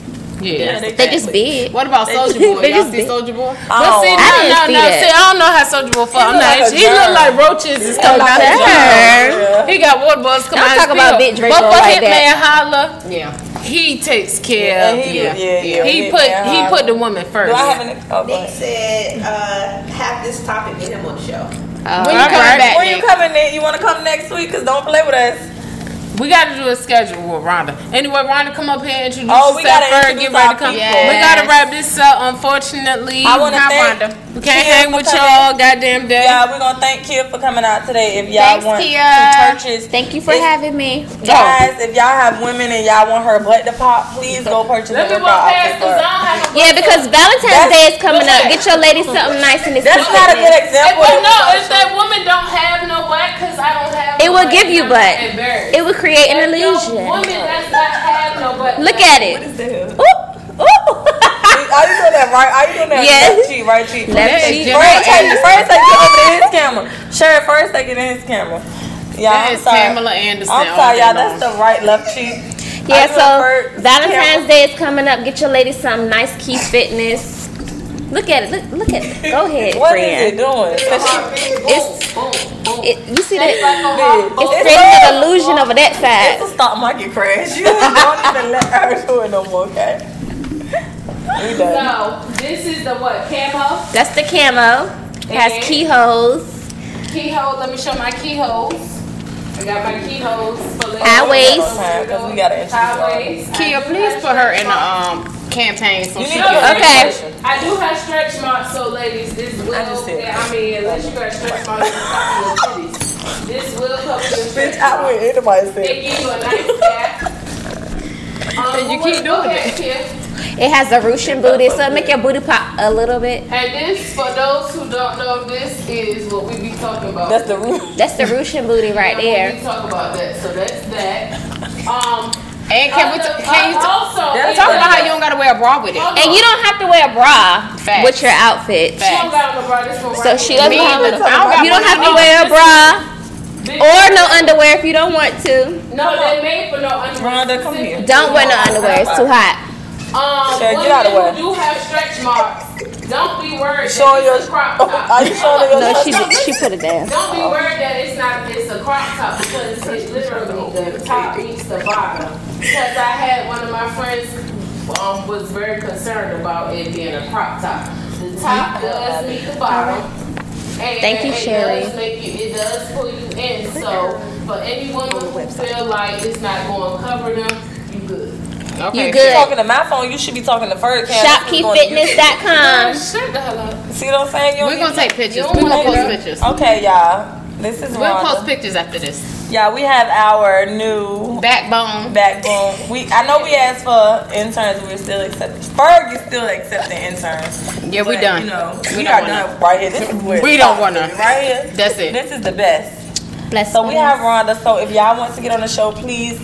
Speaker 4: Got
Speaker 2: yeah, Yeah.
Speaker 4: They just big.
Speaker 2: What about Soldier Boy?
Speaker 4: They
Speaker 2: Y'all
Speaker 4: just
Speaker 2: see
Speaker 4: big.
Speaker 2: Soldier Boy?
Speaker 1: I
Speaker 2: But
Speaker 1: don't
Speaker 2: see, no,
Speaker 4: I didn't
Speaker 2: no,
Speaker 4: see
Speaker 2: no.
Speaker 4: that.
Speaker 2: See, I don't know how Soldier Boy fall. I'm not.
Speaker 1: like
Speaker 2: He look like roaches is coming out
Speaker 1: a
Speaker 2: his He got water bugs coming
Speaker 4: Don't
Speaker 2: out his
Speaker 4: talk about
Speaker 2: field.
Speaker 4: Big Drako
Speaker 2: But for
Speaker 4: like
Speaker 2: Hitman
Speaker 4: that.
Speaker 2: Holler,
Speaker 4: Yeah.
Speaker 2: he takes care.
Speaker 1: Yeah,
Speaker 2: of
Speaker 1: he-
Speaker 2: yeah,
Speaker 1: yeah, yeah,
Speaker 2: He put he put the woman first.
Speaker 1: Do I have any? Oh,
Speaker 5: Nick said, uh, have this topic with him on the show.
Speaker 4: Uh,
Speaker 2: When you
Speaker 4: all
Speaker 2: coming
Speaker 4: right.
Speaker 2: back?
Speaker 1: When you coming in? You want to come next week? Cause don't play with us.
Speaker 2: We got to do a schedule with Rhonda. Anyway, Rhonda, come up here, and introduce
Speaker 1: Oh, we
Speaker 2: yourself
Speaker 1: gotta
Speaker 2: first, get ready to come.
Speaker 1: people.
Speaker 2: We got to wrap this up. Unfortunately,
Speaker 1: I wanna thank
Speaker 2: Rhonda. We can't
Speaker 1: Kia
Speaker 2: hang with y'all goddamn day.
Speaker 1: Yeah, we're gonna thank Kia for coming out today. If y'all
Speaker 4: Thanks,
Speaker 1: want
Speaker 4: Kia.
Speaker 1: to purchase,
Speaker 4: Thank you for
Speaker 1: It's-
Speaker 4: having me.
Speaker 1: guys, if y'all have women and y'all want her butt to pop, please go purchase a
Speaker 2: Let
Speaker 1: workout outfit for her.
Speaker 2: don't have
Speaker 4: Yeah, because Valentine's
Speaker 1: That's-
Speaker 4: Day is coming up. Get your lady something nice and
Speaker 1: That's not a good example.
Speaker 2: but
Speaker 1: of
Speaker 2: no, if that woman don't have no butt, because I don't have
Speaker 4: It
Speaker 2: no
Speaker 4: will
Speaker 2: butt,
Speaker 4: give you butt. It will create an
Speaker 2: If your
Speaker 4: illusion.
Speaker 2: woman does not have no butt.
Speaker 4: Look at it.
Speaker 1: is that?
Speaker 4: Ooh, ooh.
Speaker 1: Are you doing that right? Are you doing that
Speaker 4: Yes.
Speaker 1: left cheek, right cheek?
Speaker 4: Left
Speaker 2: Yeah,
Speaker 4: cheek.
Speaker 2: Jennifer
Speaker 1: First, take,
Speaker 2: Aniston.
Speaker 1: first take it over to his camera. Sure, first take it in his camera. Yeah,
Speaker 2: That
Speaker 1: I'm
Speaker 2: is
Speaker 1: sorry.
Speaker 2: Pamela Anderson
Speaker 1: I'm sorry, y'all. That's the right left cheek.
Speaker 4: Yeah,
Speaker 1: I
Speaker 4: so. Valentine's
Speaker 1: Camera.
Speaker 4: Day is coming up. Get your lady some nice key fitness. Look at it. Look, look at it. Go [LAUGHS] ahead,
Speaker 1: What
Speaker 4: friend.
Speaker 1: is it doing?
Speaker 4: It's, it, you see that?
Speaker 1: Big.
Speaker 4: It's
Speaker 1: It's
Speaker 4: creating
Speaker 1: so-
Speaker 4: an illusion over that
Speaker 1: It's
Speaker 4: side.
Speaker 1: a stock market crash. [LAUGHS] You don't even let her do it no more, okay? We done.
Speaker 2: So, this is the what? Camo?
Speaker 4: That's the camo. It has
Speaker 2: And-
Speaker 4: keyholes.
Speaker 2: Keyhole. Let me show my keyholes. I got my keyholes for little
Speaker 4: High waist.
Speaker 1: Because we gotta introduce
Speaker 2: High waist.
Speaker 4: Kia, please put her in the um campaign so
Speaker 1: You
Speaker 4: she
Speaker 1: need
Speaker 4: can. Okay.
Speaker 2: I do have stretch marks, so ladies, this will.
Speaker 1: I just said-
Speaker 2: I mean, unless you got stretch marks, you cover your titties. This will cover your stretch
Speaker 1: Bitch, I
Speaker 2: marks.
Speaker 1: wouldn't anybody
Speaker 2: It
Speaker 1: say.
Speaker 2: give you a nice gap. [LAUGHS] Um,
Speaker 4: you keep doing
Speaker 2: ahead, Kia.
Speaker 4: It has a Russian booty, so it make your booty pop a little bit.
Speaker 2: And this, for those who don't know, this is what we be talking about.
Speaker 1: That's the root.
Speaker 4: That's the Russian booty right
Speaker 2: Yeah,
Speaker 4: there.
Speaker 2: We talk about that. So that's that. Um,
Speaker 4: And can we t- can you
Speaker 2: uh,
Speaker 4: t-
Speaker 2: also
Speaker 1: That's
Speaker 4: talk about how you don't gotta wear a bra with it? And you don't have to wear a bra Facts. with your outfit.
Speaker 2: She don't got on the bra. This one
Speaker 4: So she
Speaker 2: here.
Speaker 4: doesn't
Speaker 2: Me
Speaker 4: have.
Speaker 2: either.
Speaker 4: I don't- you don't have to wear a bra or no underwear if you don't want to.
Speaker 2: No, they made for no underwear.
Speaker 1: Rhonda, come here.
Speaker 4: Don't wear no underwear. It's too hot.
Speaker 2: Um,
Speaker 1: Shay,
Speaker 2: women
Speaker 1: out of the way.
Speaker 2: who do have stretch marks, don't be worried
Speaker 1: Show
Speaker 2: that
Speaker 1: your.
Speaker 2: it's a crop
Speaker 1: Oh,
Speaker 2: top. [LAUGHS]
Speaker 1: are you showing your?
Speaker 4: No, she did- she put it down.
Speaker 2: Don't be worried that it's not it's a crop top because it literally the top meets the bottom. Because I had one of my friends um, was very concerned about it being a crop top. The top does meet the bottom. And
Speaker 4: Thank you,
Speaker 2: it
Speaker 4: Sherry.
Speaker 2: Does make you, it does pull you in. So for anyone woman who feel like it's not going to cover them, you good.
Speaker 4: You
Speaker 1: You
Speaker 4: good.
Speaker 1: talking to my phone? You should be talking to Fur
Speaker 4: ShopkeepFitness.com. [LAUGHS]
Speaker 2: Shut the hell up.
Speaker 1: See what I'm saying? You
Speaker 4: We're gonna take pictures. We're
Speaker 2: don't
Speaker 4: gonna
Speaker 2: wanna
Speaker 4: post pictures.
Speaker 1: Okay, y'all. This is
Speaker 4: We'll post pictures after this.
Speaker 1: Yeah, we have our new
Speaker 4: Backbone.
Speaker 1: backbone. We I know we asked for interns. We're still accepting. Ferg is still accepting interns.
Speaker 4: Yeah, we
Speaker 1: But,
Speaker 4: done.
Speaker 1: You know,
Speaker 4: We
Speaker 1: we,
Speaker 4: don't
Speaker 1: are
Speaker 4: want
Speaker 1: done right here. This is where
Speaker 4: We
Speaker 1: it
Speaker 4: don't want her.
Speaker 1: right here.
Speaker 4: That's it.
Speaker 1: This is the best.
Speaker 4: Bless
Speaker 1: So we have Rhonda. So if y'all want to get on the show, please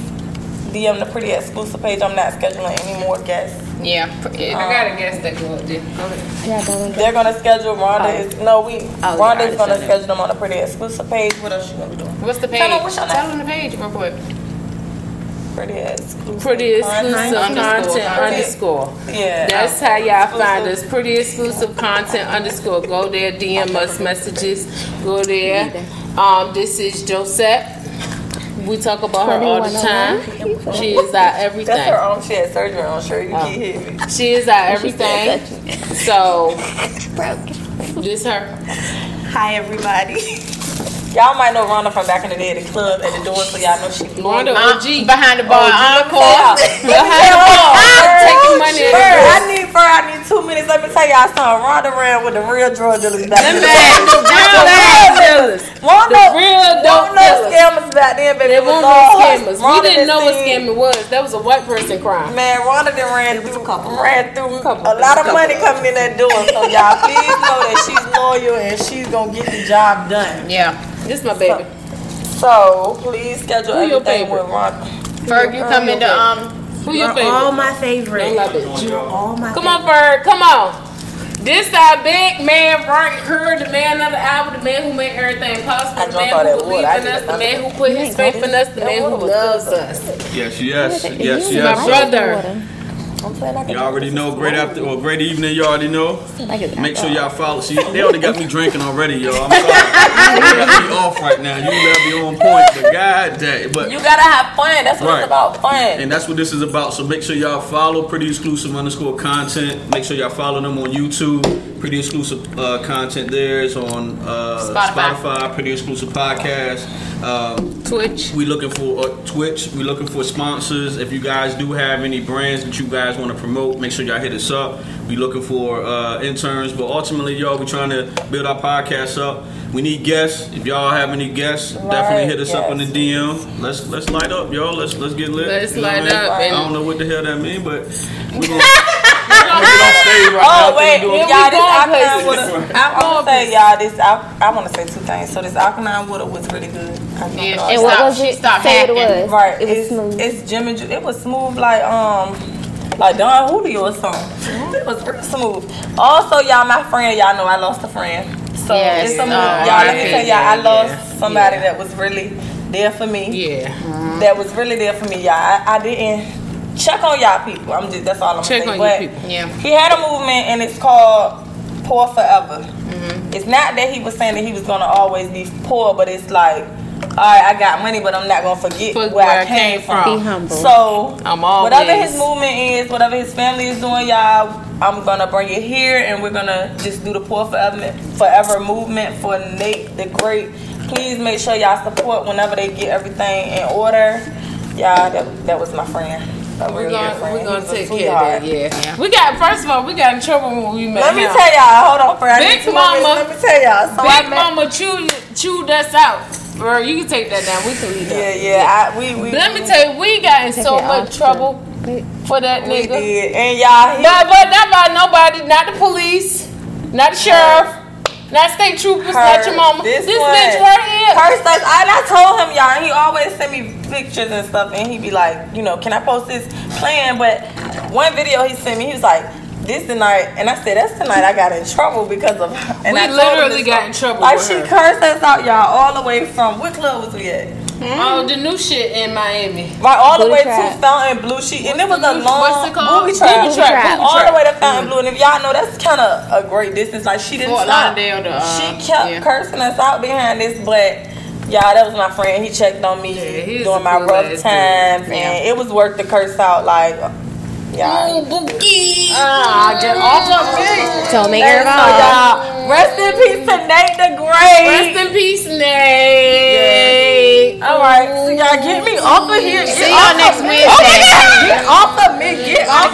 Speaker 1: DM the pretty exclusive page. I'm not scheduling any more guests.
Speaker 4: Yeah.
Speaker 2: I got a guess that go up there. Go ahead.
Speaker 1: They're gonna schedule Rhonda is no we
Speaker 4: Oh,
Speaker 1: Rhonda
Speaker 4: yeah,
Speaker 1: gonna schedule them on the pretty exclusive page. What else you gonna be doing?
Speaker 4: What's the page?
Speaker 1: Tell them what's your.
Speaker 4: Tell them the page real quick.
Speaker 1: Pretty exclusive.
Speaker 2: Pretty exclusive
Speaker 4: Underscore.
Speaker 2: content underscore.
Speaker 1: Yeah.
Speaker 2: That's how y'all find us. Pretty exclusive content underscore. Go there, DM us messages. Go there. Um, this is Josette. We talk about her all the time. She is our
Speaker 1: That's her
Speaker 2: everything.
Speaker 1: own. She had surgery on. Sure, you
Speaker 4: um,
Speaker 1: keep hitting me.
Speaker 2: She is our everything. So, [LAUGHS] this her.
Speaker 6: Hi, everybody.
Speaker 1: Y'all might know Rhonda from back in the day at the club at the door, so y'all know she
Speaker 2: Rhonda
Speaker 1: loyal.
Speaker 2: OG.
Speaker 3: behind the bar, encore. [LAUGHS]
Speaker 1: Behind the bar. [LAUGHS]
Speaker 2: Taking money at the
Speaker 1: I need for I need two minutes. Let me tell y'all something. Rhonda ran with the real drug dealers back then.
Speaker 2: the real bad dealers.
Speaker 1: Won't
Speaker 2: The
Speaker 1: no,
Speaker 2: real dope
Speaker 1: won't no
Speaker 2: dealers.
Speaker 1: scammers back then, baby.
Speaker 2: They
Speaker 1: It was
Speaker 2: weren't
Speaker 1: all
Speaker 2: scammers. We didn't know what scamming was. That was a white person crime.
Speaker 1: Man, Rhonda done ran through,
Speaker 5: couple.
Speaker 1: ran through
Speaker 2: Couple.
Speaker 1: a lot of money coming in that door. So y'all please know that she's loyal and she's gonna get the job done.
Speaker 3: Yeah.
Speaker 2: This my baby.
Speaker 1: So please schedule
Speaker 2: Who your
Speaker 1: everything
Speaker 2: favorite?
Speaker 1: with Rhonda.
Speaker 3: Ferg, you come into um.
Speaker 2: Who your
Speaker 5: You're all my favorite.
Speaker 2: Don't lie, bitch.
Speaker 5: You're all my
Speaker 2: Come on, Bird. Come on. This our big man right here, the man of the hour, the man who made everything possible, the man who
Speaker 1: that
Speaker 2: believes in us, the man who put his faith in us, the man who loves us.
Speaker 7: Yes, yes, yes, yes.
Speaker 2: My
Speaker 7: yes.
Speaker 2: brother.
Speaker 1: I'm saying I can
Speaker 7: You already know. Great after or great evening. You already know. Make sure y'all follow. See, they already got me drinking already, y'all. I'm sorry. you got me off right now. You gotta be on point. But God, damn. But
Speaker 1: You gotta have fun. That's what
Speaker 7: Right.
Speaker 1: it's about. Fun.
Speaker 7: and that's what this is about. So make sure y'all follow Pretty Exclusive underscore content. Make sure y'all follow them on YouTube. Pretty Exclusive uh, content there is on uh,
Speaker 3: Spotify.
Speaker 7: Spotify. Pretty Exclusive podcast. Um,
Speaker 2: Twitch.
Speaker 7: we looking for uh, Twitch. We looking for sponsors. If you guys do have any brands that you guys want to promote, make sure y'all hit us up. We looking for uh, interns, but ultimately, y'all, we trying to build our podcast up. We need guests. If y'all have any guests, definitely hit us up on the DM. Let's let's light up, y'all. Let's let's get lit.
Speaker 2: Let's
Speaker 7: You know
Speaker 2: light
Speaker 7: I mean?
Speaker 2: up
Speaker 7: I don't know what the hell that mean, but [LAUGHS] we gonna, we gonna get on stage right now.
Speaker 1: Oh wait, y'all, this
Speaker 2: going
Speaker 1: alkaline
Speaker 2: places.
Speaker 1: water. I want to say y'all, this al- I want to say two things. So this alkaline water was really good. I drunk it.
Speaker 3: Yeah,
Speaker 4: And what was it?
Speaker 3: stopped
Speaker 4: Say what it was.
Speaker 1: Right,
Speaker 4: It was
Speaker 1: it's,
Speaker 4: smooth.
Speaker 1: It's Jim and Ju- It was smooth like um like Don Julio or something. It was real smooth. Also, y'all, my friend, y'all know I lost a friend. So
Speaker 3: Yes,
Speaker 1: it's some,
Speaker 3: uh,
Speaker 1: y'all, let me tell y'all, I lost
Speaker 2: yeah,
Speaker 1: somebody
Speaker 2: yeah.
Speaker 1: that was really there for me.
Speaker 2: Yeah.
Speaker 1: That was really there for me, y'all. I, I didn't check on y'all people. I'm just that's all I'm
Speaker 2: Check
Speaker 1: saying.
Speaker 2: on your
Speaker 1: But
Speaker 2: people.
Speaker 3: Yeah.
Speaker 1: He had a movement and it's called Poor Forever.
Speaker 2: Mm-hmm.
Speaker 1: It's not that he was saying that he was gonna always be poor, but it's like, all right, I got money, but I'm not gonna forget
Speaker 2: For
Speaker 1: where, I came, from.
Speaker 4: Be humble.
Speaker 1: So
Speaker 2: I'm
Speaker 1: all
Speaker 2: whatever
Speaker 1: his movement is, whatever his family is doing, y'all, I'm gonna bring it here, and we're gonna just do the Poor Forever, forever movement for Nate the Great. Please make sure y'all support whenever they get everything in order. Y'all, that, that was my friend. A
Speaker 2: We're
Speaker 1: real
Speaker 2: gonna, we're gonna take care of that, yeah. We got, first of all, we got in trouble when we met
Speaker 1: Let me
Speaker 2: him.
Speaker 1: tell y'all. Hold on, for I
Speaker 2: Big
Speaker 1: need two more minutes.
Speaker 2: mama-
Speaker 1: Let me tell y'all. So I
Speaker 2: Big
Speaker 1: met-
Speaker 2: Mama chewed, chewed us out. Bro, you can take that down. We can leave
Speaker 1: Yeah,
Speaker 2: that.
Speaker 1: yeah. I, we we.
Speaker 2: Let me tell you, we got in so much
Speaker 4: off,
Speaker 2: trouble for that
Speaker 1: We
Speaker 2: nigga.
Speaker 1: did, and y'all. He,
Speaker 2: But, but not by nobody, not the police, not the sheriff, not state troopers, not your mama. This,
Speaker 1: one.
Speaker 2: bitch right here.
Speaker 1: Cursed us. I, and I told him, y'all, and he always send me pictures and stuff, and he be like, you know, can I post this plan? But one video he sent me, he was like, this tonight, and I said, that's tonight. I got in trouble because of. And
Speaker 2: We
Speaker 1: I
Speaker 2: literally got in trouble
Speaker 1: Like, she
Speaker 2: her.
Speaker 1: cursed us out, y'all, all the way from, what club was we at?
Speaker 2: Oh, the new shit in Miami.
Speaker 1: Right, all the way
Speaker 4: trap.
Speaker 1: to Fontainebleau. She and it was a long
Speaker 2: what's it called?
Speaker 1: booby trap.
Speaker 2: Booby trap, booby
Speaker 1: all the way to Fontainebleau. And if y'all know, that's kind of a great distance. Like she didn't
Speaker 3: Fort
Speaker 1: stop.
Speaker 3: Lauderdale to, uh,
Speaker 1: she kept
Speaker 3: yeah.
Speaker 1: cursing us out behind this, but. Y'all, that was my friend. He checked on me
Speaker 2: Yeah,
Speaker 1: during my rough
Speaker 2: ass dude.
Speaker 1: times, and it was worth the curse out. Like, y'all, ah, get off of me.
Speaker 4: Don't make her
Speaker 1: so y'all, rest in peace to Nate the Great.
Speaker 2: Rest in peace, Nate.
Speaker 1: All right, so y'all get me off of here. Get
Speaker 3: See y'all next Wednesday.
Speaker 1: of me.
Speaker 3: Wednesday.
Speaker 1: Get off of me. Get off